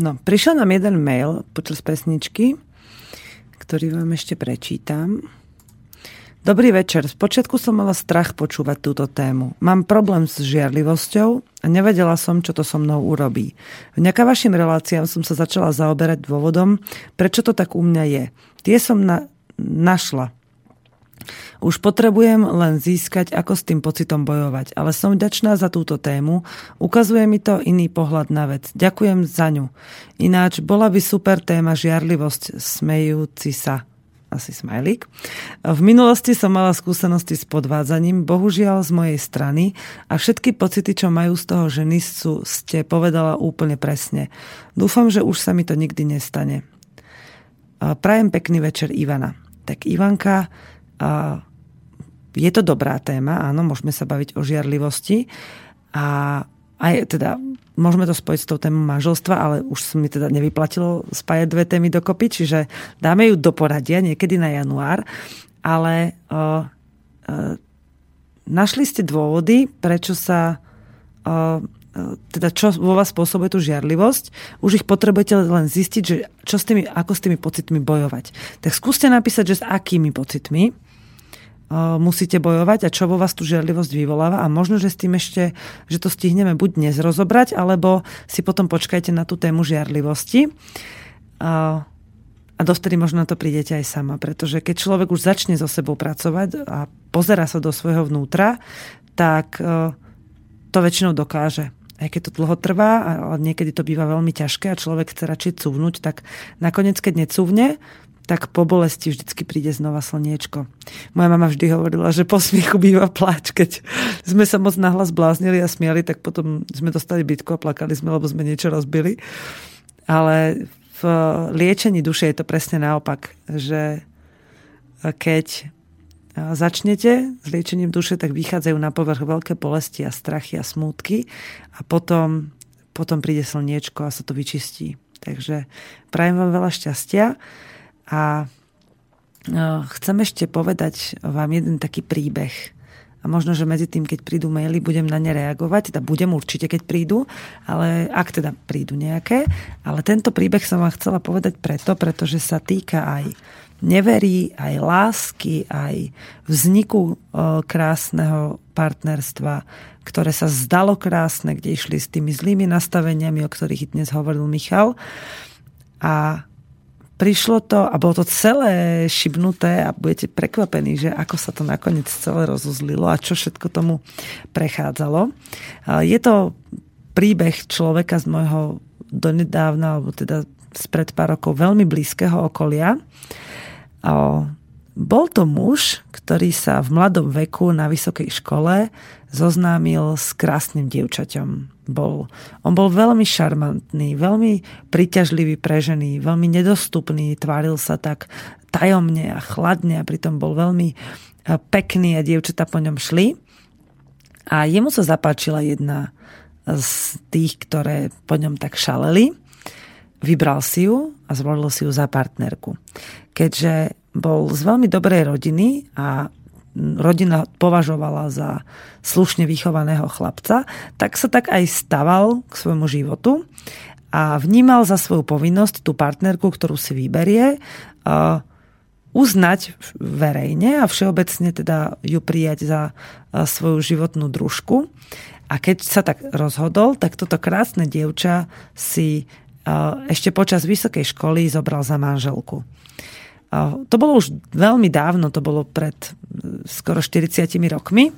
No, prišiel nám jeden mail počas pesničky, ktorý vám ešte prečítam. Dobrý večer. Spočiatku som mala strach počúvať túto tému. Mám problém s žiarlivosťou a nevedela som, čo to so mnou urobí. Vďaka vašim reláciám som sa začala zaoberať dôvodom, prečo to tak u mňa je. Tie som na, našla. Už potrebujem len získať, ako s tým pocitom bojovať, ale som vďačná za túto tému. Ukazuje mi to iný pohľad na vec. Ďakujem za ňu. Ináč bola by super téma žiarlivosť, smejúci sa asi smajlík. V minulosti som mala skúsenosti s podvádzaním, bohužiaľ z mojej strany a všetky pocity, čo majú z toho ženy, sú, ste povedala úplne presne. Dúfam, že už sa mi to nikdy nestane. Prajem pekný večer Ivana. Tak Ivanka, je to dobrá téma, áno, môžeme sa baviť o žiarlivosti. A aj teda môžeme to spojiť s tou témou manželstva, ale už sa mi teda nevyplatilo spájať dve témy dokopy, čiže dáme ju do poradia niekedy na január, ale uh, uh, našli ste dôvody, prečo sa uh, teda čo vo vás spôsobuje tú žiarlivosť, už ich potrebujete len zistiť, že čo s tými, ako s tými pocitmi bojovať. Tak skúste napísať, že s akými pocitmi, musíte bojovať a čo vo vás tú žiarlivosť vyvoláva a možno, že s tým ešte, že to stihneme buď dnes rozobrať, alebo si potom počkajte na tú tému žiarlivosti. A, dovtedy možno na to prídete aj sama, pretože keď človek už začne so sebou pracovať a pozera sa do svojho vnútra, tak to väčšinou dokáže aj keď to dlho trvá a niekedy to býva veľmi ťažké a človek chce radšej cúvnuť, tak nakoniec, keď necúvne, tak po bolesti vždycky príde znova slniečko. Moja mama vždy hovorila, že po smiechu býva pláč. Keď sme sa moc nahlas bláznili a smiali, tak potom sme dostali bytku a plakali sme, lebo sme niečo rozbili. Ale v liečení duše je to presne naopak, že keď začnete s liečením duše, tak vychádzajú na povrch veľké bolesti a strachy a smútky a potom, potom príde slniečko a sa to vyčistí. Takže prajem vám veľa šťastia a e, chcem ešte povedať vám jeden taký príbeh. A možno, že medzi tým, keď prídu maily, budem na ne reagovať. Teda budem určite, keď prídu, ale ak teda prídu nejaké. Ale tento príbeh som vám chcela povedať preto, pretože sa týka aj neverí, aj lásky, aj vzniku e, krásneho partnerstva, ktoré sa zdalo krásne, kde išli s tými zlými nastaveniami, o ktorých dnes hovoril Michal. A prišlo to a bolo to celé šibnuté a budete prekvapení, že ako sa to nakoniec celé rozuzlilo a čo všetko tomu prechádzalo. Je to príbeh človeka z môjho donedávna, alebo teda spred pár rokov veľmi blízkeho okolia. Bol to muž, ktorý sa v mladom veku na vysokej škole zoznámil s krásnym dievčaťom bol. On bol veľmi šarmantný, veľmi priťažlivý pre ženy, veľmi nedostupný, tváril sa tak tajomne a chladne a pritom bol veľmi eh, pekný a dievčatá po ňom šli. A jemu sa zapáčila jedna z tých, ktoré po ňom tak šaleli. Vybral si ju a zvolil si ju za partnerku. Keďže bol z veľmi dobrej rodiny a rodina považovala za slušne vychovaného chlapca, tak sa tak aj staval k svojmu životu a vnímal za svoju povinnosť tú partnerku, ktorú si vyberie, uznať verejne a všeobecne teda ju prijať za svoju životnú družku. A keď sa tak rozhodol, tak toto krásne dievča si ešte počas vysokej školy zobral za manželku. To bolo už veľmi dávno, to bolo pred skoro 40 rokmi.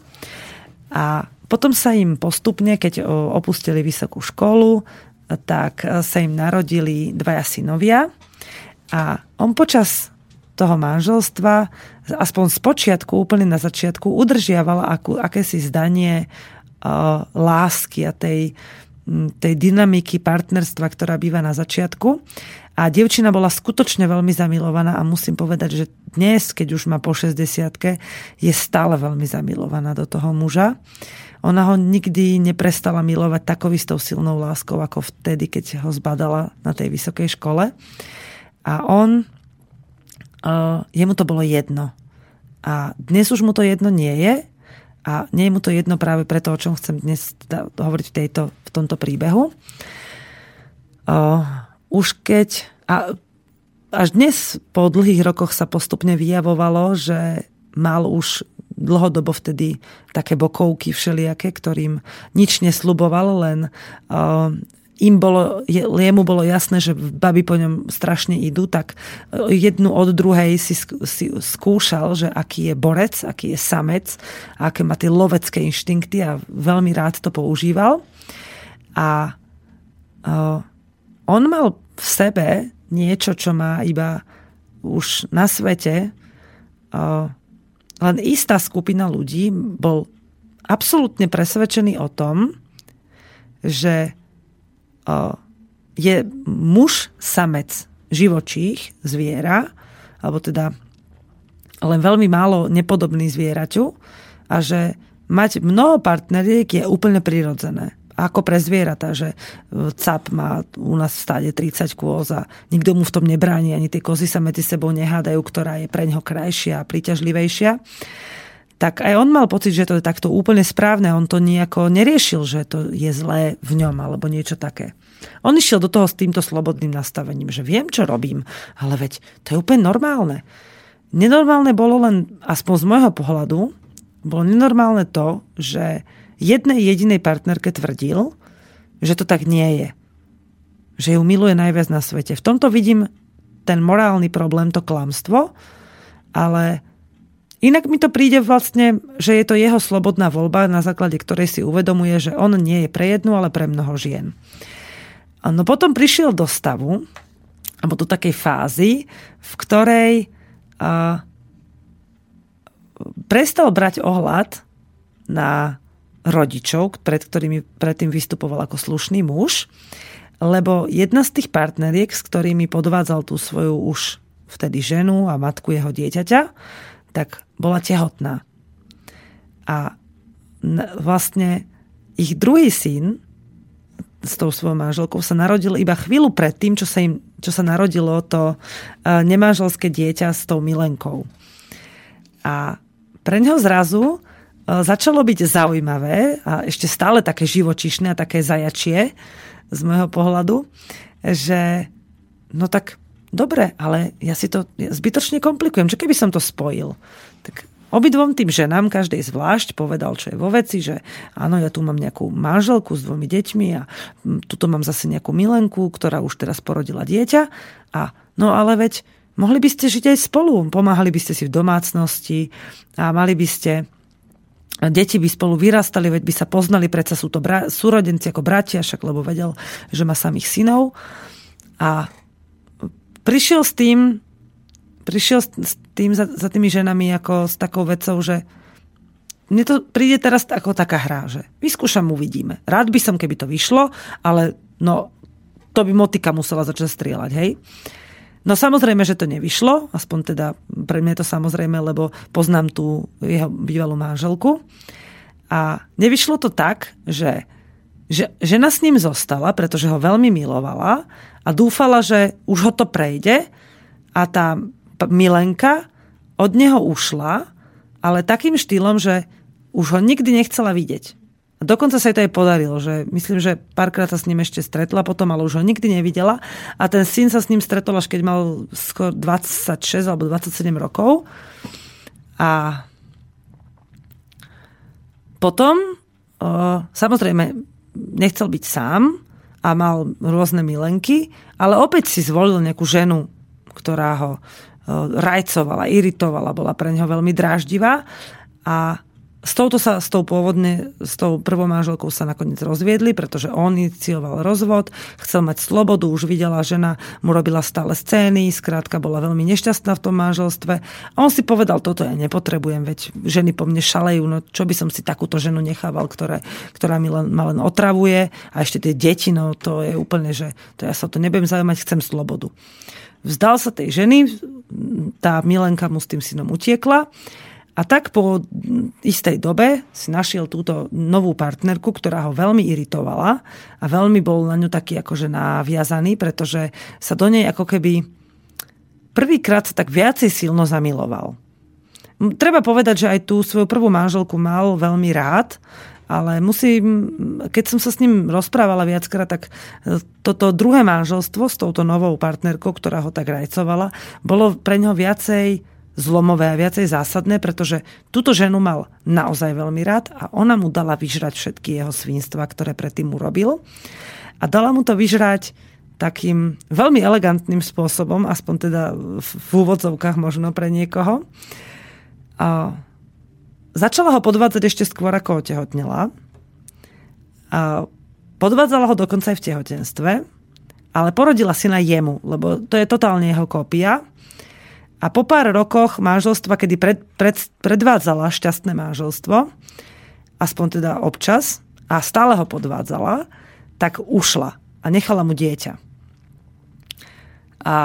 A potom sa im postupne, keď opustili vysokú školu, tak sa im narodili dvaja synovia. A on počas toho manželstva, aspoň z počiatku, úplne na začiatku, udržiaval akési zdanie uh, lásky a tej, tej dynamiky partnerstva, ktorá býva na začiatku. A dievčina bola skutočne veľmi zamilovaná a musím povedať, že dnes, keď už má po 60 je stále veľmi zamilovaná do toho muža. Ona ho nikdy neprestala milovať istou silnou láskou, ako vtedy, keď ho zbadala na tej vysokej škole. A on, uh, jemu to bolo jedno. A dnes už mu to jedno nie je. A nie je mu to jedno práve preto, o čom chcem dnes teda hovoriť v, tejto, v tomto príbehu. Uh, už keď... A až dnes po dlhých rokoch sa postupne vyjavovalo, že mal už dlhodobo vtedy také bokovky všelijaké, ktorým nič nesluboval, len uh, im bolo, jemu bolo jasné, že baby po ňom strašne idú, tak jednu od druhej si, si skúšal, že aký je borec, aký je samec, aké má tie lovecké inštinkty a veľmi rád to používal. A uh, on mal v sebe niečo, čo má iba už na svete uh, len istá skupina ľudí bol absolútne presvedčený o tom, že je muž, samec, živočích, zviera, alebo teda len veľmi málo nepodobný zvieraťu a že mať mnoho partneriek je úplne prirodzené. Ako pre zvieratá, že cap má u nás v stáde 30 kôz a nikto mu v tom nebráni, ani tie kozy sa medzi sebou nehádajú, ktorá je pre ňoho krajšia a príťažlivejšia tak aj on mal pocit, že to je takto úplne správne. On to nejako neriešil, že to je zlé v ňom alebo niečo také. On išiel do toho s týmto slobodným nastavením, že viem, čo robím, ale veď to je úplne normálne. Nenormálne bolo len, aspoň z môjho pohľadu, bolo nenormálne to, že jednej jedinej partnerke tvrdil, že to tak nie je. Že ju miluje najviac na svete. V tomto vidím ten morálny problém, to klamstvo, ale Inak mi to príde vlastne, že je to jeho slobodná voľba, na základe ktorej si uvedomuje, že on nie je pre jednu, ale pre mnoho žien. No potom prišiel do stavu, alebo do takej fázy, v ktorej a, prestal brať ohľad na rodičov, pred ktorými predtým vystupoval ako slušný muž, lebo jedna z tých partneriek, s ktorými podvádzal tú svoju už vtedy ženu a matku jeho dieťaťa, tak bola tehotná. A vlastne ich druhý syn s tou svojou manželkou sa narodil iba chvíľu pred tým, čo sa, im, čo sa narodilo to e, nemanželské dieťa s tou milenkou. A pre neho zrazu e, začalo byť zaujímavé a ešte stále také živočišné a také zajačie z môjho pohľadu, že no tak dobre, ale ja si to zbytočne komplikujem. Čo keby som to spojil? Tak Obidvom tým ženám, každej zvlášť, povedal, čo je vo veci, že áno, ja tu mám nejakú manželku s dvomi deťmi a tuto mám zase nejakú milenku, ktorá už teraz porodila dieťa. A no ale veď mohli by ste žiť aj spolu, pomáhali by ste si v domácnosti a mali by ste deti by spolu vyrastali, veď by sa poznali, predsa sú to bra- súrodenci ako bratia, však lebo vedel, že má samých synov. A prišiel s tým, prišiel s tým za, za tými ženami ako s takou vecou, že mne to príde teraz ako taká hra, že vyskúšam, uvidíme. Rád by som, keby to vyšlo, ale no, to by motika musela začať strieľať, hej. No samozrejme, že to nevyšlo, aspoň teda pre mňa je to samozrejme, lebo poznám tú jeho bývalú manželku. A nevyšlo to tak, že, že žena s ním zostala, pretože ho veľmi milovala a dúfala, že už ho to prejde a tá Milenka od neho ušla, ale takým štýlom, že už ho nikdy nechcela vidieť. A dokonca sa jej to aj podarilo, že myslím, že párkrát sa s ním ešte stretla potom, ale už ho nikdy nevidela. A ten syn sa s ním stretol až keď mal skoro 26 alebo 27 rokov. A potom, samozrejme, nechcel byť sám a mal rôzne milenky, ale opäť si zvolil nejakú ženu, ktorá ho rajcovala, iritovala, bola pre neho veľmi dráždivá a s touto sa, s tou pôvodne, s tou prvou manželkou sa nakoniec rozviedli, pretože on inicioval rozvod, chcel mať slobodu, už videla žena, mu robila stále scény, skrátka bola veľmi nešťastná v tom manželstve. A on si povedal, toto ja nepotrebujem, veď ženy po mne šalejú, no čo by som si takúto ženu nechával, ktoré, ktorá mi len, ma len otravuje a ešte tie deti, no to je úplne, že to ja sa to nebudem zaujímať, chcem slobodu. Vzdal sa tej ženy, tá Milenka mu s tým synom utiekla a tak po istej dobe si našiel túto novú partnerku, ktorá ho veľmi iritovala a veľmi bol na ňu taký akože naviazaný, pretože sa do nej ako keby prvýkrát sa tak viacej silno zamiloval. Treba povedať, že aj tú svoju prvú manželku mal veľmi rád, ale musím, keď som sa s ním rozprávala viackrát, tak e, toto druhé manželstvo s touto novou partnerkou, ktorá ho tak rajcovala, bolo pre neho viacej zlomové a viacej zásadné, pretože túto ženu mal naozaj veľmi rád a ona mu dala vyžrať všetky jeho svinstva, ktoré predtým urobil. A dala mu to vyžrať takým veľmi elegantným spôsobom, aspoň teda v úvodzovkách možno pre niekoho. A Začala ho podvádzať ešte skôr, ako otehotnela. A podvádzala ho dokonca aj v tehotenstve, ale porodila syna jemu, lebo to je totálne jeho kópia. A po pár rokoch manželstva, kedy pred, pred, predvádzala šťastné manželstvo, aspoň teda občas, a stále ho podvádzala, tak ušla a nechala mu dieťa. A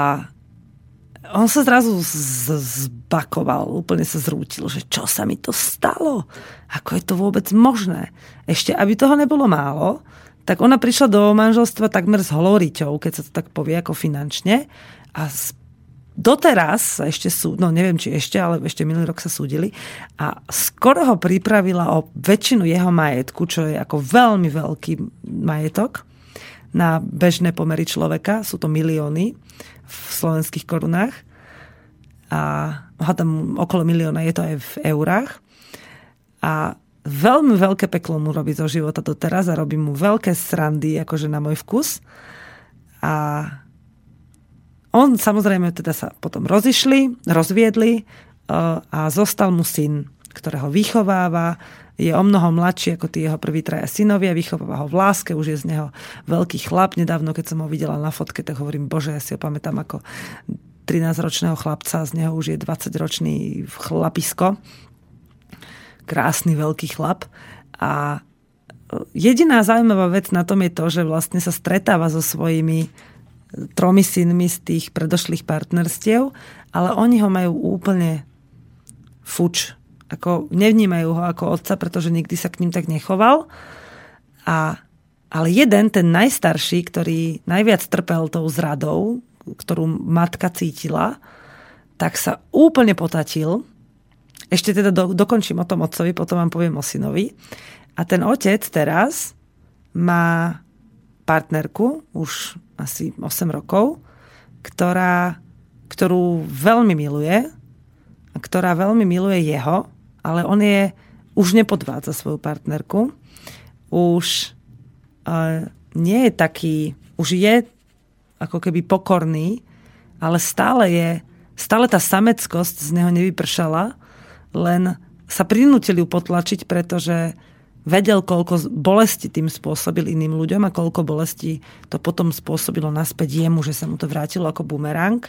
on sa zrazu zbakoval, úplne sa zrútil, že čo sa mi to stalo? Ako je to vôbec možné? Ešte, aby toho nebolo málo, tak ona prišla do manželstva takmer s holoriťou, keď sa to tak povie ako finančne. A doteraz ešte sú, no neviem či ešte, ale ešte minulý rok sa súdili a skoro ho pripravila o väčšinu jeho majetku, čo je ako veľmi veľký majetok na bežné pomery človeka, sú to milióny v slovenských korunách a hádam okolo milióna je to aj v eurách. A veľmi veľké peklo mu robí zo života doteraz a robí mu veľké srandy, akože na môj vkus. A on samozrejme teda sa potom rozišli, rozviedli e, a zostal mu syn, ktorého vychováva, je o mnoho mladší ako tí jeho prví traja synovia, vychováva ho v láske, už je z neho veľký chlap. Nedávno, keď som ho videla na fotke, tak hovorím, bože, ja si ho pamätám ako 13-ročného chlapca, z neho už je 20-ročný chlapisko. Krásny veľký chlap. A jediná zaujímavá vec na tom je to, že vlastne sa stretáva so svojimi tromi synmi z tých predošlých partnerstiev, ale oni ho majú úplne fuč ako nevnímajú ho ako otca, pretože nikdy sa k ním tak nechoval. A, ale jeden, ten najstarší, ktorý najviac trpel tou zradou, ktorú matka cítila, tak sa úplne potatil. Ešte teda do, dokončím o tom otcovi, potom vám poviem o synovi. A ten otec teraz má partnerku, už asi 8 rokov, ktorá, ktorú veľmi miluje, ktorá veľmi miluje jeho ale on je, už nepodvádza svoju partnerku, už uh, nie je taký, už je ako keby pokorný, ale stále je, stále tá sameckosť z neho nevypršala, len sa prinútili ju potlačiť, pretože vedel, koľko bolesti tým spôsobil iným ľuďom a koľko bolesti to potom spôsobilo naspäť jemu, že sa mu to vrátilo ako bumerang.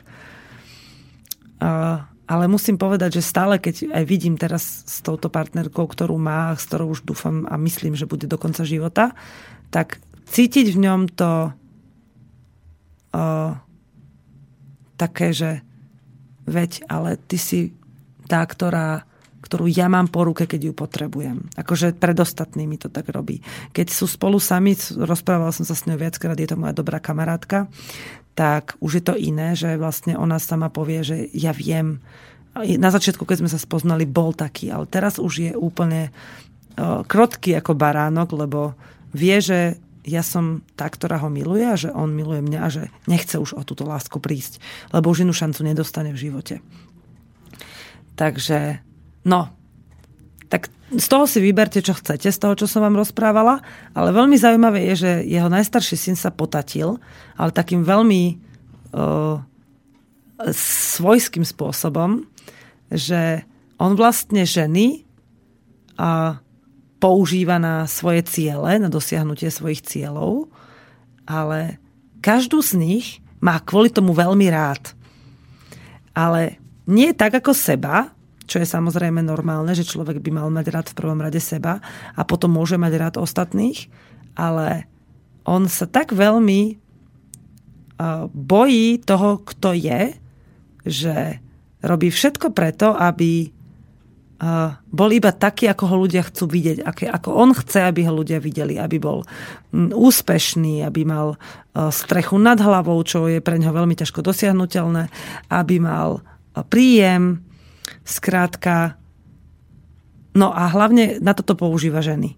Ale musím povedať, že stále, keď aj vidím teraz s touto partnerkou, ktorú má, s ktorou už dúfam a myslím, že bude do konca života, tak cítiť v ňom to uh, také, že veď, ale ty si tá, ktorá, ktorú ja mám po ruke, keď ju potrebujem. Akože pred ostatnými to tak robí. Keď sú spolu sami, rozprávala som sa s ňou viackrát, je to moja dobrá kamarátka, tak už je to iné, že vlastne ona sama povie, že ja viem, na začiatku, keď sme sa spoznali, bol taký, ale teraz už je úplne krotký ako baránok, lebo vie, že ja som tá, ktorá ho miluje a že on miluje mňa a že nechce už o túto lásku prísť, lebo už inú šancu nedostane v živote. Takže, no, tak z toho si vyberte, čo chcete, z toho, čo som vám rozprávala, ale veľmi zaujímavé je, že jeho najstarší syn sa potatil, ale takým veľmi uh, svojským spôsobom, že on vlastne ženy a používa na svoje ciele, na dosiahnutie svojich cieľov, ale každú z nich má kvôli tomu veľmi rád. Ale nie tak ako seba, čo je samozrejme normálne, že človek by mal mať rád v prvom rade seba a potom môže mať rád ostatných, ale on sa tak veľmi bojí toho, kto je, že robí všetko preto, aby bol iba taký, ako ho ľudia chcú vidieť, ako on chce, aby ho ľudia videli, aby bol úspešný, aby mal strechu nad hlavou, čo je pre neho veľmi ťažko dosiahnutelné, aby mal príjem, Skrátka, no a hlavne na toto používa ženy.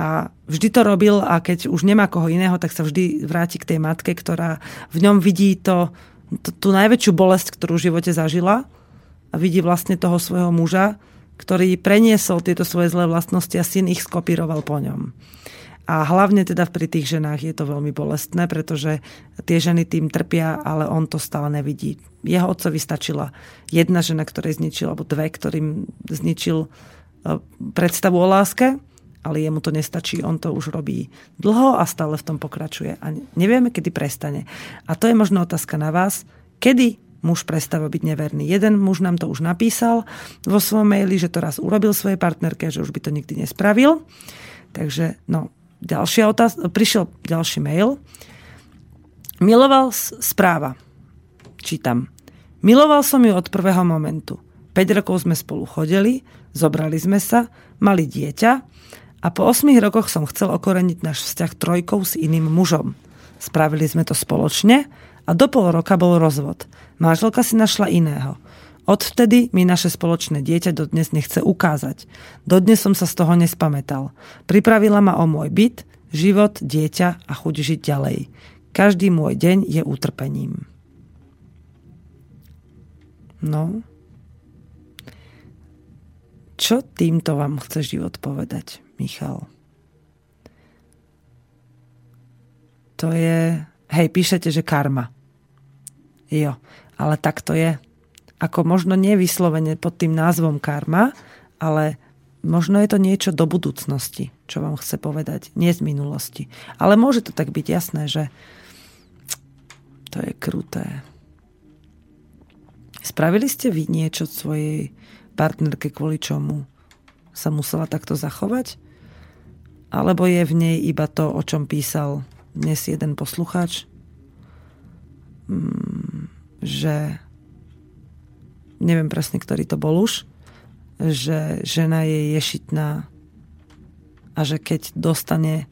A vždy to robil a keď už nemá koho iného, tak sa vždy vráti k tej matke, ktorá v ňom vidí to, tú najväčšiu bolesť, ktorú v živote zažila a vidí vlastne toho svojho muža, ktorý preniesol tieto svoje zlé vlastnosti a syn ich skopíroval po ňom. A hlavne teda pri tých ženách je to veľmi bolestné, pretože tie ženy tým trpia, ale on to stále nevidí. Jeho otcovi stačila jedna žena, ktorej zničil, alebo dve, ktorým zničil e, predstavu o láske ale jemu to nestačí, on to už robí dlho a stále v tom pokračuje. A nevieme, kedy prestane. A to je možno otázka na vás, kedy muž prestáva byť neverný. Jeden muž nám to už napísal vo svojom maili, že to raz urobil svojej partnerke, že už by to nikdy nespravil. Takže, no, ďalšia otázka, prišiel ďalší mail. Miloval správa. Čítam. Miloval som ju od prvého momentu. 5 rokov sme spolu chodili, zobrali sme sa, mali dieťa a po 8 rokoch som chcel okoreniť náš vzťah trojkou s iným mužom. Spravili sme to spoločne a do pol roka bol rozvod. Máželka si našla iného. Odvtedy mi naše spoločné dieťa dodnes nechce ukázať. Dodnes som sa z toho nespamätal. Pripravila ma o môj byt, život, dieťa a chuť žiť ďalej. Každý môj deň je utrpením. No. Čo týmto vám chce život povedať? Michal. To je... Hej, píšete, že karma. Jo, ale tak to je. Ako možno nevyslovene pod tým názvom karma, ale možno je to niečo do budúcnosti, čo vám chce povedať, nie z minulosti. Ale môže to tak byť jasné, že to je kruté. Spravili ste vy niečo svojej partnerke, kvôli čomu sa musela takto zachovať? Alebo je v nej iba to, o čom písal dnes jeden poslucháč? Mm, že neviem presne, ktorý to bol už, že žena je ješitná a že keď dostane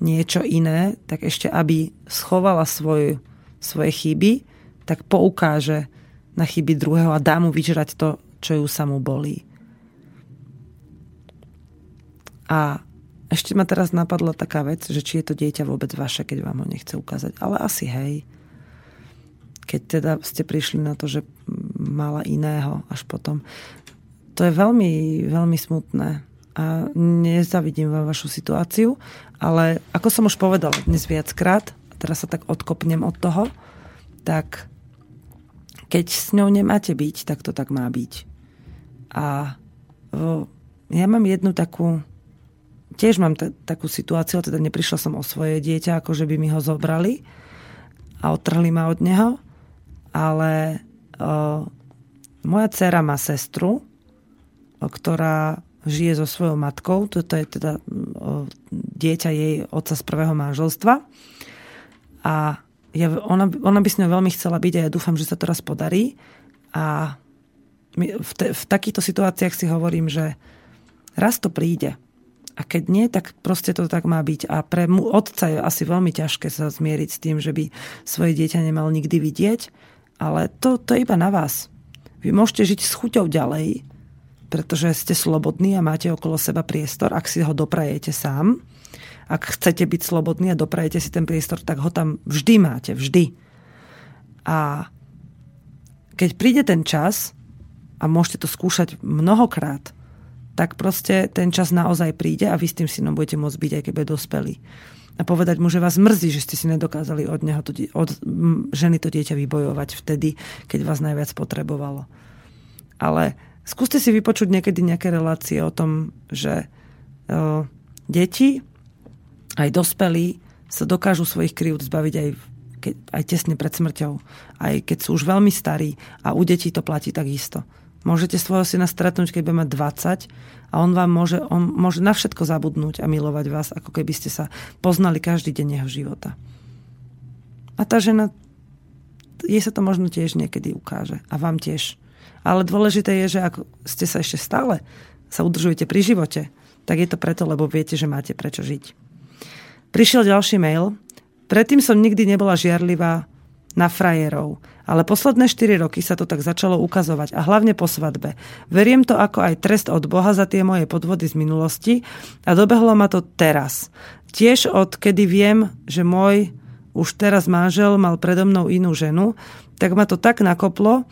niečo iné, tak ešte aby schovala svoj, svoje chyby, tak poukáže na chyby druhého a dá mu vyžrať to, čo ju samú bolí. A ešte ma teraz napadla taká vec, že či je to dieťa vôbec vaše, keď vám ho nechce ukázať. Ale asi hej. Keď teda ste prišli na to, že mala iného až potom. To je veľmi, veľmi smutné. A nezavidím vám vašu situáciu, ale ako som už povedala dnes viackrát, a teraz sa tak odkopnem od toho, tak keď s ňou nemáte byť, tak to tak má byť. A ja mám jednu takú tiež mám t- takú situáciu, teda neprišla som o svoje dieťa, ako že by mi ho zobrali a otrhli ma od neho, ale moja dcera má sestru, ktorá žije so svojou matkou, toto je teda dieťa jej otca z prvého manželstva. A ja, ona, ona by s ňou veľmi chcela byť a ja dúfam, že sa to raz podarí. A v, te, v takýchto situáciách si hovorím, že raz to príde. A keď nie, tak proste to tak má byť. A pre mu, otca je asi veľmi ťažké sa zmieriť s tým, že by svoje dieťa nemal nikdy vidieť, ale to, to je iba na vás. Vy môžete žiť s chuťou ďalej, pretože ste slobodní a máte okolo seba priestor, ak si ho doprajete sám. Ak chcete byť slobodní a doprajete si ten priestor, tak ho tam vždy máte, vždy. A keď príde ten čas, a môžete to skúšať mnohokrát, tak proste ten čas naozaj príde a vy s tým synom budete môcť byť, aj keď bude dospelý. A povedať mu, že vás mrzí, že ste si nedokázali od, neho to, od ženy to dieťa vybojovať vtedy, keď vás najviac potrebovalo. Ale skúste si vypočuť niekedy nejaké relácie o tom, že uh, deti, aj dospelí, sa dokážu svojich krivd zbaviť aj, keď, aj tesne pred smrťou. Aj keď sú už veľmi starí a u detí to platí takisto. Môžete svojho syna stretnúť, keď bude mať 20 a on vám môže, on môže na všetko zabudnúť a milovať vás, ako keby ste sa poznali každý deň jeho života. A tá žena, jej sa to možno tiež niekedy ukáže. A vám tiež. Ale dôležité je, že ak ste sa ešte stále sa udržujete pri živote, tak je to preto, lebo viete, že máte prečo žiť. Prišiel ďalší mail. Predtým som nikdy nebola žiarlivá na frajerov. Ale posledné 4 roky sa to tak začalo ukazovať a hlavne po svadbe. Veriem to ako aj trest od Boha za tie moje podvody z minulosti a dobehlo ma to teraz. Tiež od kedy viem, že môj už teraz manžel mal predo mnou inú ženu, tak ma to tak nakoplo,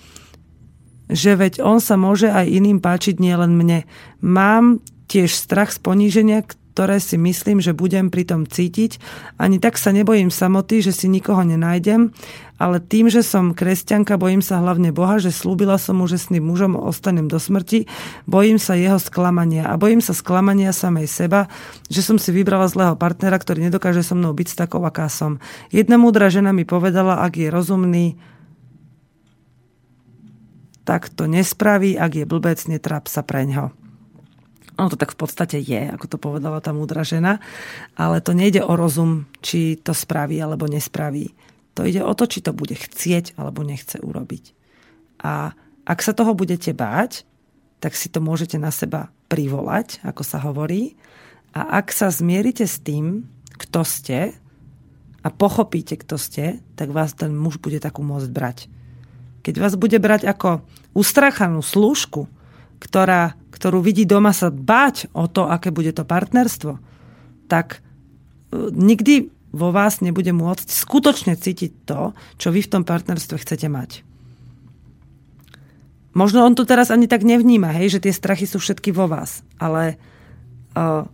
že veď on sa môže aj iným páčiť, nielen mne. Mám tiež strach z poníženia, ktoré si myslím, že budem pri tom cítiť. Ani tak sa nebojím samoty, že si nikoho nenájdem, ale tým, že som kresťanka, bojím sa hlavne Boha, že slúbila som mu, že s tým mužom ostanem do smrti, bojím sa jeho sklamania a bojím sa sklamania samej seba, že som si vybrala zlého partnera, ktorý nedokáže so mnou byť takou, aká som. Jedna múdra žena mi povedala, ak je rozumný, tak to nespraví, ak je blbec, netráp sa preňho. Ono to tak v podstate je, ako to povedala tá múdra žena, ale to nejde o rozum, či to spraví alebo nespraví. To ide o to, či to bude chcieť alebo nechce urobiť. A ak sa toho budete báť, tak si to môžete na seba privolať, ako sa hovorí. A ak sa zmierite s tým, kto ste a pochopíte, kto ste, tak vás ten muž bude takú môcť brať. Keď vás bude brať ako ustrachanú slúžku, ktorá, ktorú vidí doma sa báť o to, aké bude to partnerstvo, tak e, nikdy vo vás nebude môcť skutočne cítiť to, čo vy v tom partnerstve chcete mať. Možno on to teraz ani tak nevníma, hej, že tie strachy sú všetky vo vás, ale uh,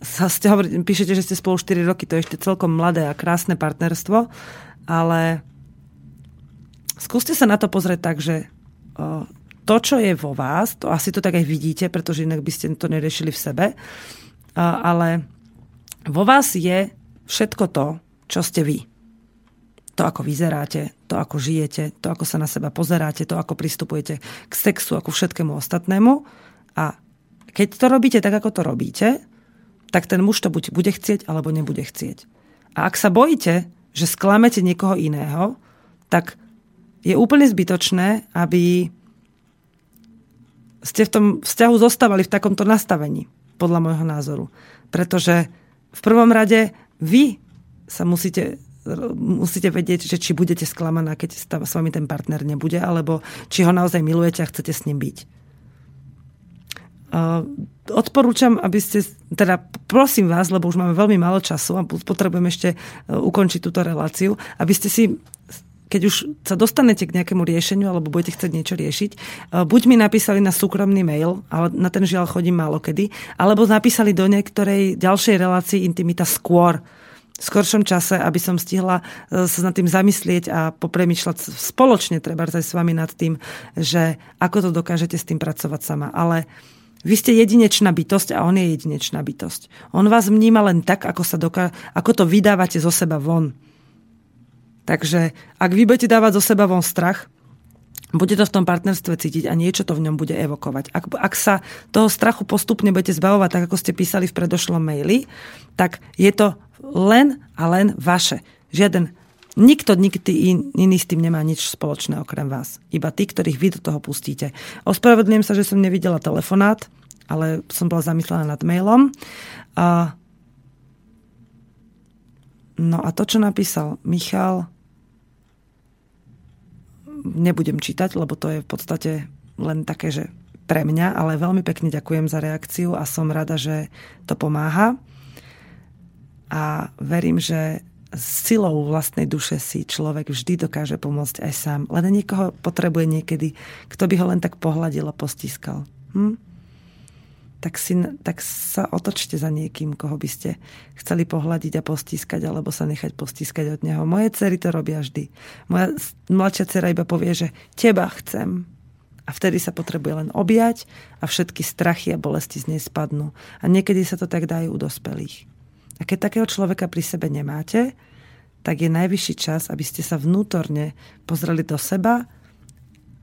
sa ste hovorí, píšete, že ste spolu 4 roky, to je ešte celkom mladé a krásne partnerstvo, ale skúste sa na to pozrieť tak, že uh, to, čo je vo vás, to asi to tak aj vidíte, pretože inak by ste to neriešili v sebe, ale vo vás je všetko to, čo ste vy. To, ako vyzeráte, to, ako žijete, to, ako sa na seba pozeráte, to, ako pristupujete k sexu, ako všetkému ostatnému. A keď to robíte tak, ako to robíte, tak ten muž to buď bude chcieť, alebo nebude chcieť. A ak sa bojíte, že sklamete niekoho iného, tak je úplne zbytočné, aby ste v tom vzťahu zostávali v takomto nastavení, podľa môjho názoru. Pretože v prvom rade vy sa musíte musíte vedieť, že či budete sklamaná, keď s vami ten partner nebude, alebo či ho naozaj milujete a chcete s ním byť. Odporúčam, aby ste, teda prosím vás, lebo už máme veľmi málo času a potrebujem ešte e, ukončiť túto reláciu, aby ste si keď už sa dostanete k nejakému riešeniu alebo budete chcieť niečo riešiť, eh, buď mi napísali na súkromný mail, ale na ten žiaľ chodím málo kedy, alebo napísali do niektorej ďalšej relácii intimita skôr, v skoršom čase, aby som stihla eh, sa nad tým zamyslieť a popremýšľať spoločne treba aj s vami nad tým, že ako to dokážete s tým pracovať sama. Ale vy ste jedinečná bytosť a on je jedinečná bytosť. On vás vníma len tak, ako, sa doká- ako to vydávate zo seba von. Takže ak vy budete dávať zo seba von strach, bude to v tom partnerstve cítiť a niečo to v ňom bude evokovať. Ak, ak sa toho strachu postupne budete zbavovať, tak ako ste písali v predošlom maili, tak je to len a len vaše. Žiaden Nikto, nikdy in, iný s tým nemá nič spoločné okrem vás. Iba tí, ktorých vy do toho pustíte. Ospravedlňujem sa, že som nevidela telefonát, ale som bola zamyslená nad mailom. A, no a to, čo napísal Michal, nebudem čítať, lebo to je v podstate len také, že pre mňa, ale veľmi pekne ďakujem za reakciu a som rada, že to pomáha. A verím, že silou vlastnej duše si človek vždy dokáže pomôcť aj sám. Len niekoho potrebuje niekedy, kto by ho len tak pohľadil a postískal. Hm? Tak, si, tak sa otočte za niekým, koho by ste chceli pohľadiť a postískať, alebo sa nechať postískať od neho. Moje cery to robia vždy. Moja mladšia dcera iba povie, že teba chcem. A vtedy sa potrebuje len objať a všetky strachy a bolesti z nej spadnú. A niekedy sa to tak dajú u dospelých. A keď takého človeka pri sebe nemáte, tak je najvyšší čas, aby ste sa vnútorne pozreli do seba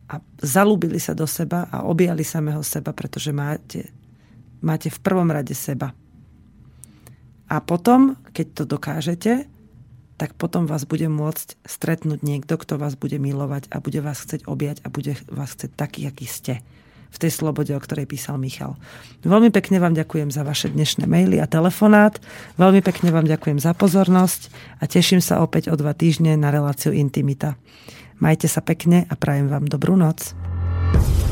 a zalúbili sa do seba a objali samého seba, pretože máte máte v prvom rade seba. A potom, keď to dokážete, tak potom vás bude môcť stretnúť niekto, kto vás bude milovať a bude vás chcieť objať a bude vás chcieť taký, aký ste. v tej slobode, o ktorej písal Michal. Veľmi pekne vám ďakujem za vaše dnešné maily a telefonát. Veľmi pekne vám ďakujem za pozornosť a teším sa opäť o dva týždne na reláciu Intimita. Majte sa pekne a prajem vám dobrú noc.